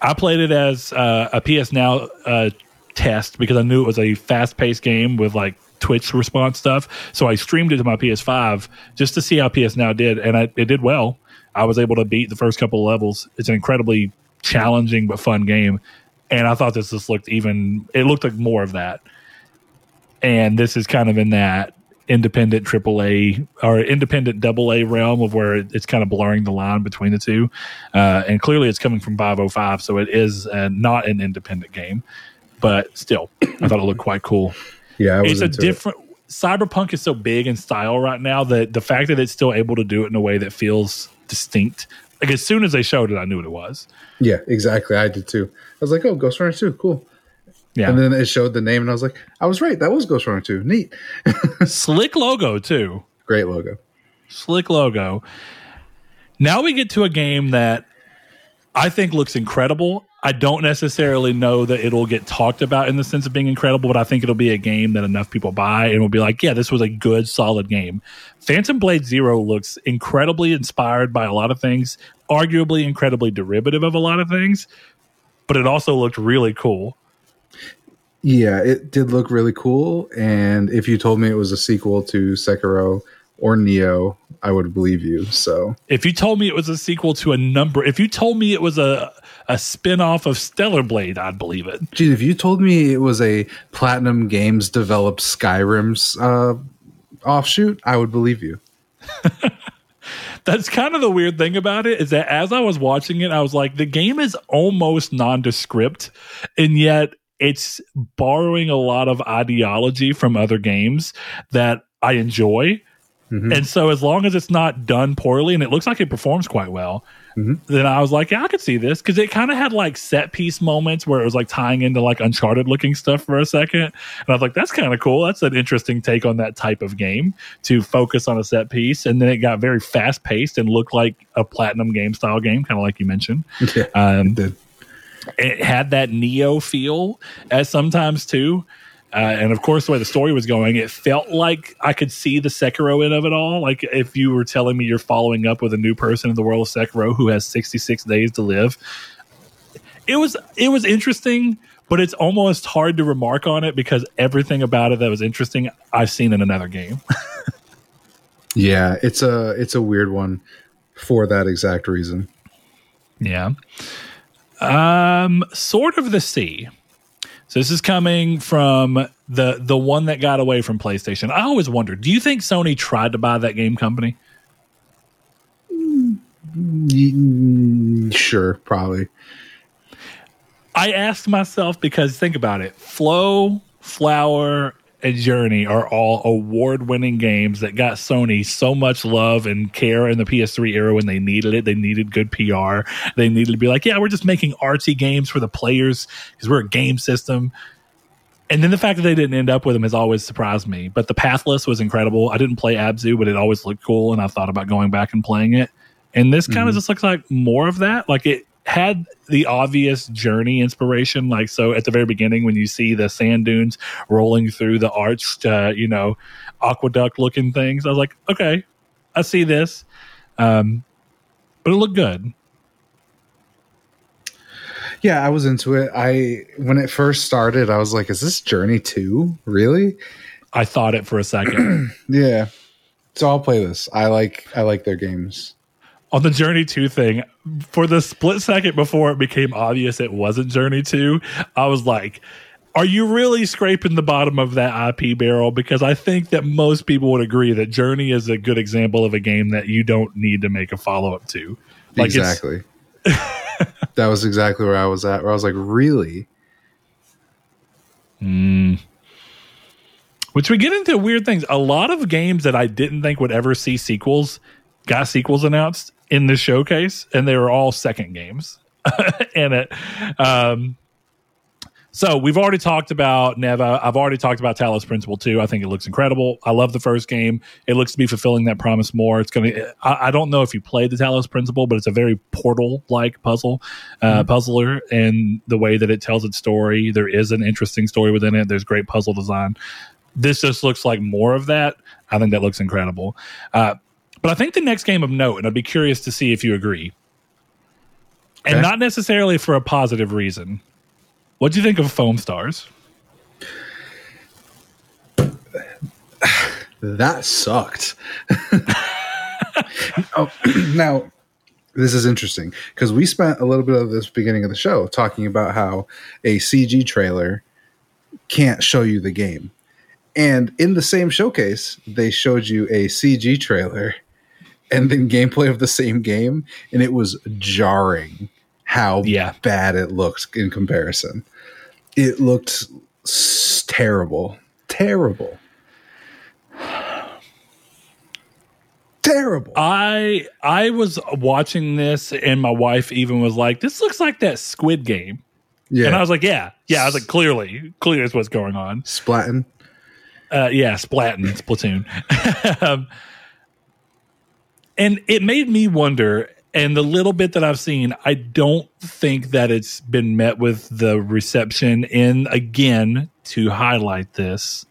I played it as uh, a PS Now uh, test because I knew it was a fast paced game with like Twitch response stuff. So I streamed it to my PS5 just to see how PS Now did, and I, it did well. I was able to beat the first couple of levels. It's an incredibly challenging but fun game, and I thought this just looked even. It looked like more of that, and this is kind of in that independent AAA or independent double A realm of where it's kind of blurring the line between the two. Uh, and clearly it's coming from 505, so it is uh, not an independent game, but still, I thought it looked quite cool. Yeah, It's a into it. different. Cyberpunk is so big in style right now that the fact that it's still able to do it in a way that feels distinct. Like as soon as they showed it, I knew what it was. Yeah, exactly. I did too. I was like, oh, Ghostrunner 2, cool. Yeah, And then it showed the name, and I was like, I was right. That was Ghostrunner 2. Neat. slick logo too. Great logo. slick logo. Now we get to a game that I think looks incredible. I don't necessarily know that it'll get talked about in the sense of being incredible, but I think it'll be a game that enough people buy and will be like, yeah, this was a good, solid game. Phantom Blade Zero looks incredibly inspired by a lot of things, arguably incredibly derivative of a lot of things, but it also looked really cool. Yeah, it did look really cool. And if you told me it was a sequel to Sekiro or Nioh, I would believe you. So If you told me it was a sequel to a number, if you told me it was a a spin-off of Stellar Blade, I'd believe it. Geez, if you told me it was a Platinum Games developed Skyrim's uh, offshoot, I would believe you. That's kind of the weird thing about it is that as I was watching it, I was like, the game is almost nondescript, and yet it's borrowing a lot of ideology from other games that I enjoy. Mhm. And so, as long as it's not done poorly and it looks like it performs quite well, Mhm. then I was like, yeah, I could see this because it kind of had like set piece moments where it was like tying into like Uncharted looking stuff for a second. And I was like, that's kind of cool. That's an interesting take on that type of game to focus on a set piece. And then it got very fast paced and looked like a platinum game style game, kind of like you mentioned. Yeah, Um, it it had that Nioh feel as sometimes too. Uh, and of course, the way the story was going, it felt like I could see the Sekiro in of it all. Like if you were telling me you're following up with a new person in the world of Sekiro who has 66 days to live, it was it was interesting, but it's almost hard to remark on it because everything about it that was interesting I've seen in another game. Yeah, it's a it's a weird one for that exact reason. Yeah. Um, Sword of the Sea. So this is coming from the the one that got away from PlayStation. I always wondered, do you think Sony tried to buy that game company? Mm, sure, probably. I asked myself because think about it. Flow, Flower, and Journey are all award winning games that got Sony so much love and care in the PS3 era when they needed it. They needed good PR. They needed to be like, yeah, we're just making artsy games for the players because we're a game system. And then the fact that they didn't end up with them has always surprised me. But the Pathless was incredible. I didn't play Abzu, but it always looked cool, and I thought about going back and playing it. And this kind of Mhm. just looks like more of that. Like it, had the obvious journey inspiration. Like so, at the very beginning, when you see the sand dunes rolling through the arched, uh, you know, aqueduct looking things, I was like, okay, I see this. Um, but it looked good. Yeah, I was into it. I when it first started, I was like, "Is this Journey Two? Really?" I thought it for a second. yeah. So I'll play this. I like I like their games. On the Journey 2 thing, for the split second before it became obvious it wasn't Journey 2, I was like, are you really scraping the bottom of that IP barrel? Because I think that most people would agree that Journey is a good example of a game that you don't need to make a follow up to. Like exactly. that was exactly where I was at. Where I was like, really? Mm. Which we get into weird things. A lot of games that I didn't think would ever see sequels got sequels announced in the showcase, and they were all second games in it. Um, so we've already talked about Neva. I've already talked about Talos Principle 2. I think it looks incredible. I love the first game. It looks to be fulfilling that promise more. It's going to. I don't know if you played the Talos Principle, but it's a very Portal like puzzle uh, mm-hmm. puzzler, and the way that it tells its story. There is an interesting story within it. There's great puzzle design. This just looks like more of that. I think that looks incredible. Uh, but I think the next game of note, and I'd be curious to see if you agree, okay. and not necessarily for a positive reason. What do you think of Foamstars? that sucked. oh, now, this is interesting because we spent a little bit of this beginning of the show talking about how a CG trailer can't show you the game. And in the same showcase, they showed you a CG trailer and then gameplay of the same game, and it was jarring how yeah. bad it looked in comparison. It looked terrible, terrible, terrible. I I was watching this, and my wife even was like, "This looks like that Squid Game." Yeah, and I was like, "Yeah, yeah." I was like, "Clearly, clearly, is what's going on." Splatting. Uh, yeah, Splatting, Splatoon. um, and it made me wonder. And the little bit that I've seen, I don't think that it's been met with the reception in again to highlight this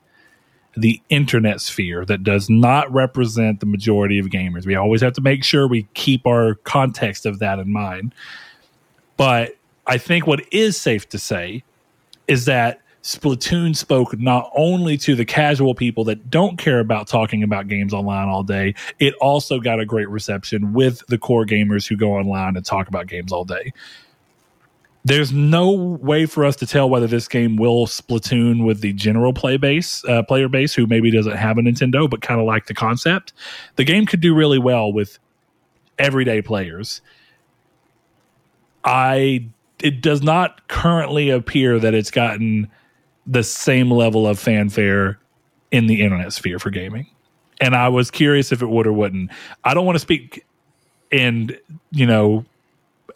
the internet sphere that does not represent the majority of gamers. We always have to make sure we keep our context of that in mind. But I think what is safe to say is that Splatoon spoke not only to the casual people that don't care about talking about games online all day, it also got a great reception with the core gamers who go online and talk about games all day. There's no way for us to tell whether this game will Splatoon with the general play base, uh, player base who maybe doesn't have a Nintendo but kind of like the concept. The game could do really well with everyday players. I it does not currently appear that it's gotten the same level of fanfare in the internet sphere for gaming. And I was curious if it would or wouldn't. I don't want to speak and you know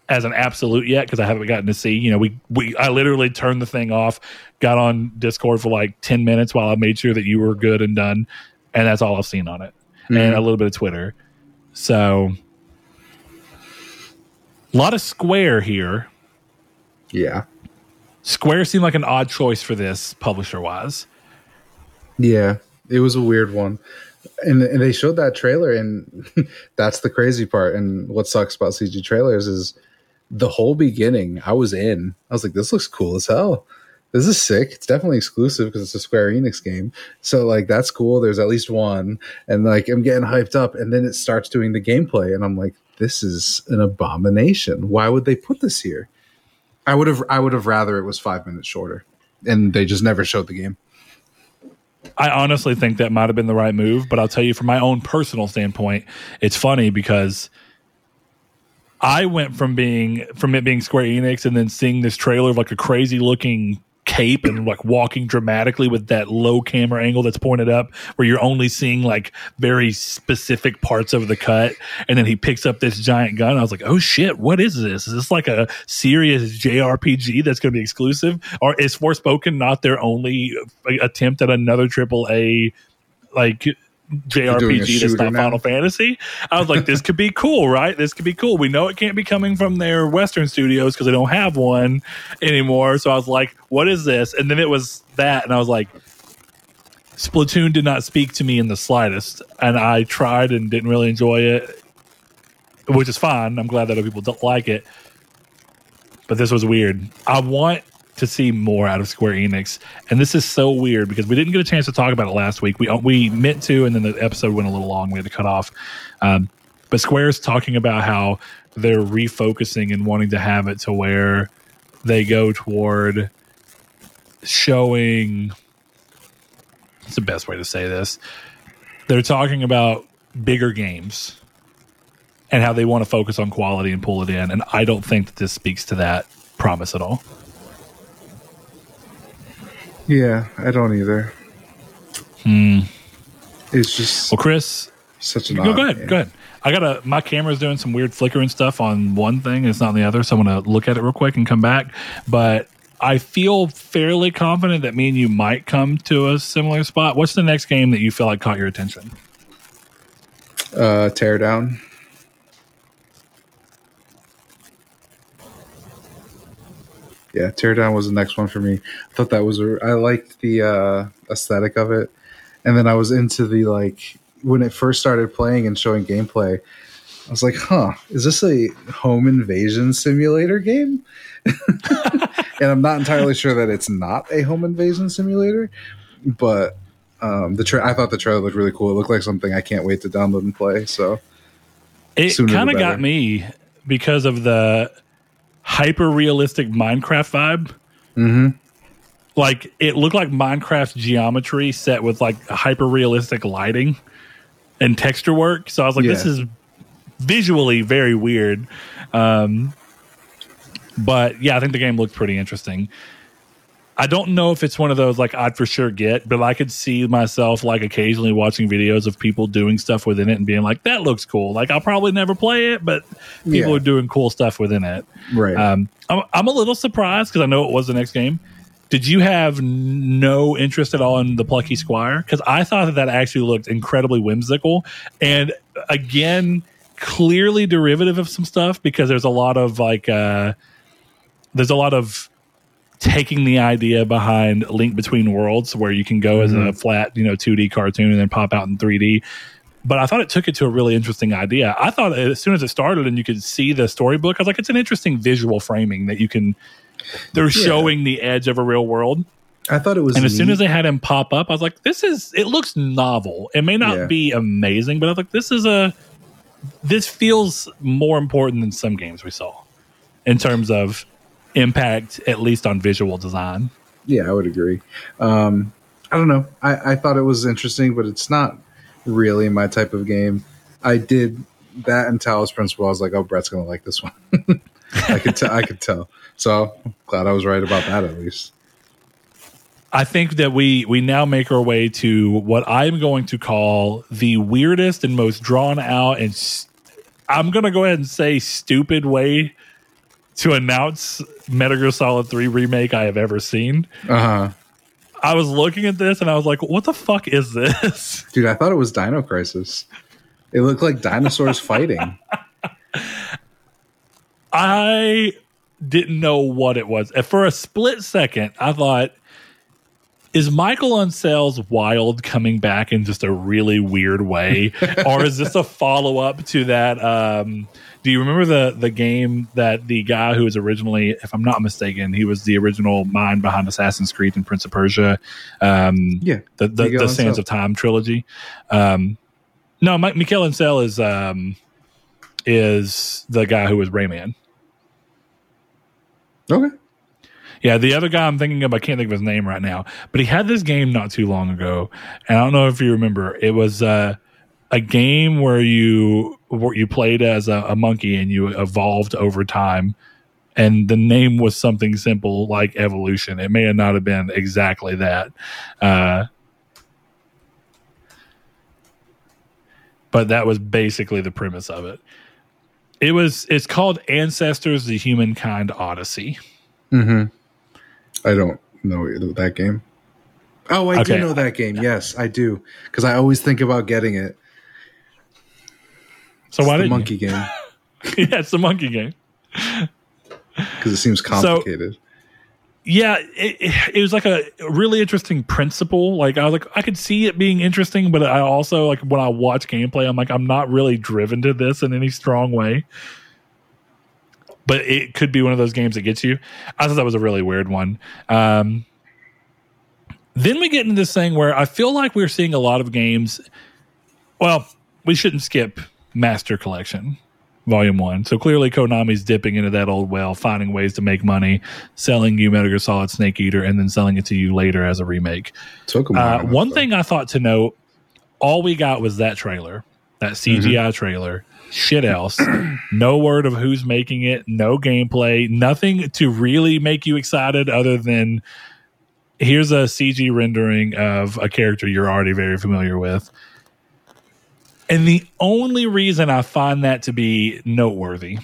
as an absolute yet because I haven't gotten to see. You know, we we I literally turned the thing off, got on Discord for like ten minutes while I made sure that you were good and done, and that's all I've seen on it, mm-hmm. and a little bit of Twitter. So, a lot of Square here. Yeah. Square seemed like an odd choice for this publisher wise. Yeah, it was a weird one. And, and they showed that trailer, and that's the crazy part. And what sucks about CG trailers is the whole beginning, I was in. I was like, this looks cool as hell. This is sick. It's definitely exclusive because it's a Square Enix game. So like that's cool. There's at least one. And like I'm getting hyped up and then it starts doing the gameplay and I'm like, this is an abomination. Why would they put this here? I would have I would have rather it was five minutes shorter, and they just never showed the game. I honestly think that might have been the right move, but I'll tell you from my own personal standpoint, it's funny because I went from being from it being Square Enix and then seeing this trailer of like a crazy looking cape and like walking dramatically with that low camera angle that's pointed up where you're only seeing like very specific parts of the cut. And then he picks up this giant gun. I was like oh shit. What is this? Is this like a serious jrpg that's going to be exclusive? Or is forspoken not their only attempt at another triple a like JRPG that's not now. Final Fantasy. I was like, this could be cool, right? This could be cool. We know it can't be coming from their Western studios because they don't have one anymore. So I was like, what is this? And then it was that, and I was like, Splatoon did not speak to me in the slightest, and I tried and didn't really enjoy it, which is fine. I'm glad that other people don't like it, but this was weird. I want to see more out of Square Enix, and this is so weird because we didn't get a chance to talk about it last week. We we meant to, and then the episode went a little long. We had to cut off. Um, but is talking about how they're refocusing and wanting to have it to where they go toward showing it's the best way to say this. They're talking about bigger games and how they want to focus on quality and pull it in. And I don't think that this speaks to that promise at all. Yeah, I don't either. Hmm. It's just well, Chris. Such an go, go ahead. Game. Go ahead. I got a my camera's doing some weird flickering stuff on one thing. It's not on the other, so I'm gonna look at it real quick and come back. But I feel fairly confident that me and you might come to a similar spot. What's the next game that you feel like caught your attention? Uh, Teardown. Yeah, Teardown was the next one for me. I thought that was a, I liked the uh, aesthetic of it, and then I was into the like when it first started playing and showing gameplay. I was like, "Huh, is this a home invasion simulator game?" and I'm not entirely sure that it's not a home invasion simulator, but um, the tra- I thought the trailer looked really cool. It looked like something I can't wait to download and play. So it kind of got me because of the hyper realistic Minecraft vibe. Mm-hmm. Like it looked like Minecraft geometry set with like hyper realistic lighting and texture work. So I was like, yeah. this is visually very weird. Um, but yeah, I think the game looked pretty interesting. I don't know if it's one of those like I'd for sure get, but I could see myself like occasionally watching videos of people doing stuff within it and being like, "That looks cool." Like I'll probably never play it, but people yeah. are doing cool stuff within it. Right. Um, I'm, I'm a little surprised because I know it was the next game. Did you have no interest at all in the Plucky Squire? Because I thought that that actually looked incredibly whimsical, and again, clearly derivative of some stuff because there's a lot of like. Uh, there's a lot of taking the idea behind Link Between Worlds, where you can go mm-hmm. as a mm-hmm. flat, you know, 2D cartoon and then pop out in 3D. But I thought it took it to a really interesting idea. I thought as soon as it started and you could see the storybook, I was like, it's an interesting visual framing that you can. They're yeah. showing the edge of a real world. I thought it was, and as soon as they had him pop up, I was like, "This is." It looks novel. It may not yeah. be amazing, but I was like, "This is a." This feels more important than some games we saw, in terms of impact, at least on visual design. Yeah, I would agree. Um, I don't know. I, I thought it was interesting, but it's not really my type of game. I did that and Talos Principle. I was like, oh, Brett's gonna like this one. I could tell. I could tell. So glad I was right about that at least. I think that we we now make our way to what I'm going to call the weirdest and most drawn out and st- I'm going to go ahead and say stupid way to announce Metal Gear Solid 3 remake I have ever seen. Uh-huh. I was looking at this and I was like, what the fuck is this? Dude, I thought it was Dino Crisis. It looked like dinosaurs fighting. I didn't know what it was. And For a split second, I thought, is Michael Ancel's Wild coming back in just a really weird way? or is this a follow up to that um, do you remember the the game that the guy who was originally, if I'm not mistaken, he was the original mind behind Assassin's Creed and Prince of Persia? Um, yeah, the the, the Sands of Time trilogy. Um, no, Mike Ancel is um, is the guy who was Rayman. Okay. Yeah, the other guy I'm thinking of, I can't think of his name right now, but he had this game not too long ago, and I don't know if you remember. It was uh, a game where you you played as a, a, monkey and you evolved over time and the name was something simple like evolution it may not have been exactly that uh, but that was basically the premise of it it was it's called ancestors the humankind odyssey mm-hmm i don't know that game Oh, I Okay. do know that game. Yes, I do. Because I always think about getting it. So why the didn't monkey game. yeah, it's the monkey game. Because it seems complicated. Yeah, it, it, it was like a really interesting principle. Like I was like, I could see it being interesting, but I also like when I watch gameplay, I'm like, I'm not really driven to this in any strong way. But it could be one of those games that gets you. I thought that was a really weird one. Um, then we get into this thing where I feel like we're seeing a lot of games. Well, we shouldn't skip Master Collection, Volume One. So clearly, Konami's dipping into that old well, finding ways to make money, selling you Metal Gear Solid Snake Eater, and then selling it to you later as a remake. Took Uh, one thing I thought to note: all we got was that trailer, that CGI trailer. Shit else. no word of who's making it. No gameplay. Nothing to really make you excited other than here's a CG rendering of a character you're already very familiar with. And the only reason I find that to be noteworthy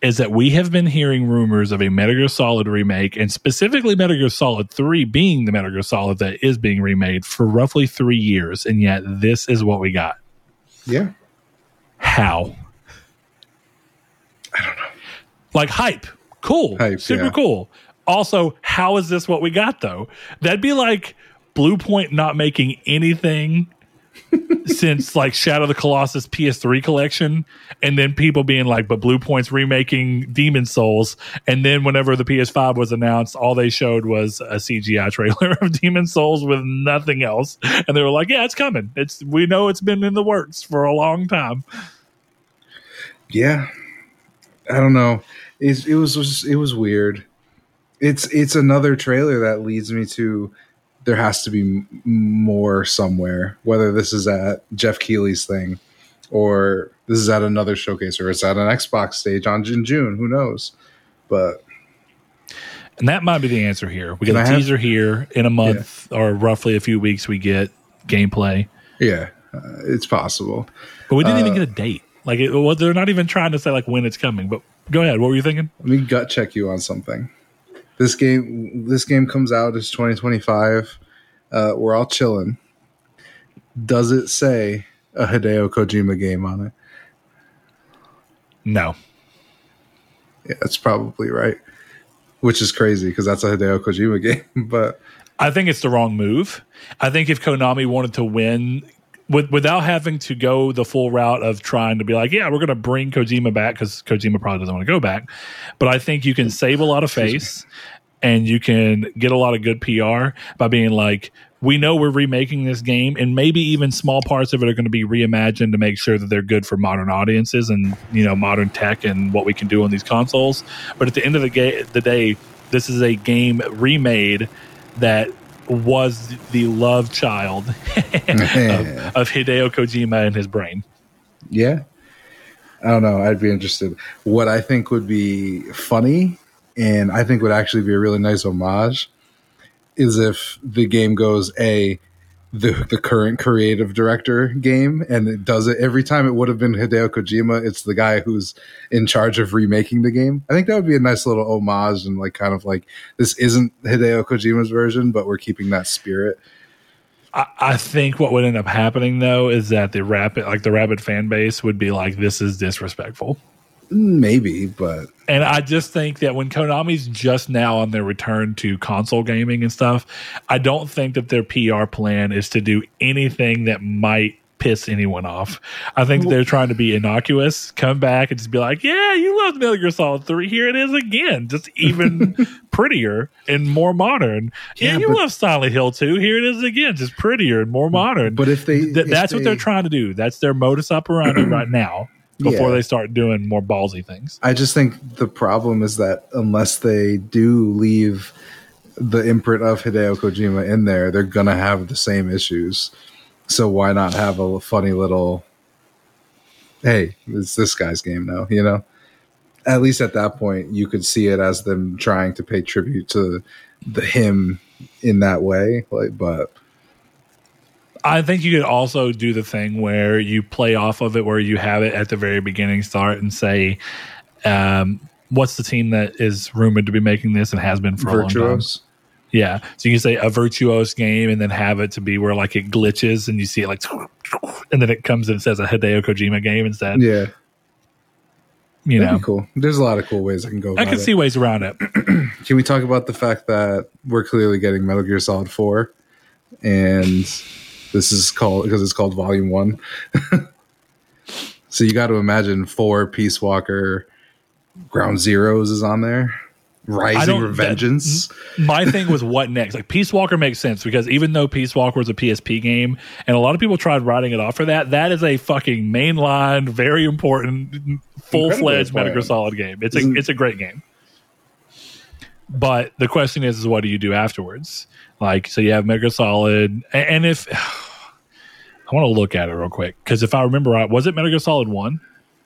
is that we have been hearing rumors of a Metal Gear Solid remake, and specifically Metal Gear Solid 3 being the Metal Gear Solid that is being remade for roughly three years, and yet this is what we got. Yeah. How? I don't know. Like hype. Cool. Hype, Super yeah. cool. Also, how is this what we got though? That'd be like Bluepoint not making anything since like Shadow of the Colossus PS3 collection, and then people being like, but Bluepoint's remaking Demon Souls, and then whenever the PS5 was announced, all they showed was a CGI trailer of Demon Souls with nothing else, and they were like, yeah, it's coming. It's we know it's been in the works for a long time. Yeah. I don't know. It was just, it was weird. It's it's another trailer that leads me to there has to be more somewhere. Whether this is at Jeff Keighley's thing, or this is at another showcase, or it's at an Xbox stage on in June. Who knows? But And that might be the answer here. We get a I have- teaser here in a month or roughly a few weeks. We get gameplay, yeah, uh, it's possible. but we didn't Uh, even get a date. Like it, well, they're not even trying to say like when it's coming. But go ahead. What were you thinking? Let me gut check you on something. This game, this game comes out as 2025. Uh, we're all chilling. Does it say a Hideo Kojima game on it? No. Yeah, that's probably right. Which is crazy because that's a Hideo Kojima game. But I think it's the wrong move. I think if Konami wanted to win with, without having to go the full route of trying to be like, yeah, we're going to bring Kojima back because Kojima probably doesn't want to go back. But I think you can save a lot of face and you can get a lot of good PR by being like, we know we're remaking this game, and maybe even small parts of it are going to be reimagined to make sure that they're good for modern audiences and you know modern tech and what we can do on these consoles. But at the end of the, ga- the day, this is a game remade that was the love child of, of Hideo Kojima and his brain. yeah, I don't know. I'd be interested. What I think would be funny and I think would actually be a really nice homage is if the game goes a the the current creative director game and it does it every time it would have been Hideo Kojima it's the guy who's in charge of remaking the game I think that would be a nice little homage and like kind of like this isn't Hideo Kojima's version but we're keeping that spirit I, I think what would end up happening though is that the rapid, like the rabid fan base, would be like, "This is disrespectful." Mm, maybe but And I just think that when Konami's just now on their return to console gaming and stuff, I don't think that their PR plan is to do anything that might piss anyone off. I think they're trying to be innocuous, come back and just be like, "Yeah, you loved Metal Gear Solid 3. Here it is again, just even prettier and more modern. Yeah, Yeah, you but- love Silent Hill 2. Here it is again, just prettier and more modern." but if they Th- if that's what they're trying to do. That's their modus operandi right now before Yeah. they start doing more ballsy things. I just think the problem is that unless they do leave the imprint of Hideo Kojima in there, they're gonna have the same issues. So why not have a funny little, hey, it's this guy's game now, you know? At least at that point, you could see it as them trying to pay tribute to the him in that way. Like, but I think you could also do the thing where you play off of it, where you have it at the very beginning, start and say, um, "What's the team that is rumored to be making this and has been for a long time?" virtuos, Yeah. So you can say a virtuos game and then have it to be where like it glitches and you see it like, and then it comes and says a Hideo Kojima game instead. Yeah, You that'd know, cool. There's a lot of cool ways I can go. I can it. see ways around it. Can we talk about the fact that we're clearly getting Metal Gear Solid Four, and this is called because it's called Volume One. so you got to imagine four Peace Walker, Ground Zeroes is on there, Rising don't- that- Revengeance. My thing was what next? Like Peace Walker makes sense because even though Peace Walker was a PSP game and a lot of people tried writing it off for that, that is a fucking mainline, very important, full fledged Incredibly Metal Gear. Solid game. It's a Isn't- it's a great game. But the question is, is what do you do afterwards? Like, so you have Mega Solid, and if I want to look at it real quick because if I remember right, was it Metal Gear Solid One,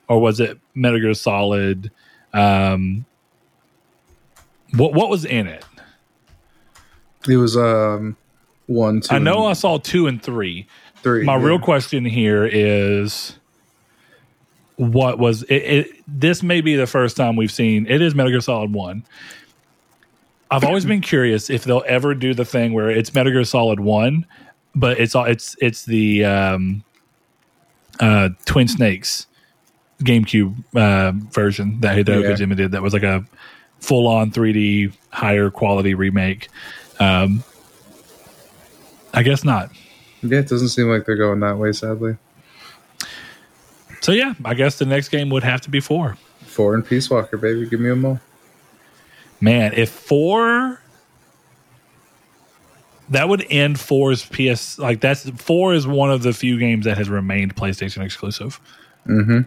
or was it Metal Gear Solid? Um, what what was in it? It was um one, two. I know I saw two and three. three. My yeah. real question here is, what was it, it? This may be the first time we've seen it is Metal Gear Solid One. I've always been curious if they'll ever do the thing where it's Metal Gear Solid One, but it's all it's it's the um, uh, Twin Snakes GameCube uh, version that Hideo Yeah. Kojima did. That was like a full on 3D higher quality remake. Um, I guess not. Yeah, it doesn't seem like they're going that way. Sadly, So yeah, I guess the next game would have to be four. four and Peace Walker, baby, give me a all. Man, if four that would end four's PS like that's four is one of the few games that has remained PlayStation exclusive. Mm-hmm.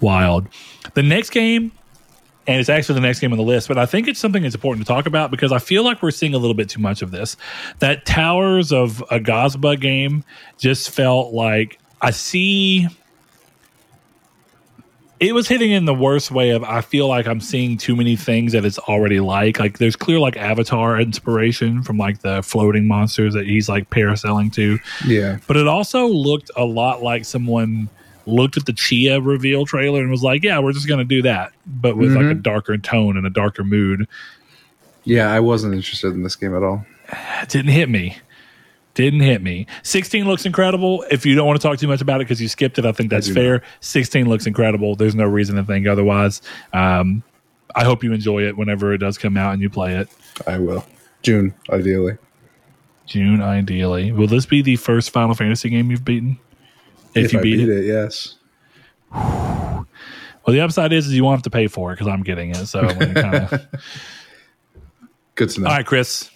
Wild. The next game, and it's actually the next game on the list, but I think it's something that's important to talk about because I feel like we're seeing a little bit too much of this. That Towers of Aghasba game just felt like I see it was hitting in the worst way of I feel like I'm seeing too many things that it's already like. Like there's clear like Avatar inspiration from like the floating monsters that he's like parasailing to Yeah, but it also looked a lot like someone looked at the Chia reveal trailer and was like, "Yeah, we're just going to do that, but with like a mm-hmm. darker tone and a darker mood." yeah, I wasn't interested in this game at all. It didn't hit me. Didn't hit me. 16 looks incredible. If you don't want to talk too much about it because you skipped it, I think that's do fair. 16 looks incredible. There's no reason to think otherwise. Um, I hope you enjoy it whenever it does come out and you play it. I will. June, ideally. June, ideally. Will this be the first Final Fantasy game you've beaten? If, you I beat, it. it, yes. Well, the upside is, is you won't have to pay for it because I'm getting it. So kinda, Good to know. all right, Chris.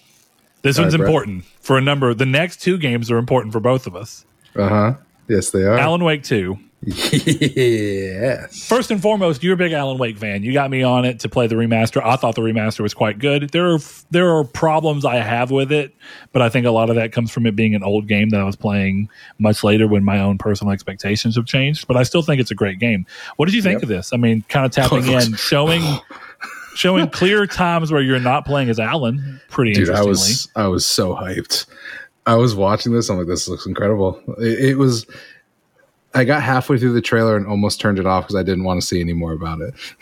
This All one's right, Brett. important for a number. The next two games are important for both of us. Uh huh. Yes, they are. Alan Wake Two. yes. First and foremost, you're a big Alan Wake fan. You got me on it to play the remaster. I thought the remaster was quite good. There are there are problems I have with it, but I think a lot of that comes from it being an old game that I was playing much later when my own personal expectations have changed. But I still think it's a great game. What did you think Yep. of this? I mean, kind of tapping in, showing showing clear times where you're not playing as Alan. Pretty Dude, I was I was so hyped. I was watching this. I'm like, this looks incredible. It, it was. I got halfway through the trailer and almost turned it off because I didn't want to see any more about it.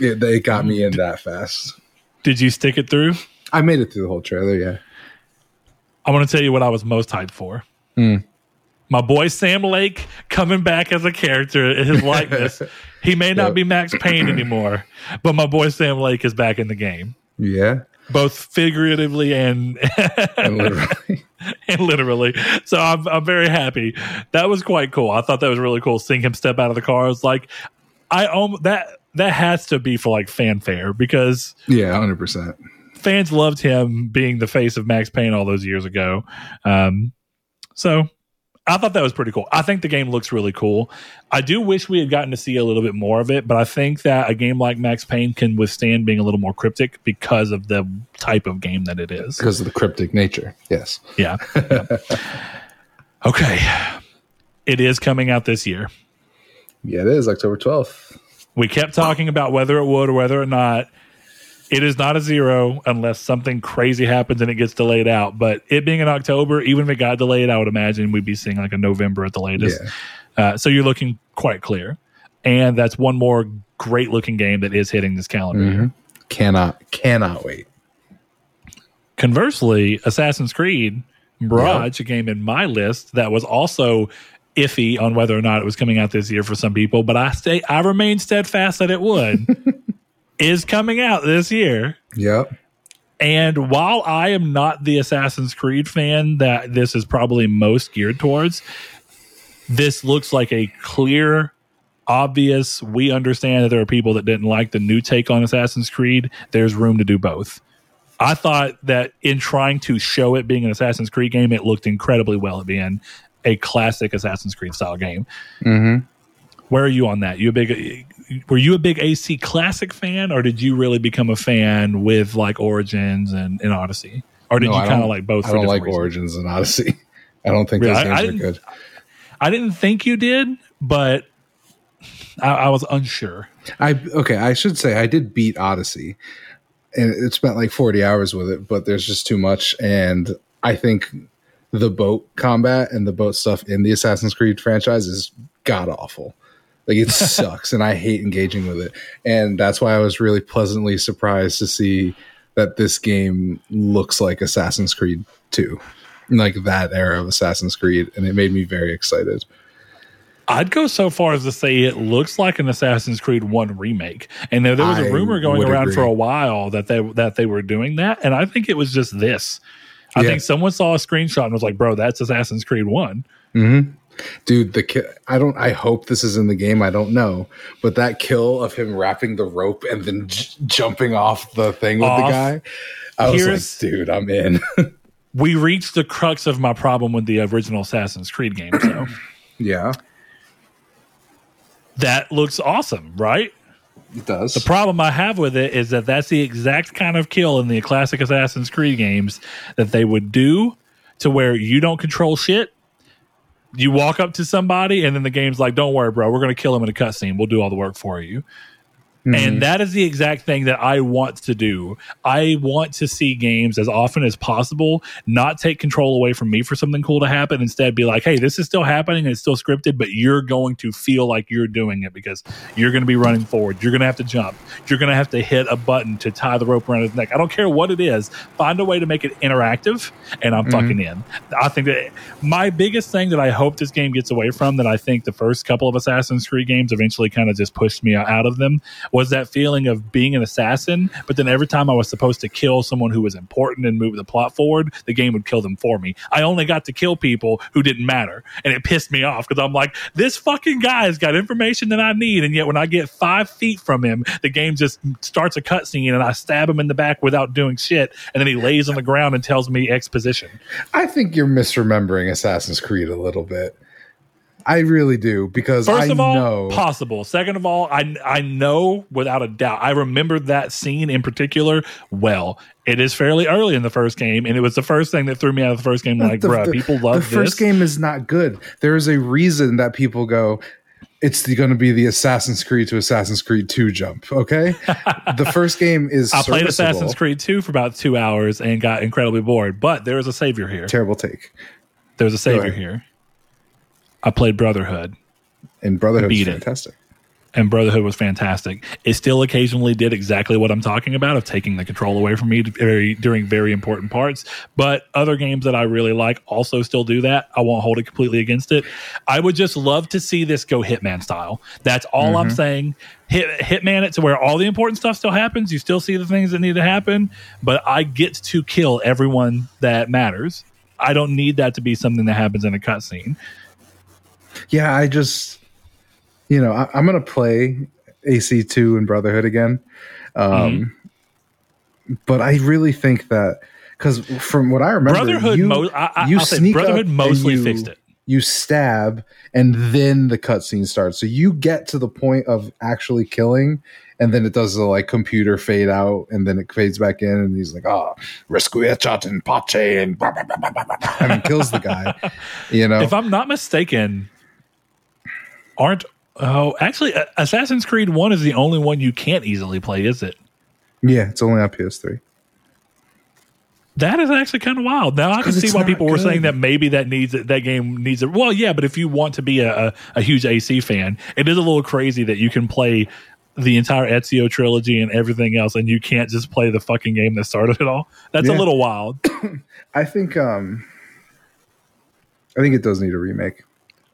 it. It got me in that fast. Did you stick it through? I made it through the whole trailer. Yeah. I want to tell you what I was most hyped for. Hmm. My boy Sam Lake coming back as a character in his likeness. he may not Yep. be Max Payne anymore, but my boy Sam Lake is back in the game, Yeah. both figuratively and And literally. and literally. So I'm I'm very happy. That was quite cool. I thought that was really cool seeing him step out of the car. It's like I um that that has to be for like fanfare because yeah. Hundred percent. fans loved him being the face of Max Payne all those years ago. Um, so I thought that was pretty cool. I think the game looks really cool. I do wish we had gotten to see a little bit more of it, but I think that a game like Max Payne can withstand being a little more cryptic because of the type of game that it is. Because of the cryptic nature. Yes. Yeah. Yeah. okay. It is coming out this year. Yeah, it is October twelfth. We kept talking about whether it would or whether or not. It is not a zero unless something crazy happens and it gets delayed out. But it being in October, even if it got delayed, I would imagine we'd be seeing like a November at the latest. Yeah. Uh, so you're looking quite clear. And that's one more great looking game that is hitting this calendar year. Cannot cannot wait. Conversely, Assassin's Creed Mirage, a game in my list that was also iffy on whether or not it was coming out this year for some people, but I stay I remain steadfast that it would, is coming out this year. Yep. And while I am not the Assassin's Creed fan that this is probably most geared towards, this looks like a clear, obvious. We understand that there are people that didn't like the new take on Assassin's Creed. There's room to do both. I thought that in trying to show it being an Assassin's Creed game, it looked incredibly well at being a classic Assassin's Creed style game. Mm-hmm. Where are you on that? You a big were you a big AC classic fan, or did you really become a fan with like Origins and, and Odyssey, or did No, you kind of like both? I don't like reasons? Origins and Odyssey. I don't think Really? those I- games I are good. I didn't think you did, but I, I was unsure. I okay, I should say I did beat Odyssey, and it spent like forty hours with it, but there's just too much, and I think the boat combat and the boat stuff in the Assassin's Creed franchise is god awful. Like it sucks, and I hate engaging with it, and that's why I was really pleasantly surprised to see that this game looks like Assassin's Creed Two, like that era of Assassin's Creed, and it made me very excited. I'd go so far as to say it looks like an Assassin's Creed One remake, and there, there was a rumor going around agree. for a while that they that they were doing that, and I think it was just this. I Yeah. think someone saw a screenshot and was like, "Bro, that's Assassin's Creed One." Mm-hmm. Dude the ki- i don't i hope this is in the game i don't know but that kill of him wrapping the rope and then j- jumping off the thing with the guy i was Here's- like dude i'm in We reached the crux of my problem with the original Assassin's Creed game. So yeah that looks awesome, right? it does The problem I have with it is that that's the exact kind of kill in the classic Assassin's Creed games that they would do to where you don't control shit. You walk up to somebody and then the game's like, "Don't worry, bro. We're going to kill him in a cutscene. We'll do all the work for you." And mm-hmm. that is the exact thing that I want to do. I want to see games as often as possible not take control away from me for something cool to happen. Instead, be like, hey, this is still happening and it's still scripted, but you're going to feel like you're doing it because you're going to be running forward. You're going to have to jump. You're going to have to hit a button to tie the rope around his neck. I don't care what it is. Find a way to make it interactive, and I'm fucking mm-hmm. in. I think that my biggest thing that I hope this game gets away from that I think the first couple of Assassin's Creed games eventually kind of just pushed me out of them was that feeling of being an assassin, but then every time I was supposed to kill someone who was important and move the plot forward, the game would kill them for me. I only got to kill people who didn't matter, and it pissed me off because I'm like, this fucking guy's got information that I need, and yet when I get five feet from him, the game just starts a cutscene and I stab him in the back without doing shit, and then he lays on the ground and tells me exposition. i think you're misremembering assassin's creed a little bit i really do because First i of all, know possible. Second of all, I I know without a doubt. I remember that scene in particular well. It is fairly early in the first game, and it was the first thing that threw me out of the first game. Like, the, bruh, the- people love the this. first game is not good there is a reason that people go it's going to be the Assassin's Creed to Assassin's Creed 2 jump. Okay, the first game is. I played. Assassin's Creed 2 for about two hours and got incredibly bored. But there is a savior here. Terrible take. There's a savior here. I played Brotherhood, And Brotherhood Beat it. fantastic. and Brotherhood was fantastic. It still occasionally did exactly what I'm talking about of taking the control away from me very, during very important parts. But other games that I really like also still do that. I won't hold it completely against it. I would just love to see this go Hitman style. That's all I'm mm-hmm. saying. Hit Hitman it to where all the important stuff still happens. You still see the things that need to happen, but I get to kill everyone that matters. I don't need that to be something that happens in a cutscene. Yeah, I just, you know, I, I'm going to play AC2 and Brotherhood again. Um, But I really think that, because from what I remember, Brotherhood, you, mo- I, I, you sneak Brotherhood mostly you- fixed it. You stab, and then the cutscene starts. So you get to the point of actually killing, and then it does the like computer fade out, and then it fades back in, and he's like, "Ah, Requiescat in pace," and blah, blah, blah, blah, blah, blah, and kills the guy. You know, if I'm not mistaken, aren't oh actually Assassin's Creed One is the only one you can't easily play, is it? yeah, it's only on PS3. That is actually kind of wild. Now I can see why people were saying that maybe that needs. That game needs it. Well, yeah, but if you want to be a, a, a huge AC fan, it is a little crazy that you can play the entire Ezio trilogy and everything else, and you can't just play the fucking game that started it all. That's Yeah. a little wild. I think um I think it does need a remake.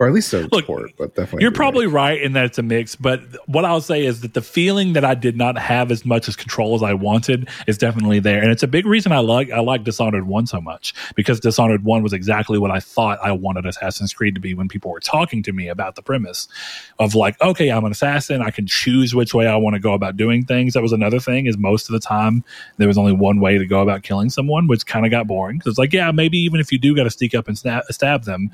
Or at least a Look, port, but definitely You're probably right in that it's a mix, but what I'll say is that the feeling that I did not have as much as control as I wanted is definitely there, and it's a big reason I like I like Dishonored One so much because Dishonored One was exactly what I thought I wanted Assassin's Creed to be when people were talking to me about the premise of like, okay, I'm an assassin, I can choose which way I want to go about doing things. That was another thing is most of the time there was only one way to go about killing someone, which kind of got boring. because it's like, yeah, maybe even if you do got to sneak up and stab, stab them,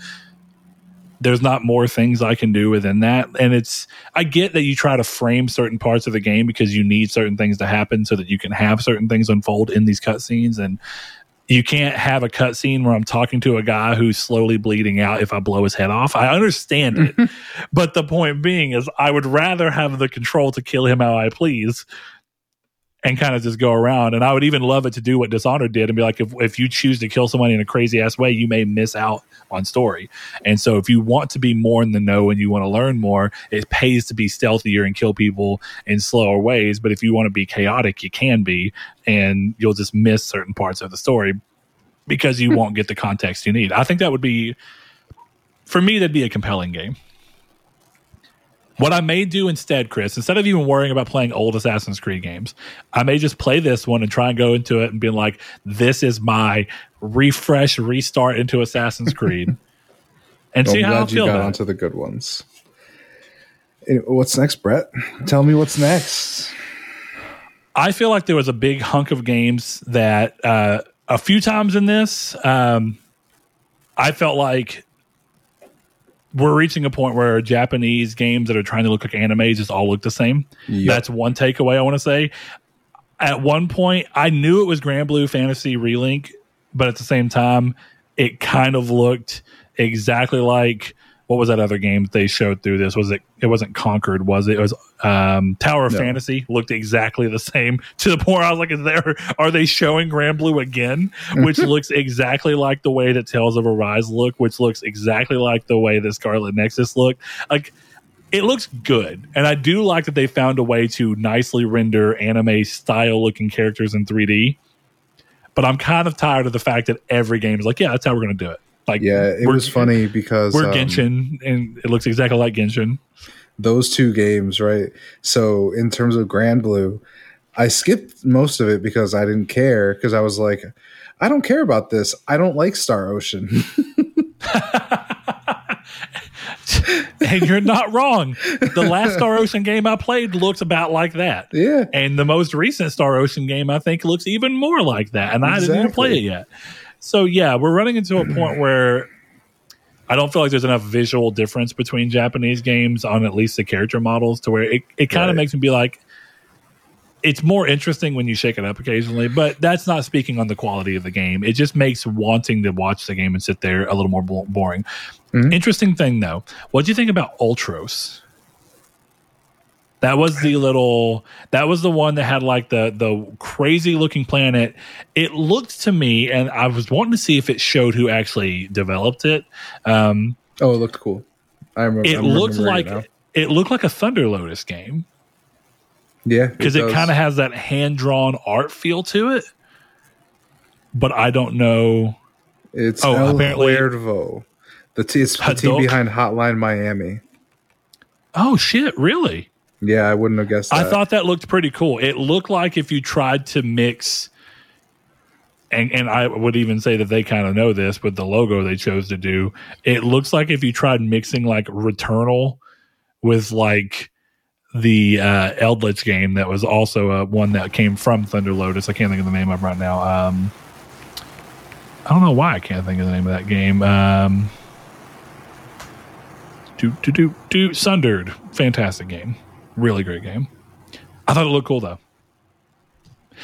there's not more things I can do within that. And it's, I get that you try to frame certain parts of the game because you need certain things to happen so that you can have certain things unfold in these cutscenes. And you can't have a cutscene where I'm talking to a guy who's slowly bleeding out if I blow his head off. I understand it. but the point being is, I would rather have the control to kill him how I please and kind of just go around. And I would even love it to do what Dishonored did and be like, if, if you choose to kill somebody in a crazy ass way, you may miss out on story. And so if you want to be more in the know and you want to learn more, it pays to be stealthier and kill people in slower ways. But if you want to be chaotic, you can be, and you'll just miss certain parts of the story because you hmm. won't get the context you need. I think that would be, for me, that'd be a compelling game. What I may do instead, Chris, instead of even worrying about playing old Assassin's Creed games, I may just play this one and try and go into it and be like, this is my refresh, restart into Assassin's Creed. And I'm see how I glad you feel got onto the good ones. What's next, Brett? Tell me what's next. I feel like there was a big hunk of games that uh, a few times in this, um, I felt like we're reaching a point where Japanese games that are trying to look like anime just all look the same. Yep. That's one takeaway I want to say. At one point, I knew it was Granblue Fantasy Relink, but at the same time, it kind of looked exactly like what was that other game they showed through this? Was it? It wasn't Conquered, was it? It was um, Tower of No. Fantasy. Looked exactly the same to the point where I was like, "Is there? Are they showing Granblue again?" Which looks exactly like the way that Tales of Arise look, which looks exactly like the way that Scarlet Nexus looked. Like it looks good and i do like that they found a way to nicely render anime style looking characters in 3d but i'm kind of tired of the fact that every game is like yeah that's how we're going to do it like Yeah, it was funny because we're um, genshin and it looks exactly like genshin those two games, right? So in terms of Granblue, I skipped most of it because I didn't care because I was like, I don't care about this. I don't like Star Ocean. and you're not wrong the last star ocean game i played looks about like that yeah, and the most recent Star Ocean game, I think, looks even more like that. And I didn't even play it yet. So yeah, we're running into a point where I don't feel like there's enough visual difference between Japanese games on at least the character models to where it, it kind of Right. makes me be like, it's more interesting when you shake it up occasionally, but that's not speaking on the quality of the game. It just makes wanting to watch the game and sit there a little more bo- boring. Mhm. Interesting thing though, what do you think about Ultros? That was the little. That was the one that had like the the crazy looking planet. It looked to me, and I was wanting to see if it showed who actually developed it. Um, oh, it looked cool. I remember. it I'm looked remembering it like it looked like a Thunder Lotus game yeah, because it, does. kind of has that hand drawn art feel to it. But I don't know. It's oh, El apparently- Huervo. The t- it's the team behind Hotline Miami. Oh shit! Really? Yeah, I wouldn't have guessed. I thought that looked pretty cool. It looked like if you tried to mix, and and I would even say that they kind of know this with the logo they chose to do. It looks like if you tried mixing like Returnal with like the uh, Eldritch game that was also uh, one that came from Thunder Lotus. I can't think of the name of it right now. Um, I don't know why I can't think of the name of that game. Um, do do do do Sundered, fantastic game, really great game. I thought it looked cool though.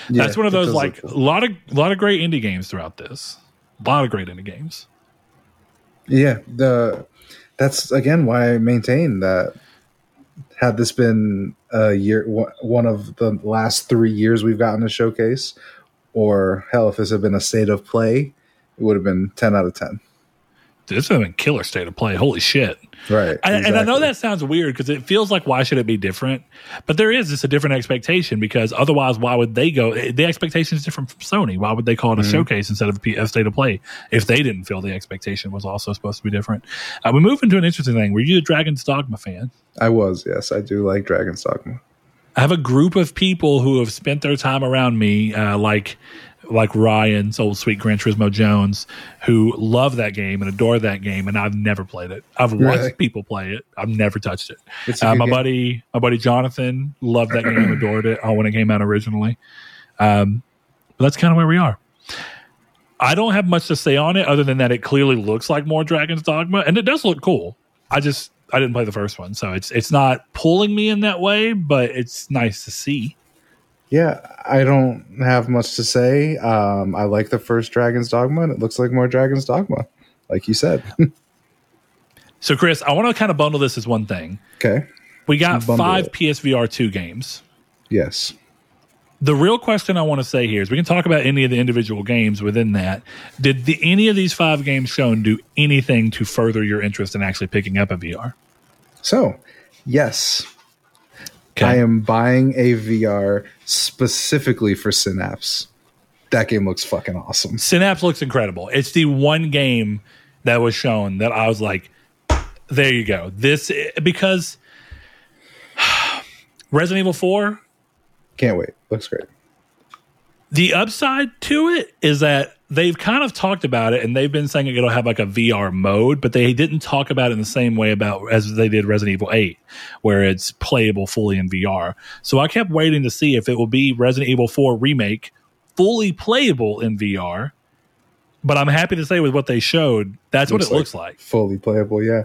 Yeah, That's one of those like a cool. lot of lot of great indie games throughout this. A lot of great indie games. Yeah, the that's again why I maintain that had this been a year one- of the last three years we've gotten a showcase, or hell, if this had been a state of play, it would have been ten out of ten. This is a killer state of play. Holy shit! Right. I, And I know that sounds weird because it feels like why should it be different? But there is just a different expectation because otherwise, why would they go? The expectation is different from Sony. Why would they call it a Mm-hmm. showcase instead of a P- a state of play if they didn't feel the expectation was also supposed to be different? Uh, we move into an interesting thing. Were you a Dragon's Dogma fan? I was, yes. I do like Dragon's Dogma. I have a group of people who have spent their time around me, uh, like like Ryan's old sweet Gran Turismo Jones, who love that game and adore that game, and I've never played it. I've watched Really? people play it. I've never touched it. Uh, my game. buddy, my buddy Jonathan loved that game, adored it uh, when it came out originally. Um, but that's kind of where we are. I don't have much to say on it other than that it clearly looks like more Dragon's Dogma, and it does look cool. I just I didn't play the first one, so it's it's not pulling me in that way, but it's nice to see. Yeah, I don't have much to say. Um, I like the first Dragon's Dogma, and it looks like more Dragon's Dogma, like you said. So, Chris, I want to kind of bundle this as one thing. okay. We got five it. PSVR two games. Yes. The real question I want to say here is we can talk about any of the individual games within that. Did the, any of these five games shown do anything to further your interest in actually picking up a VR? So, yes, Okay. I am buying a VR specifically for Synapse. That game looks fucking awesome. Synapse looks incredible. It's the one game that was shown that I was like, there you go. This because Resident Evil 4 Can't wait. Looks great. The upside to it is that they've kind of talked about it and they've been saying it'll have like a VR mode, but they didn't talk about it in the same way about as they did Resident Evil 8, where it's playable fully in VR. So I kept waiting to see if it will be Resident Evil 4 remake fully playable in VR. But I'm happy to say with what they showed, that's what it looks like. Fully playable, yeah.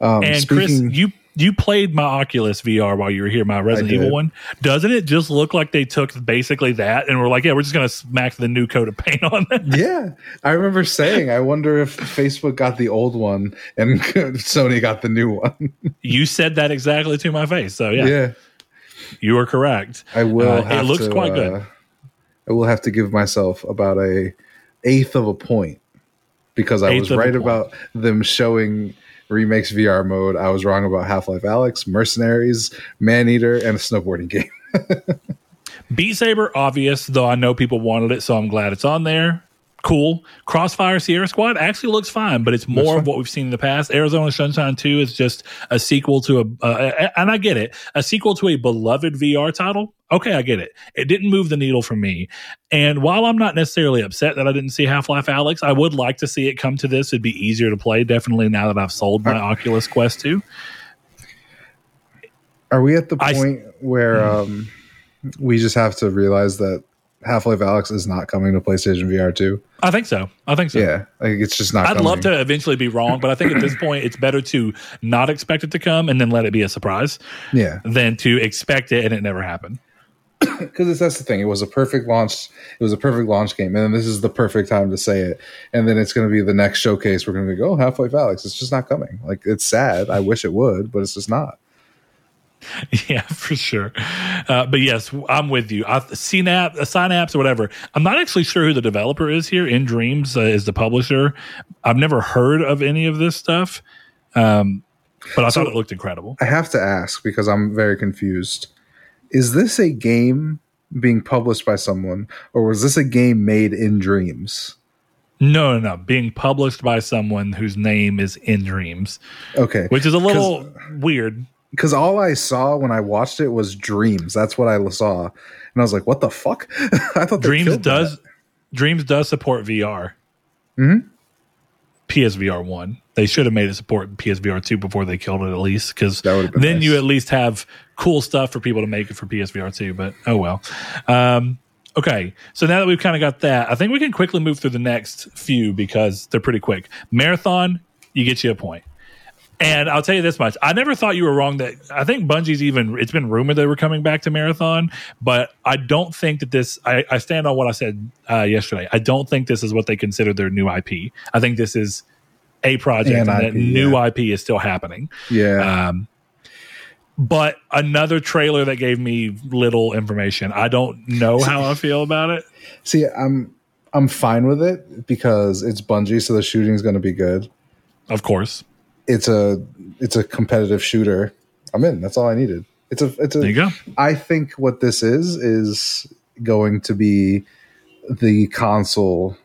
Um, And Chris, you you played my Oculus VR while you were here, my Resident. Evil one. Doesn't it just look like they took basically that and we're like, yeah, we're just gonna smack the new coat of paint on it? yeah, I remember saying, I wonder if Facebook got the old one and Sony got the new one. you said that exactly to my face. So yeah, yeah. you are correct. I will. Uh, have it looks to, quite good. uh, I will have to give myself about a eighth of a point because I Eighth was right about them showing remakes VR mode. I was wrong about Half Life Alyx, Mercenaries, Maneater, and a snowboarding game. Beat Saber, obvious, though I know people wanted it, so I'm glad it's on there. Cool. Crossfire Sierra Squad actually looks fine, but it's more of what we've seen in the past. Arizona Sunshine 2 is just a sequel to a, uh, and I get it, a sequel to a beloved VR title. Okay, I get it. It didn't move the needle for me. And while I'm not necessarily upset that I didn't see Half Life Alyx, I would like to see it come to this. It'd be easier to play, definitely now that I've sold my Oculus Quest 2. Are we at the I point where um, we just have to realize that Half Life Alyx is not coming to PlayStation VR 2? I think so. I think so. Yeah, like it's just not. I'd coming. love to eventually be wrong, but I think at this point it's better to not expect it to come and then let it be a surprise Yeah, than to expect it and it never happened. because that's the thing. It was a perfect launch. It was a perfect launch game, and then this is the perfect time to say it. And then it's going to be the next showcase. We're going to go oh, Half Life Alyx. It's just not coming. Like it's sad. I wish it would, but it's just not. yeah, for sure. Uh, but yes, I'm with you. I, CNAP, uh, Synapse, or whatever. I'm not actually sure who the developer is here. nDreams uh, is the publisher. I've never heard of any of this stuff, um, but I So- thought it looked incredible. I have to ask because I'm very confused. Is this a game being published by someone, or was this a game made in Dreams? No, no, no. Being published by someone whose name is nDreams, Okay, which is a little weird. Because all I saw when I watched it was Dreams. That's what I saw, and I was like, "What the fuck?" I thought Dreams does that. Dreams does support VR. Mhm. PSVR one. They should have made it support PSVR two before they killed it at least because That would've been then nice. you at least have cool stuff for people to make it for PSVR two. But oh well. Um, okay, so now that we've kind of got that, I think we can quickly move through the next few because they're pretty quick. Marathon, you get you a point. And I'll tell you this much: I never thought you were wrong. That I think Bungie's even. It's been rumored they were coming back to Marathon, but I don't think that this. I, I stand on what I said uh, yesterday. I don't think this is what they consider their new IP. I think this is a project, An and that new yeah. IP is still happening. Yeah, Um, but another trailer that gave me little information. I don't know how I feel about it. see, I'm I'm fine with it because it's Bungie, so the shooting's going to be good. Of course. It's a it's a competitive shooter. I'm in. That's all I needed. It's a it's a There you go. I think what this is is going to be the console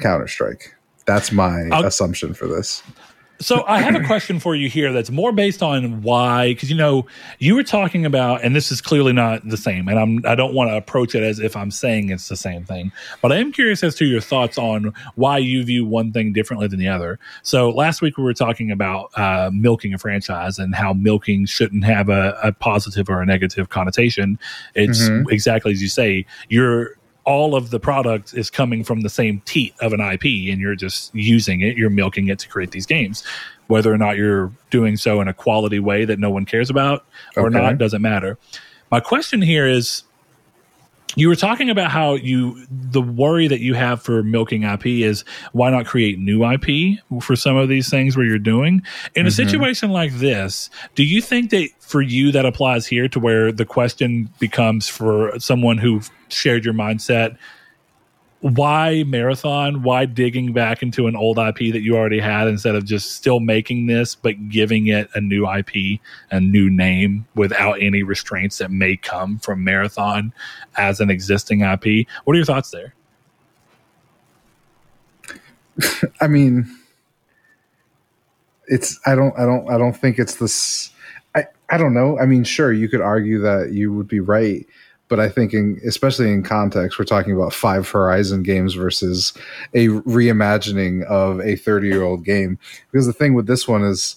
Counter Strike. That's my I'll- assumption for this. So I have a question for you here that's more based on why, because you know you were talking about, and this is clearly not the same, and I'm I don't want to approach it as if I'm saying it's the same thing, but I am curious as to your thoughts on why you view one thing differently than the other. So last week we were talking about uh, milking a franchise and how milking shouldn't have a, a positive or a negative connotation. It's exactly as you say. You're all of the product is coming from the same teat of an IP and you're just using it, you're milking it to create these games. Whether or not you're doing so in a quality way that no one cares about or Okay. not doesn't matter. My question here is you were talking about how you the worry that you have for milking IP is why not create new IP for some of these things where you're doing? In a mm-hmm. situation like this do you think that for you that applies here to where the question becomes for someone who shared your mindset why marathon why digging back into an old ip that you already had instead of just still making this but giving it a new ip a new name without any restraints that may come from marathon as an existing ip what are your thoughts there I mean, it's I don't I don't I don't think it's this. I I don't know. I mean, sure, you could argue that you would be right, but I think in especially in context, we're talking about five Horizon games versus a reimagining of a thirty year old game. Because the thing with this one is,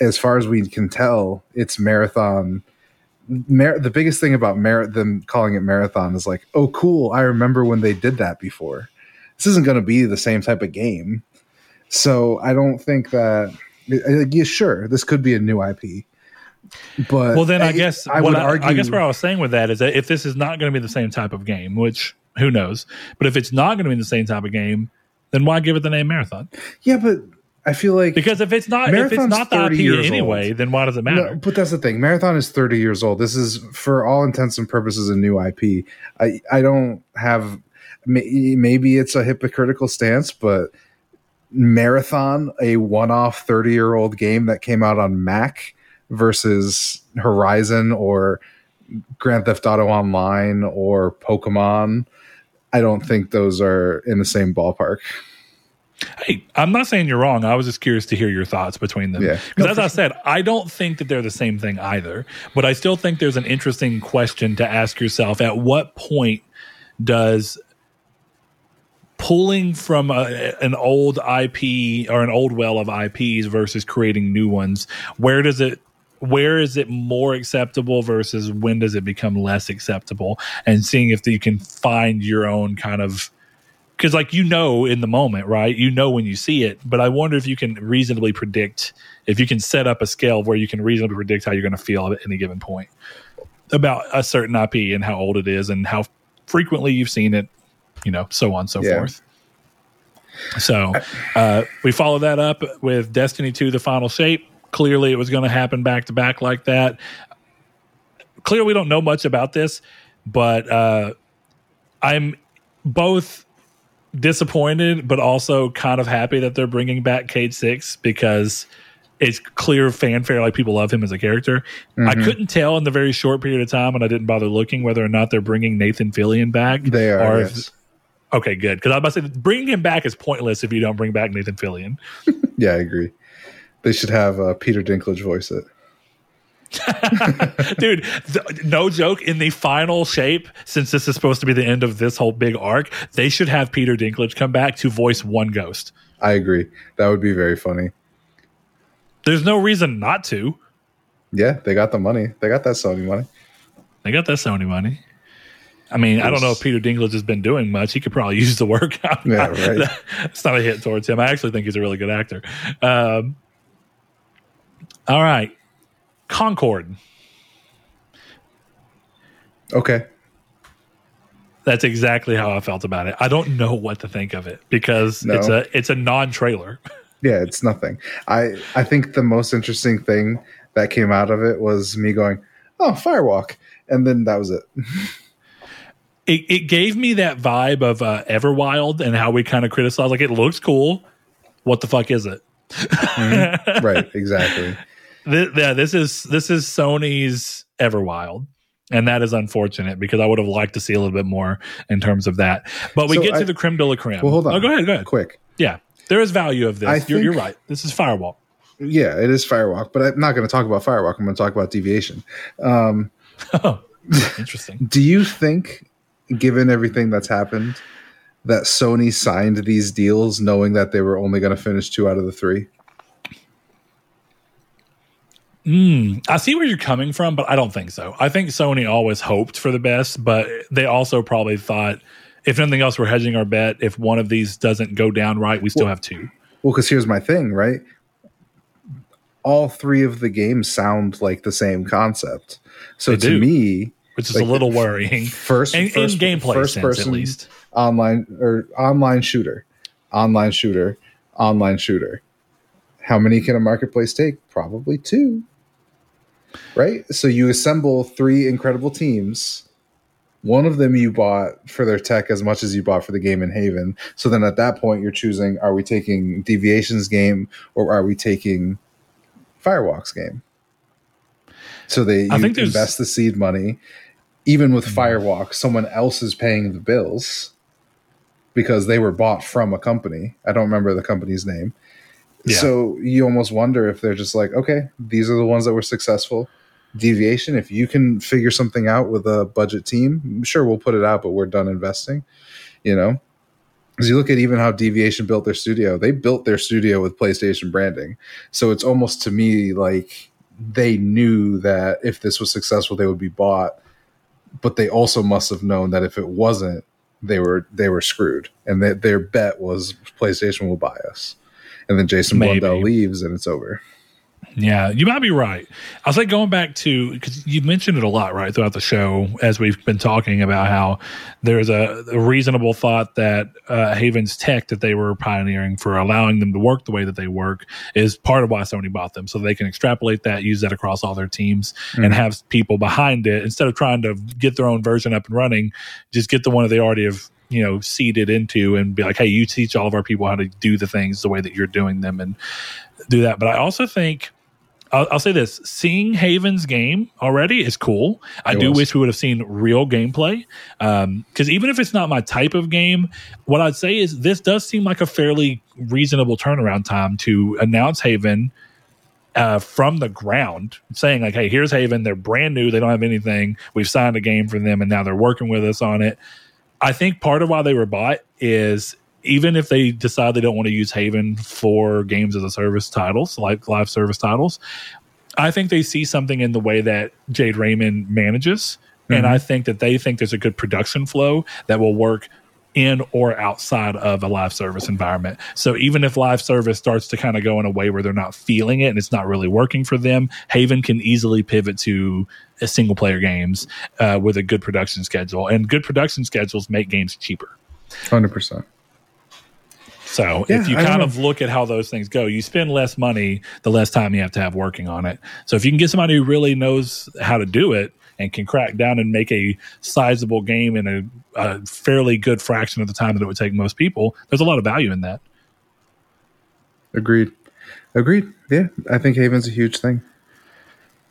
as far as we can tell, it's marathon. Mar- the biggest thing about mar- them calling it marathon is like, oh, cool! I remember when they did that before this isn't going to be the same type of game. So I don't think that. Yeah, sure, this could be a new IP, but well then i, guess I would I, argue. I guess what i was saying with that is that if this is not going to be the same type of game which who knows but if it's not going to be the same type of game then why give it the name marathon yeah, but I feel like because if it's not if it's not the 30 ip anyway old. then why does it matter No, but that's the thing. Marathon is 30 years old. This is, for all intents and purposes, a new IP. I, I don't have, maybe it's a hypocritical stance, but Marathon, a one off 30 year old game that came out on Mac versus Horizon or Grand Theft Auto Online or Pokemon, I don't think those are in the same ballpark. Hey, I'm not saying you're wrong. I was just curious to hear your thoughts between them. Yeah. Because as I said, I don't think that they're the same thing either. But I still think there's an interesting question to ask yourself: At what point does pulling from a, an old IP or an old well of IPs versus creating new ones, where does it? Where is it more acceptable versus when does it become less acceptable? And seeing if you can find your own kind of because like you know in the moment right you know when you see it but i wonder if you can reasonably predict if you can set up a scale where you can reasonably predict how you're going to feel at any given point about a certain ip and how old it is and how frequently you've seen it you know so on and so Yeah. forth so uh, we follow that up with destiny 2 the final shape clearly it was going to happen back to back like that clearly we don't know much about this but uh, i'm both disappointed, but also kind of happy that they're bringing back Cayde Six because it's clear fanfare. Like people love him as a character. I couldn't tell in the very short period of time, and I didn't bother looking whether or not they're bringing Nathan Fillion back. They are, or if- okay, good. Because I was about to say bringing him back is pointless if you don't bring back Nathan Fillion. Yeah, I agree. They should have uh, Peter Dinklage voice it. Dude, th- no joke. In the final shape, since this is supposed to be the end of this whole big arc, they should have Peter Dinklage come back to voice one ghost. I agree. That would be very funny. There's no reason not to. Yeah, they got the money. They got that Sony money. They got that Sony money. I mean, I don't know if Peter Dinklage has been doing much. He could probably use the work. Yeah, right. it's not a hit towards him. I actually think he's a really good actor. Um, all right, Concord. Okay. That's exactly how I felt about it. I don't know what to think of it because No. it's a it's a non-trailer. Yeah, it's nothing. I I think the most interesting thing that came out of it was me going, "Oh, Firewalk," and then that was it. It, it gave me that vibe of uh, Everwild and how we kind of criticize. Like it looks cool. What the fuck is it? Mhm. right, exactly. Th- yeah, this is this is Sony's Everwild. And that is unfortunate because I would have liked to see a little bit more in terms of that. But we So get I- to the creme de la creme. Well, hold on. Oh, go ahead. Go ahead. Quick. Yeah, there is value of this. I you're, you're right. This is Firewall. Yeah, it is Firewalk, but I'm not going to talk about Firewalk. I'm going to talk about Deviation. Um, Oh, interesting. do you think, given everything that's happened, that Sony signed these deals knowing that they were only going to finish two out of the three? Mm, I see where you're coming from, but I don't think so. I think Sony always hoped for the best, but they also probably thought, if nothing else, we're hedging our bet. If one of these doesn't go down right, we still have two. Well, because here's my thing, right? All three of the games sound like the same concept. So They to do. me, which is Like, a little worrying. first, In, in first gameplay first sense, person at least. online or online shooter, online shooter, online shooter. How many can a marketplace take? Probably two. Right? So you assemble three incredible teams. One of them you bought for their tech as much as you bought for the game in Haven. So then at that point you're choosing are we taking Deviations game or are we taking Firewalks game? So they I think invest the seed money. Even with hmm. Firewalk, someone else is paying the bills because they were bought from a company. I don't remember the company's name. So you almost wonder if they're just like, okay, these are the ones that were successful. Deviation, if you can figure something out with a budget team, sure, we'll put it out, but we're done investing. You know, as you look at even how Deviation built their studio, they built their studio with PlayStation branding. So it's almost to me like they knew that if this was successful, they would be bought. But they also must have known that if it wasn't, they were they were screwed, and that their bet was PlayStation will buy us. And then Jason Maybe. Blundell leaves, and it's over. Yeah, you might be right. I was like going back to because you mentioned it a lot right throughout the show as we've been talking about how there's a, a reasonable thought that uh, Haven's tech that they were pioneering for allowing them to work the way that they work is part of why Sony bought them, so they can extrapolate that, use that across all their teams, and Mhm. have people behind it instead of trying to get their own version up and running. Just get the one that they already have you know seeded into and be like, hey, you teach all of our people how to do the things the way that you're doing them and do that. But I also think I'll, I'll say this: seeing Haven's game already is cool. I It do was. wish we would have seen real gameplay because even if it's not my type of game, what I'd say is this does seem like a fairly reasonable turnaround time to announce Haven. Uh, from the ground, saying like, "Hey, here's Haven. They're brand new. They don't have anything. We've signed a game for them, and now they're working with us on it." I think part of why they were bought is even if they decide they don't want to use Haven for games as a service titles, like live service titles, I think they see something in the way that Jade Raymond manages. And Mhm. I think that they think there's a good production flow that will work in or outside of a live service environment. So even if live service starts to kind of go in a way where they're not feeling it and it's not really working for them, Haven can easily pivot to a single player games uh, with a good production schedule. And good production schedules make games cheaper. Hundred percent. So Yeah, if you kind of look at how those things go, you spend less money the less time you have to have working on it. So if you can get somebody who really knows how to do it and can crack down and make a sizable game in a, a fairly good fraction of the time that it would take most people, there's a lot of value in that. Agreed. Agreed. Yeah, I think Haven's a huge thing.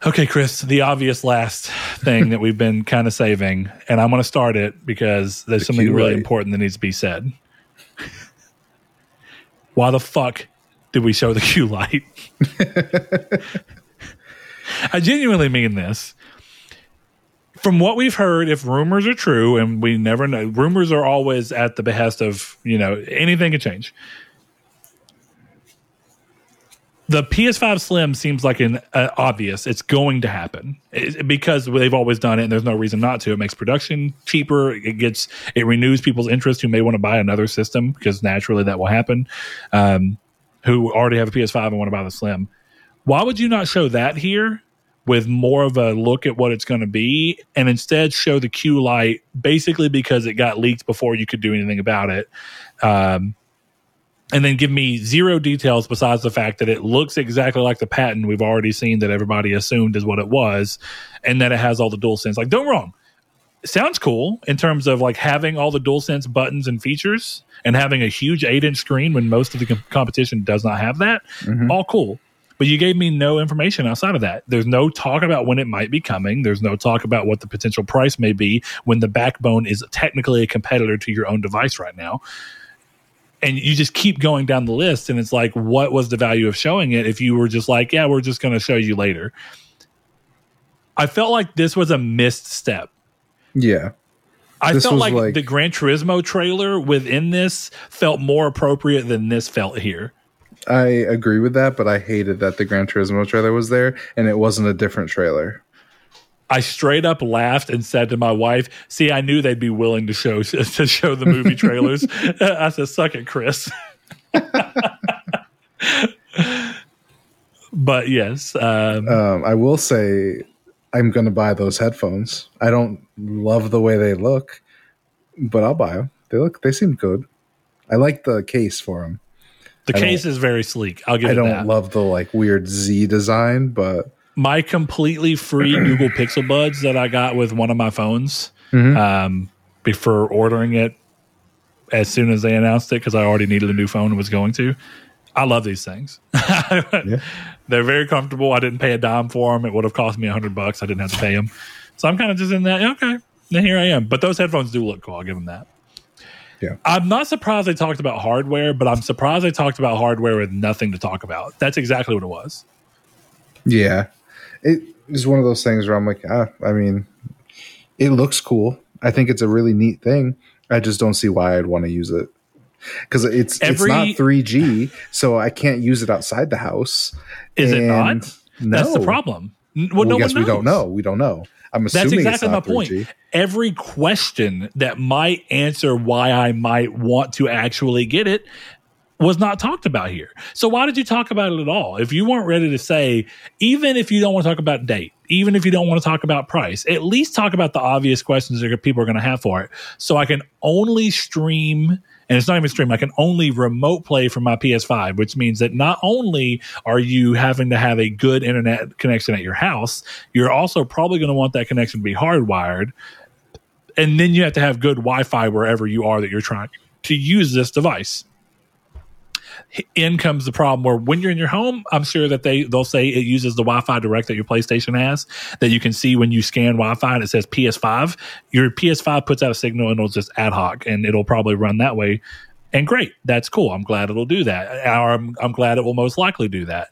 Okay, Chris, the obvious last thing that we've been kind of saving, and I'm going to start it because there's The something really important that needs to be said. Why the fuck did we show the Q light? I genuinely mean this. From what we've heard, if rumors are true, and we never know, rumors are always at the behest of, you know, anything can change. The PS5 Slim seems like an uh, obvious. It's going to happen It- because they've always done it, and there's no reason not to. It makes production cheaper. It gets it renews people's interest who may want to buy another system because naturally that will happen. Um, who already have a PS5 and want to buy the Slim. Why would you not show that here with more of a look at what it's going to be and instead show the Q light basically because it got leaked before you could do anything about it? Um, and then give me zero details besides the fact that it looks exactly like the patent we've already seen that everybody assumed is what it was and that it has all the DualSense. Like, don't wrong. sounds cool in terms of like having all the DualSense buttons and features and having a huge eight inch screen when most of the com- competition does not have that. Mhm. All cool. But you gave me no information outside of that. There's no talk about when it might be coming. There's no talk about what the potential price may be when the backbone is technically a competitor to your own device right now. And you just keep going down the list, and it's like, what was the value of showing it if you were just like, yeah, we're just going to show you later? I felt like this was a missed step. Yeah. I This felt like, like- the Gran Turismo trailer within this felt more appropriate than this felt here. I agree with that, but I hated that the Gran Turismo trailer was there and it wasn't a different trailer. I straight up laughed and said to my wife, "See, I knew they'd be willing to show to show the movie trailers." I said, "Suck it, Chris." but yes, um, Um, I will say I'm going to buy those headphones. I don't love the way they look, but I'll buy them. They look, they seem good. I like the case for them. The I case is very sleek. I'll give I don't that. love the like weird Z design, but my completely free Google Pixel Buds that I got with one of my phones Mhm. um, before ordering it as soon as they announced it because I already needed a new phone and was going to. I love these things. They're very comfortable. I didn't pay a dime for them. It would have cost me a hundred bucks. I didn't have to pay them. So I'm kind of just in that. Okay, then here I am. But those headphones do look cool. I'll give them that. Yeah. I'm not surprised they talked about hardware, but I'm surprised they talked about hardware with nothing to talk about. That's exactly what it was. yeah, it is one of those things where I'm like, ah, I mean, it looks cool. I think it's a really neat thing. I just don't see why I'd want to use it because it's Every- it's not 3G, so I can't use it outside the house. Is it not? And That's the problem. Well, Well, no one we don't know. We don't know. I'm That's exactly my not point. 3G. Every question that might answer why I might want to actually get it was not talked about here. So why did you talk about it at all? If you weren't ready to say, even if you don't want to talk about date, even if you don't want to talk about price, at least talk about the obvious questions that people are going to have for it. So I can only stream and it's not even stream. I can only remote play from my PS5, which means that not only are you having to have a good internet connection at your house, you're also probably going to want that connection to be hardwired. And then you have to have good Wi Fi wherever you are that you're trying to use this device. In comes the problem where when you're in your home, I'm sure that they they'll say it uses the Wi-Fi direct that your PlayStation has that you can see when you scan Wi-Fi and it says PS5. Your PS5 puts out a signal and it'll just ad hoc and it'll probably run that way. And great, that's cool. I'm glad it'll do that. I'm, I'm glad it will most likely do that.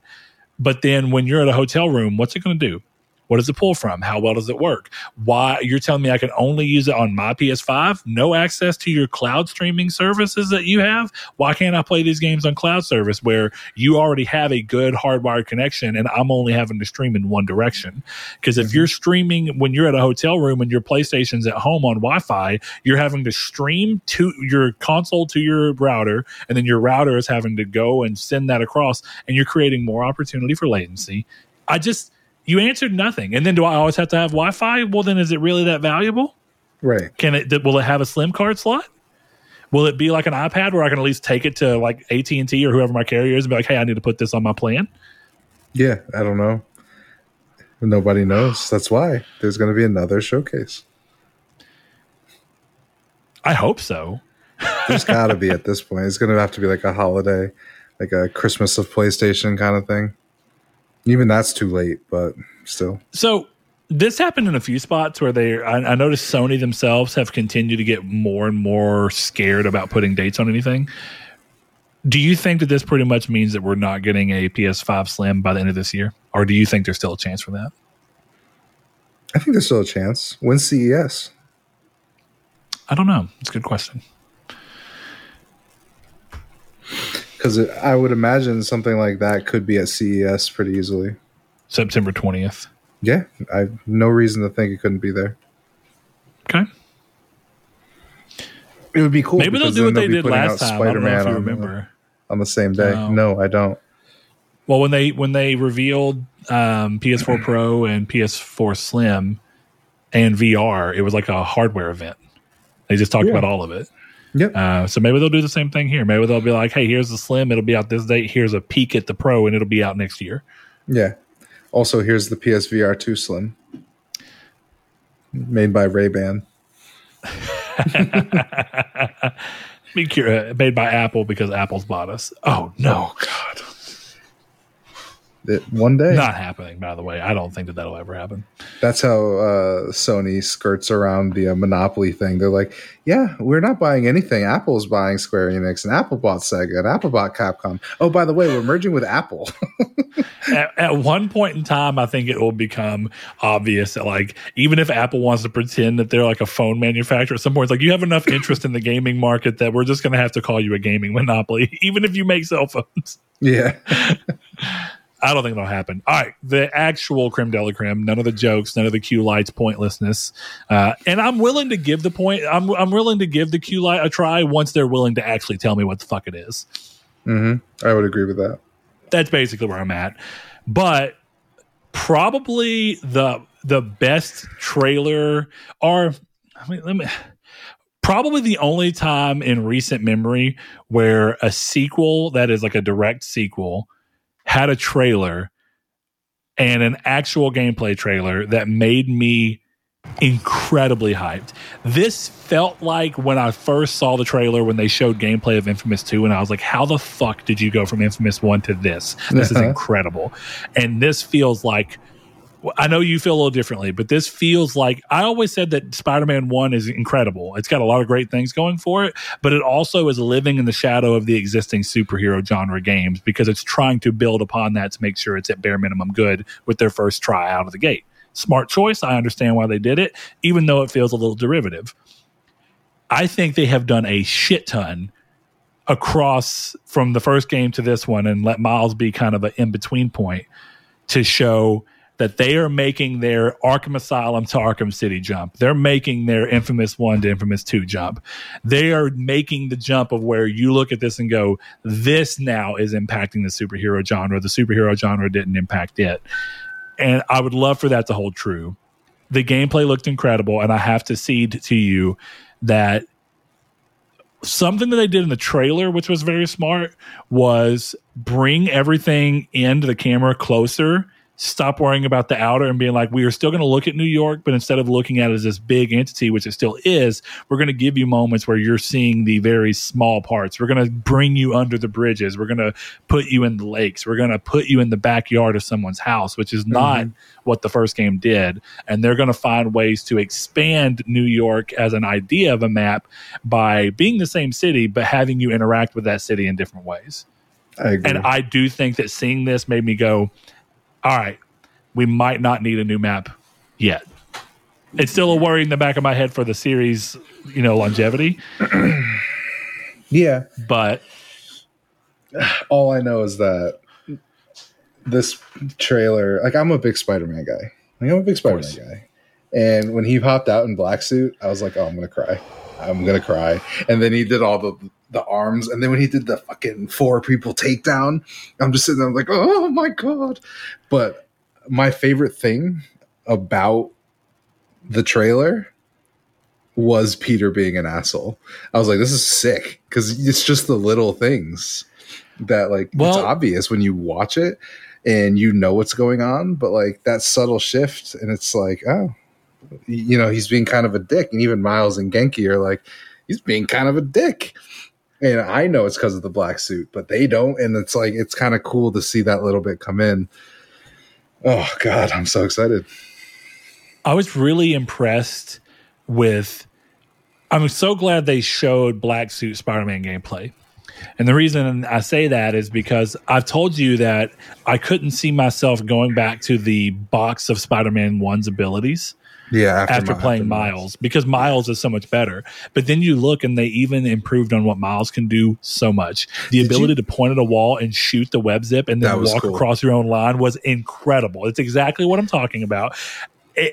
But then when you're at a hotel room, what's it going to do? What does it pull from? How well does it work? Why you're telling me I can only use it on my PS5? No access to your cloud streaming services that you have? Why can't I play these games on cloud service where you already have a good hardwired connection and I'm only having to stream in one direction? Because if mm-hmm. you're streaming when you're at a hotel room and your PlayStation's at home on Wi-Fi, you're having to stream to your console to your router, and then your router is having to go and send that across, and you're creating more opportunity for latency. I just you answered nothing. And then do I always have to have Wi-Fi? Well, then is it really that valuable? Right. Can it? Will it have a SIM card slot? Will it be like an iPad where I can at least take it to like AT and T or whoever my carrier is and be like, "Hey, I need to put this on my plan." Yeah, I don't know. Nobody knows. That's why there's going to be another showcase. I hope so. There's got to be at this point. It's going to have to be like a holiday, like a Christmas of PlayStation kind of thing. Even that's too late, but still. So this happened in a few spots where they. I, I noticed Sony themselves have continued to get more and more scared about putting dates on anything. Do you think that this pretty much means that we're not getting a PS5 Slim by the end of this year, or do you think there's still a chance for that? I think there's still a chance. When's CES? I don't know. It's a good question. Because I would imagine something like that could be at CES pretty easily. September twentieth. Yeah, I have no reason to think it couldn't be there. Okay. It would be cool. Maybe they'll do what then they did putting last out time. I don't know if you on, remember. on the same day. No. No, I don't. Well, when they when they revealed um, PS4 Pro and PS4 Slim and VR, it was like a hardware event. They just talked Yeah. about all of it. Yep. Uh, so maybe they'll do the same thing here. Maybe they'll be like, "Hey, here's the Slim. It'll be out this date. Here's a peek at the Pro, and it'll be out next year." Yeah. Also, here's the PSVR 2 Slim, made by Ray Ban. Curious, made by Apple because Apple's bought us. Oh no, God. It, one day. not happening. By the way, I don't think that that'll ever happen. That's how uh, Sony skirts around the uh, monopoly thing. They're like, "Yeah, we're not buying anything. Apple's buying Square Enix, and Apple bought Sega, and Apple bought Capcom. Oh, by the way, we're merging with Apple." at, at one point in time, I think it will become obvious that, like, even if Apple wants to pretend that they're like a phone manufacturer, at some point, it's like you have enough interest in the gaming market that we're just going to have to call you a gaming monopoly, even if you make cell phones. yeah, I don't think it'll happen. All right, the actual creme de la creme, none of the jokes, none of the Q lights, pointlessness, uh, and I'm willing to give the point. I'm I'm willing to give the Q light a try once they're willing to actually tell me what the fuck it is. Mm-hmm. I would agree with that. that's basically where I'm at. But probably the the best trailer or I mean let me probably the only time in recent memory where a sequel that is like a direct sequel had a trailer and an actual gameplay trailer that made me incredibly hyped. This felt like when I first saw the trailer when they showed gameplay of Infamous 2 and I was like how the fuck did you go from Infamous 1 to this? This is Uh-huh. incredible. And this feels like I know you feel a little differently, but this feels like I always said that Spider-Man 1 is incredible. It's got a lot of great things going for it, but it also is living in the shadow of the existing superhero genre games because it's trying to build upon that to make sure it's at bare minimum good with their first try out of the gate. Smart choice. I understand why they did it, even though it feels a little derivative. I think they have done a shit ton across from the first game to this one and let Miles be kind of an in between point to show that they are making their Arkham Asylum to Arkham City jump. They're making their Infamous 1 to Infamous 2 jump. They are making the jump of where you look at this and go, this now is impacting the superhero genre. The superhero genre didn't impact it. And I would love for that to hold true. The gameplay looked incredible, and I have to cede to you that something that they did in the trailer, which was very smart, was bring everything into the camera closer. Stop worrying about the outer and being like, we are still going to look at New York, but instead of looking at it as this big entity, which it still is, we're going to give you moments where you're seeing the very small parts. We're going to bring you under the bridges. We're going to put you in the lakes. We're going to put you in the backyard of someone's house, which is not mm-hmm. what the first game did. And they're going to find ways to expand New York as an idea of a map by being the same city, but having you interact with that city in different ways. I agree. And I do think that seeing this made me go, all right, we might not need a new map yet. It's still a worry in the back of my head for the series, you know, longevity. yeah, But all I know is that this trailer, like I'm a big Spider-Man guy. Like, I'm a big Spider-Man guy. And when he popped out in black suit, I was like, "Oh, I'm gonna cry. I'm gonna cry." And then he did all the the arms, and then when he did the fucking four people takedown, I'm just sitting there like, "Oh my god!" But my favorite thing about the trailer was Peter being an asshole. I was like, "This is sick," because it's just the little things that like it's obvious when you watch it and you know what's going on, but like that subtle shift, and it's like, oh, you know, he's being kind of a dick, and even Miles and Ganke are like, he's being kind of a dick. And I know it's because of the black suit, but they don't, and it's like it's kind of cool to see that little bit come in. Oh God, I'm so excited. I was really impressed with. I'm so glad they showed Black Suit Spider Man gameplay. And the reason I say that is because I've told you that I couldn't see myself going back to the box of Spider Man 1's abilities Yeah, after, Mi- playing Miles because Miles is so much better. But then you look and they even improved on what Miles can do so much. The Did ability you- to point at a wall and shoot the web zip and then walk cool. across your own line was incredible. It's exactly what I'm talking about.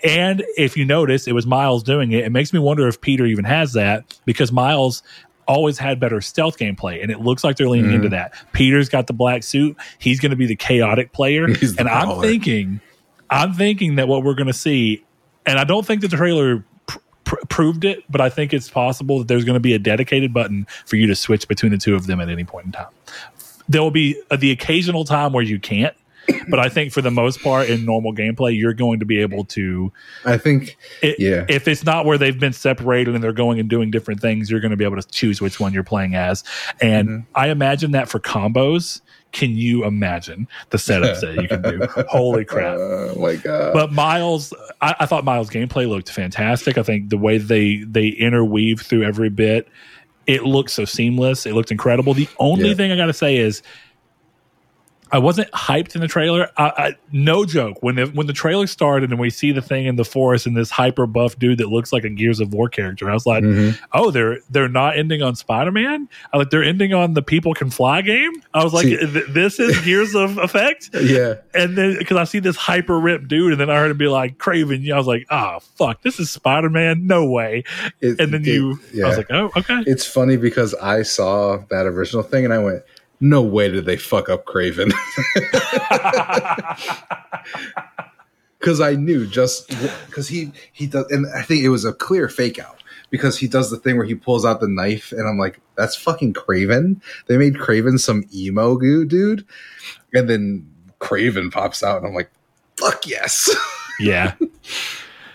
And if you notice, it was Miles doing it. It makes me wonder if Peter even has that because Miles always had better stealth gameplay, and it looks like they're leaning Mhm. into that. Peter's got the black suit; he's going to be the chaotic player, He's and I'm thinking, I'm thinking that what we're going to see, and I don't think that the trailer pr- pr- proved it, but I think it's possible that there's going to be a dedicated button for you to switch between the two of them at any point in time. There will be uh, the occasional time where you can't, but I think for the most part in normal gameplay, you're going to be able to. I think, It, yeah, If it's not where they've been separated and they're going and doing different things, you're going to be able to choose which one you're playing as. And Mm-hmm. I imagine that for combos. Can you imagine the setups that you can do? Holy crap! Oh my god! But Miles, I, I thought Miles' gameplay looked fantastic. I think the way they they interweave through every bit, it looked so seamless. It looked incredible. The only Yeah. thing I got to say is, I wasn't hyped in the trailer. I, I, no joke. When the, when the trailer started and we see the thing in the forest and this hyper buff dude that looks like a Gears of War character, I was like, Mhm. oh, they're they're not ending on Spider Man. I like they're ending on the People Can Fly game. I was like, See- this is Gears of Effect. yeah, And then because I see this hyper ripped dude, and then I heard him be like Kraven, I was like, oh fuck, this is Spider Man, no way. It- And then it- you, yeah. I was like, oh okay, it's funny because I saw that original thing and I went, "No way did they fuck up Kraven." because I knew just because he he does, and I think it was a clear fake out because he does the thing where he pulls out the knife, and I'm like, that's fucking Kraven. They made Kraven some emo goo dude, and then Kraven pops out, and I'm like, fuck yes. yeah,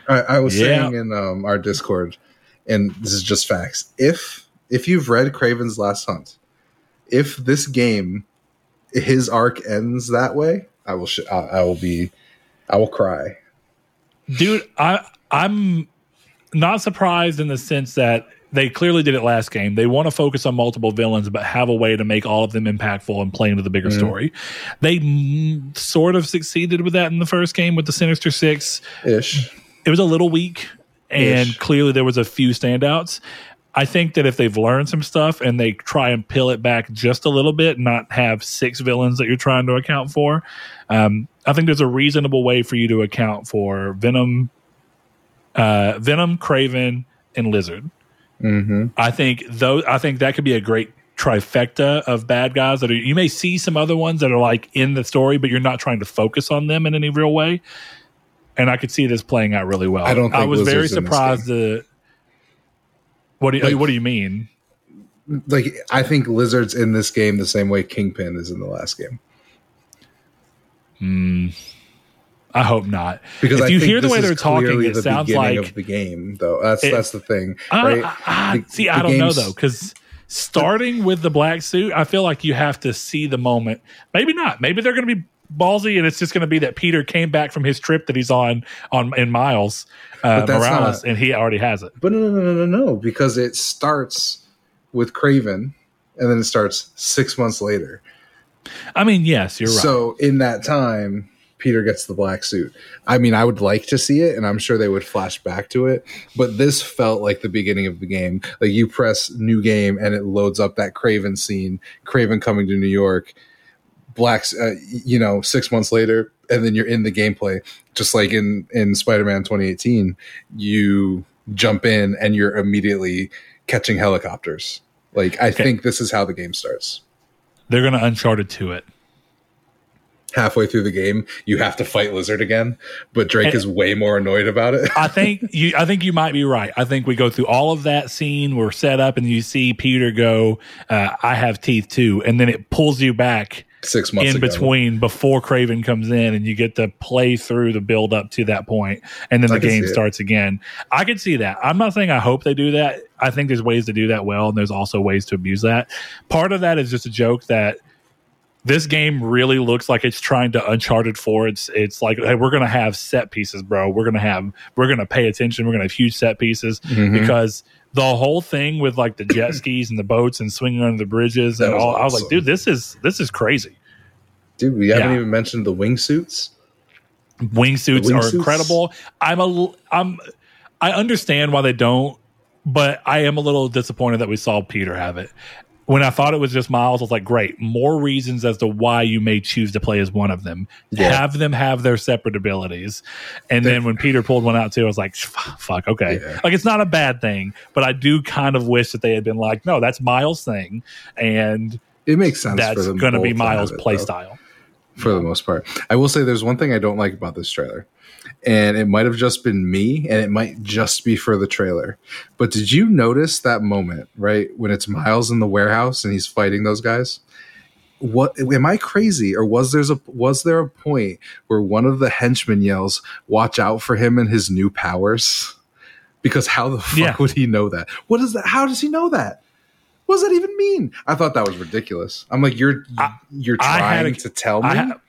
I, I was Yeah. saying in um, our Discord, and this is just facts. If if you've read Kraven's Last Hunt, if this game his arc ends that way, I will sh- I, I will be I will cry. dude, I I'm not surprised in the sense that they clearly did it last game. They want to focus on multiple villains, but have a way to make all of them impactful and play into the bigger Mhm. story. They mm, sort of succeeded with that in the first game with the Sinister Six. Ish. it was a little weak and Ish. clearly there was a few standouts i think that if they've learned some stuff and they try and peel it back just a little bit not have six villains that you're trying to account for um, i think there's a reasonable way for you to account for venom uh, venom kraven and lizard Mm-hmm. I think though I think that could be a great trifecta of bad guys that are you may see some other ones that are like in the story, but you're not trying to focus on them in any real way. And I could see this playing out really well. I don't I was very surprised that what do you Like- what do you mean? Like I think Lizard's in this game the same way Kingpin is in the last game. I hope not. Because if I you hear the way they're talking, it the sounds like of the game, though. That's It- that's the thing, Uh, right? uh, The- see, the I don't know though, because starting with the black suit, I feel like you have to see the moment. Maybe not. Maybe they're going to be ballsy, and it's just going to be that Peter came back from his trip that he's on on in Miles uh, Morales, not- and he already has it. But no, no, no, no, no, no, because it starts with Kraven, and then it starts six months later. I mean, yes, you're right. So in that time, Peter gets the black suit. I mean, I would like to see it, and I'm sure they would flash back to it. But this felt like the beginning of the game. Like you press new game, and it loads up that Kraven scene. Kraven coming to New York. Blacks, uh, you know, six months later, and then you're in the gameplay. Just like in in Spider-Man 2018, you jump in and you're immediately catching helicopters. Like I Okay. think this is how the game starts They're going to Uncharted to it. halfway through the game, you have to fight Lizard again, but Drake And- is way more annoyed about it. I think you. I think you might be right. I think we go through all of that scene. We're set up, and you see Peter go, uh, "I have teeth too," and then it pulls you back Six months in ago. between before Kraven comes in, and you get to play through the build up to that point, and then I the game starts again. I could see that. I'm not saying I hope they do that. I think there's ways to do that well, and there's also ways to abuse that. Part of that is just a joke that this game really looks like it's trying to Uncharted Four. It's it's like hey, we're gonna have set pieces, bro. We're gonna have we're gonna pay attention. We're gonna have huge set pieces Mhm. because the whole thing with like the jet skis and the boats and swinging under the bridges and That was all, I was like, dude, this is this is crazy. Dude, we haven't Yeah. even mentioned the wingsuits. Wingsuits The are wingsuits? incredible. I'm a I'm I understand why they don't, but I am a little disappointed that we saw Peter have it. When I thought it was just Miles, I was like, great, more reasons as to why you may choose to play as one of them. Yeah. Have them have their separate abilities. And then when Peter pulled one out too, I was like, fuck, okay. Yeah. Like it's not a bad thing, but I do kind of wish that they had been like, no, that's Miles' thing. And It makes sense. that's going to be Miles' playstyle. play though, style. for the most part. I will say there's one thing I don't like about this trailer, and it might have just been me, and it might just be for the trailer. But did you notice that moment right when it's Miles in the warehouse and he's fighting those guys? what am I crazy or was there's a was there a point where one of the henchmen yells, "Watch out for him and his new powers"? Because how the fuck Yeah. would he know that? What is that? How does he know that? What does that even mean? I thought that was ridiculous. I'm like, you're I- you're trying a- to tell me. I, ha-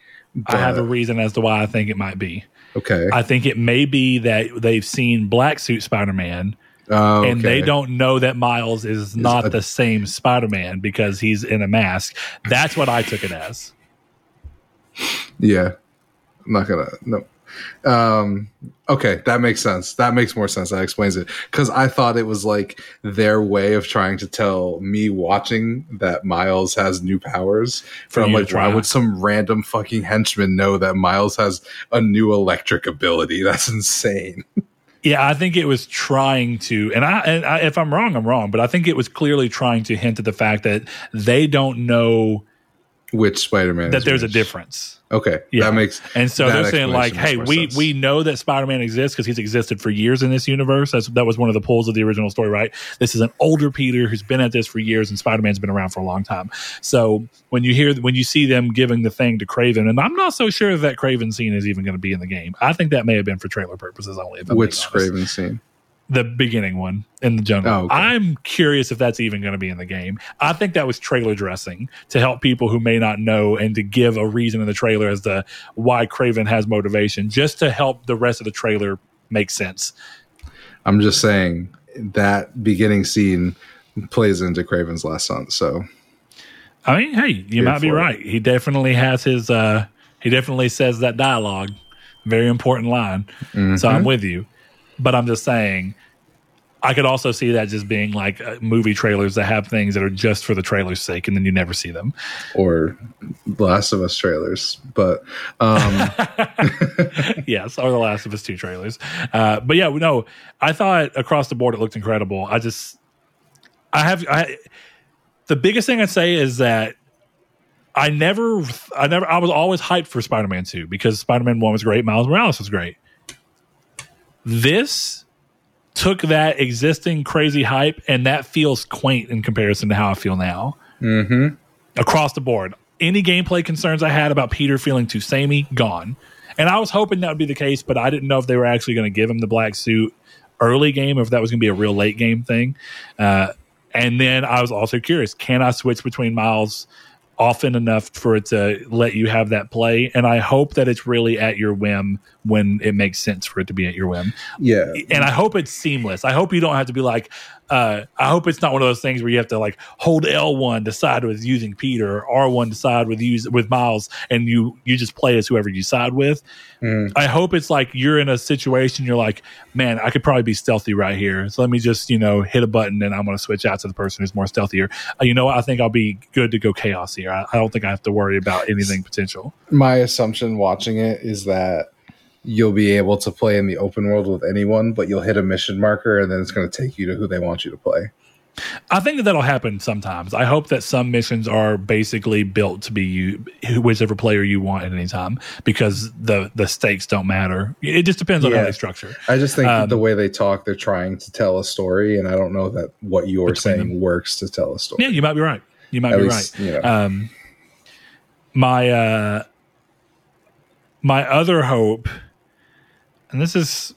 I have a reason as to why I think it might be. Okay. I think it may be that they've seen Black Suit Spider Man Oh, and they don't know that Miles is not a- the same Spider Man because he's in a mask. That's what I took it as. Yeah. I'm not gonna no. Um okay, that makes sense. That makes more sense. That explains it. Cause I thought it was like their way of trying to tell me watching that Miles has new powers. But I'm like, why would some random fucking henchman know that Miles has a new electric ability? That's insane. Yeah, I think it was trying to, and I, and I, if I'm wrong, I'm wrong, but I think it was clearly trying to hint at the fact that they don't know Which Spider Man that there's a difference. Okay. Yeah. That makes And so they're saying like, hey, we sense. we know that Spider-Man exists because he's existed for years in this universe. That's, that was one of the pulls of the original story, right? This is an older Peter who's been at this for years, and Spider-Man's been around for a long time. So when you hear when you see them giving the thing to Kraven, and I'm not so sure that Kraven scene is even going to be in the game. I think that may have been for trailer purposes only. Which. Kraven scene. The beginning one in the jungle. Oh, okay. I'm curious if that's even going to be in the game. I think that was trailer dressing to help people who may not know and to give a reason in the trailer as to why Kraven has motivation, just to help the rest of the trailer make sense. I'm just saying that beginning scene plays into Kraven's last son. So I mean, hey, you Here might be it. right. He definitely has his. uh He definitely says that dialogue. Very important line. So I'm with you, but I'm just saying. I could also see that just being like uh, movie trailers that have things that are just for the trailer's sake, and then you never see them. or Last of Us trailers. But um yes, or the Last of Us two trailers. Uh, but yeah, no, I thought across the board it looked incredible. I just, I have, I, the biggest thing I'd say is that I never, I never, I was always hyped for Spider Man two because Spider Man one was great, Miles Morales was great. This took that existing crazy hype and that feels quaint in comparison to how I feel now mhm. across the board. Any gameplay concerns I had about Peter feeling too samey, gone. And I was hoping that would be the case, but I didn't know if they were actually going to give him the black suit early game or if that was going to be a real late game thing. Uh, and then I was also curious can I switch between Miles often enough for it to let you have that play? And I hope that it's really at your whim when it makes sense for it to be at your whim yeah. and I hope it's seamless. I hope you don't have to be like, uh, I hope it's not one of those things where you have to like hold L one to side with using Peter, or R one to side with use with Miles, and you you just play as whoever you side with. Mm. I hope it's like you're in a situation you're like, man, I could probably be stealthy right here, so let me just you know hit a button and I'm going to switch out to the person who's more stealthier. Uh, you know what? I think I'll be good to go chaos here. I, I don't think I have to worry about anything potential. My assumption watching it is that you'll be able to play in the open world with anyone, but you'll hit a mission marker and then it's going to take you to who they want you to play. I think that that'll happen sometimes. I hope that some missions are basically built to be you, whichever player you want at any time, because the the stakes don't matter. It just depends on how they structure. I just think Um, the way they talk, they're trying to tell a story, and I don't know that what you're saying works to tell a story. Yeah, you might be right. You might At be least, right. you know. Um, my uh, my other hope, and this is,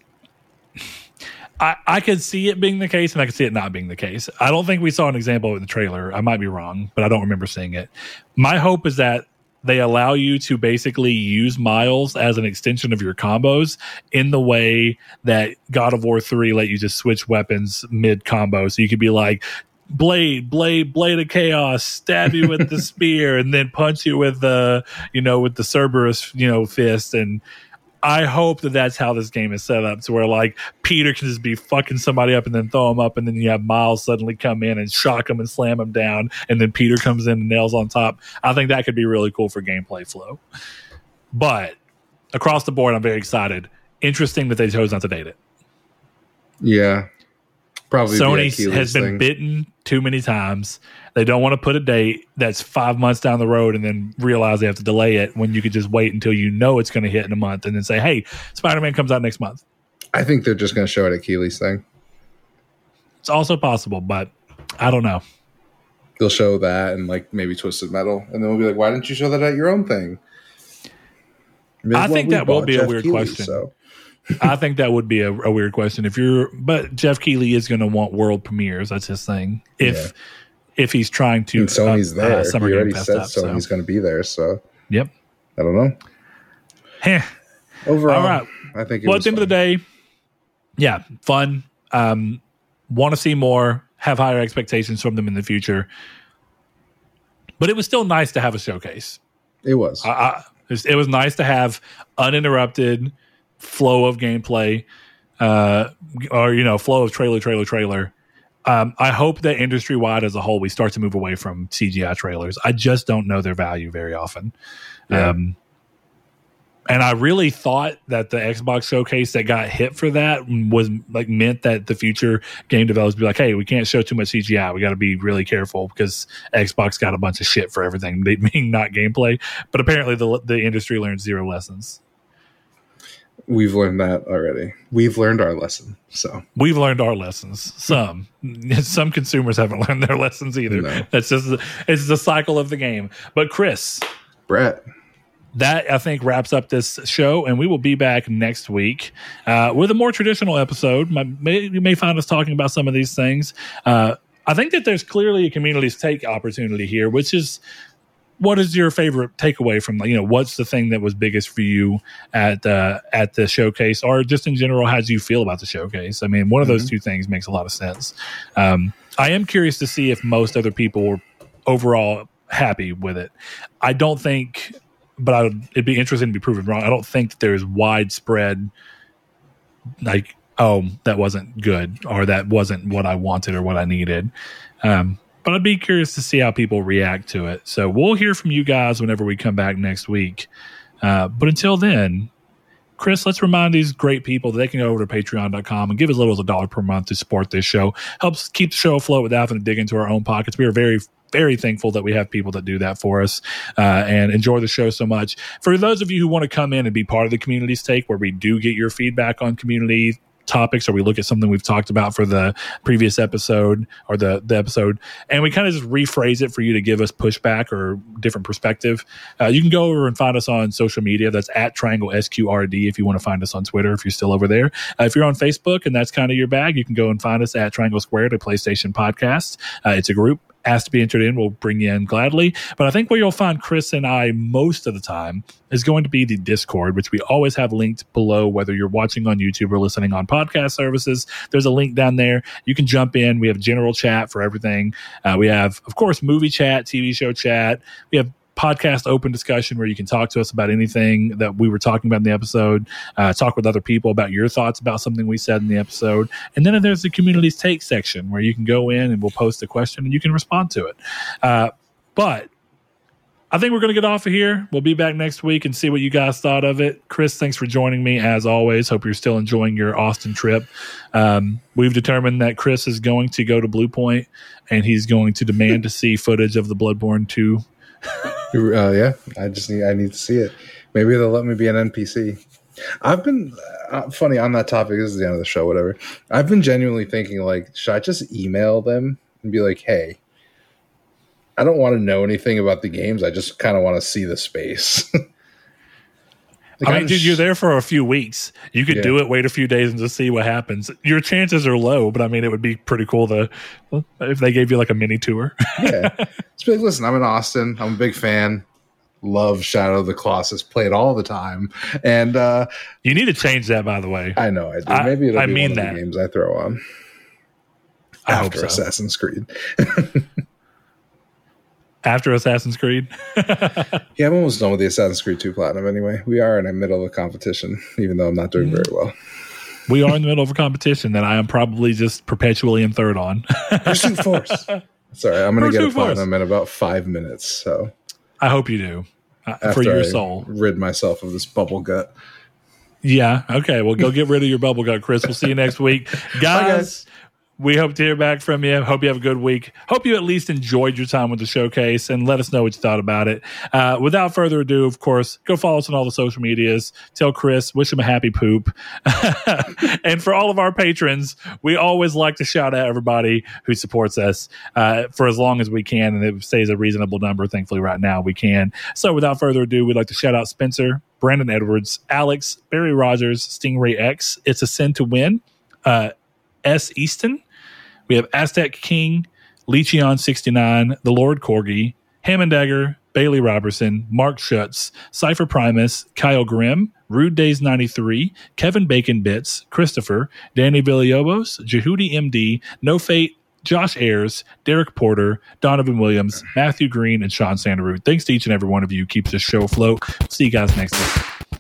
I I could see it being the case, and I could see it not being the case. I don't think we saw an example in the trailer. I might be wrong, but I don't remember seeing it. My hope is that they allow you to basically use Miles as an extension of your combos in the way that God of War 3 let you just switch weapons mid combo. So you could be like, blade, blade, blade of chaos, stab you with the spear, and then punch you with the, you know, with the Cerberus, you know, fist. And I hope that that's how this game is set up to where like Peter can just be fucking somebody up and then throw him up, and then you have Miles suddenly come in and shock him and slam him down, and then Peter comes in and nails on top. I think that could be really cool for gameplay flow. But across the board, I'm very excited. Interesting that they chose not to date it. Yeah, probably. Sony has been thing. bitten too many times. They don't want to put a date that's five months down the road and then realize they have to delay it when you could just wait until you know it's going to hit in a month and then say, hey, Spider Man comes out next month. I think they're just going to show it at Keighley's thing. It's also possible, but I don't know. they'll show that and like maybe Twisted Metal, and then we'll be like, "Why didn't you show that at your own thing?" I think that will be Jeff a weird question. So. I think that would be a, a, weird question if you're, but Geoff Keighley is going to want world premieres. That's his thing. If yeah. if he's trying to, and Sony's uh, there. Uh, he already said up, Sony's so. going to be there. So yep. I don't know. Heh. Overall, all right. I think. well, at the end of the day, yeah, fun. Um, want to see more. Have higher expectations from them in the future. But it was still nice to have a showcase. It was. I, I, it was, it was nice to have uninterrupted flow of gameplay, uh, or you know, flow of trailer, trailer, trailer. Um, I hope that industry wide as a whole, we start to move away from CGI trailers. I just don't know their value very often. Yeah. Um, and I really thought that the Xbox showcase that got hit for that was like meant that the future game developers be like, hey, we can't show too much CGI. We got to be really careful because Xbox got a bunch of shit for everything, being not gameplay. But apparently, the the industry learned zero lessons. We've learned that already. We've learned our lesson. So we've learned our lessons. Some, some consumers haven't learned their lessons either. No. That's just it's the cycle of the game. But Chris, Brett, that I think wraps up this show, and we will be back next week uh, with a more traditional episode. My, may, you may find us talking about some of these things. Uh, I think that there's clearly a community's take opportunity here, which is what is your favorite takeaway from you know what's the thing that was biggest for you at uh, at the showcase? Or just in general how do you feel about the showcase? I mean one of those mm-hmm. two things makes a lot of sense. Um, i am curious to see if most other people were overall happy with it. I don't think but I would, it'd be interesting to be proven wrong. I don't think that there's widespread like oh that wasn't good or that wasn't what i wanted or what i needed. Um, but I'd be curious to see how people react to it. So we'll hear from you guys whenever we come back next week. Uh, but until then, Chris, let's remind these great people that they can go over to patreon.com and give as little as a dollar per month to support this show. Helps keep the show afloat without having to dig into our own pockets. We are very very thankful that we have people that do that for us uh, and enjoy the show so much. For those of you who want to come in and be part of the community's take, where we do get your feedback on community topics or we look at something we've talked about for the previous episode or the, the episode and we kind of just rephrase it for you to give us pushback or different perspective. Uh, you can go over and find us on social media. That's at triangle sqrd if you want to find us on twitter if you're still over there. Uh, if you're on facebook and that's kind of your bag you can go and find us at triangle squared a playstation podcast uh, it's a group asked to be entered in, we'll bring you in gladly. But I think where you'll find Chris and I most of the time is going to be the Discord, which we always have linked below, whether you're watching on YouTube or listening on podcast services. There's a link down there. You can jump in. We have general chat for everything. Uh, we have, of course, movie chat, TV show chat. We have podcast open discussion where you can talk to us about anything that we were talking about in the episode, uh, talk with other people about your thoughts about something we said in the episode. And then there's the community's take section where you can go in and we'll post a question and you can respond to it. Uh, but I think we're going to get off of here. We'll be back next week and see what you guys thought of it. Chris, thanks for joining me as always. Hope you're still enjoying your Austin trip. Um, we've determined that Chris is going to go to Blue and he's going to demand to see footage of the Bloodborne 2 uh, yeah, I just need I need to see it. Maybe they'll let me be an NPC. I've been uh, funny on that topic. This is the end of the show. Whatever. I've been genuinely thinking like, should I just email them and be like, hey, I don't want to know anything about the games. I just kind of want to see the space. Like I mean, dude, you're there for a few weeks. You could yeah. do it, wait a few days, and just see what happens. Your chances are low, but I mean, it would be pretty cool to if they gave you like a mini tour. yeah, just be like, listen, I'm in Austin. I'm a big fan. Love Shadow of the Colossus. Play it all the time, and uh you need to change that. By the way, I know I do. Maybe it'll I be mean one that. of the games I throw on I after so. Assassin's Creed. after Assassin's Creed. yeah, I'm almost done with the Assassin's Creed 2 Platinum anyway. We are in the middle of a competition, even though I'm not doing very well. We are in the middle of a competition that I am probably just perpetually in third on. Pursuit Force. Sorry, I'm going to get a platinum Force. in about five minutes. So I hope you do uh, for your I soul. Rid myself of this bubble gut. Yeah. Okay. Well, go get rid of your bubble gut, Chris. We'll see you next week, guys. We hope to hear back from you. Hope you have a good week. Hope you at least enjoyed your time with the showcase and let us know what you thought about it. Uh, without further ado, of course, go follow us on all the social medias. Tell Chris, wish him a happy poop. and for all of our patrons, we always like to shout out everybody who supports us uh, for as long as we can. And it stays a reasonable number. Thankfully, right now we can. So without further ado, we'd like to shout out Spencer, Brandon Edwards, Alex, Barry Rogers, Stingray X. It's a sin to win. Uh, S. Easton. We have Aztec King, Leechion69, The Lord Corgi, Hammondagger, Bailey Robertson, Mark Schutz, Cypher Primus, Kyle Grimm, Rude Days 93, Kevin Bacon Bits, Christopher, Danny Villalobos, Jehudi MD, No Fate, Josh Ayers, Derek Porter, Donovan Williams, Matthew Green, and Sean Sandaroo. Thanks to each and every one of you. Keeps this show afloat. See you guys next week.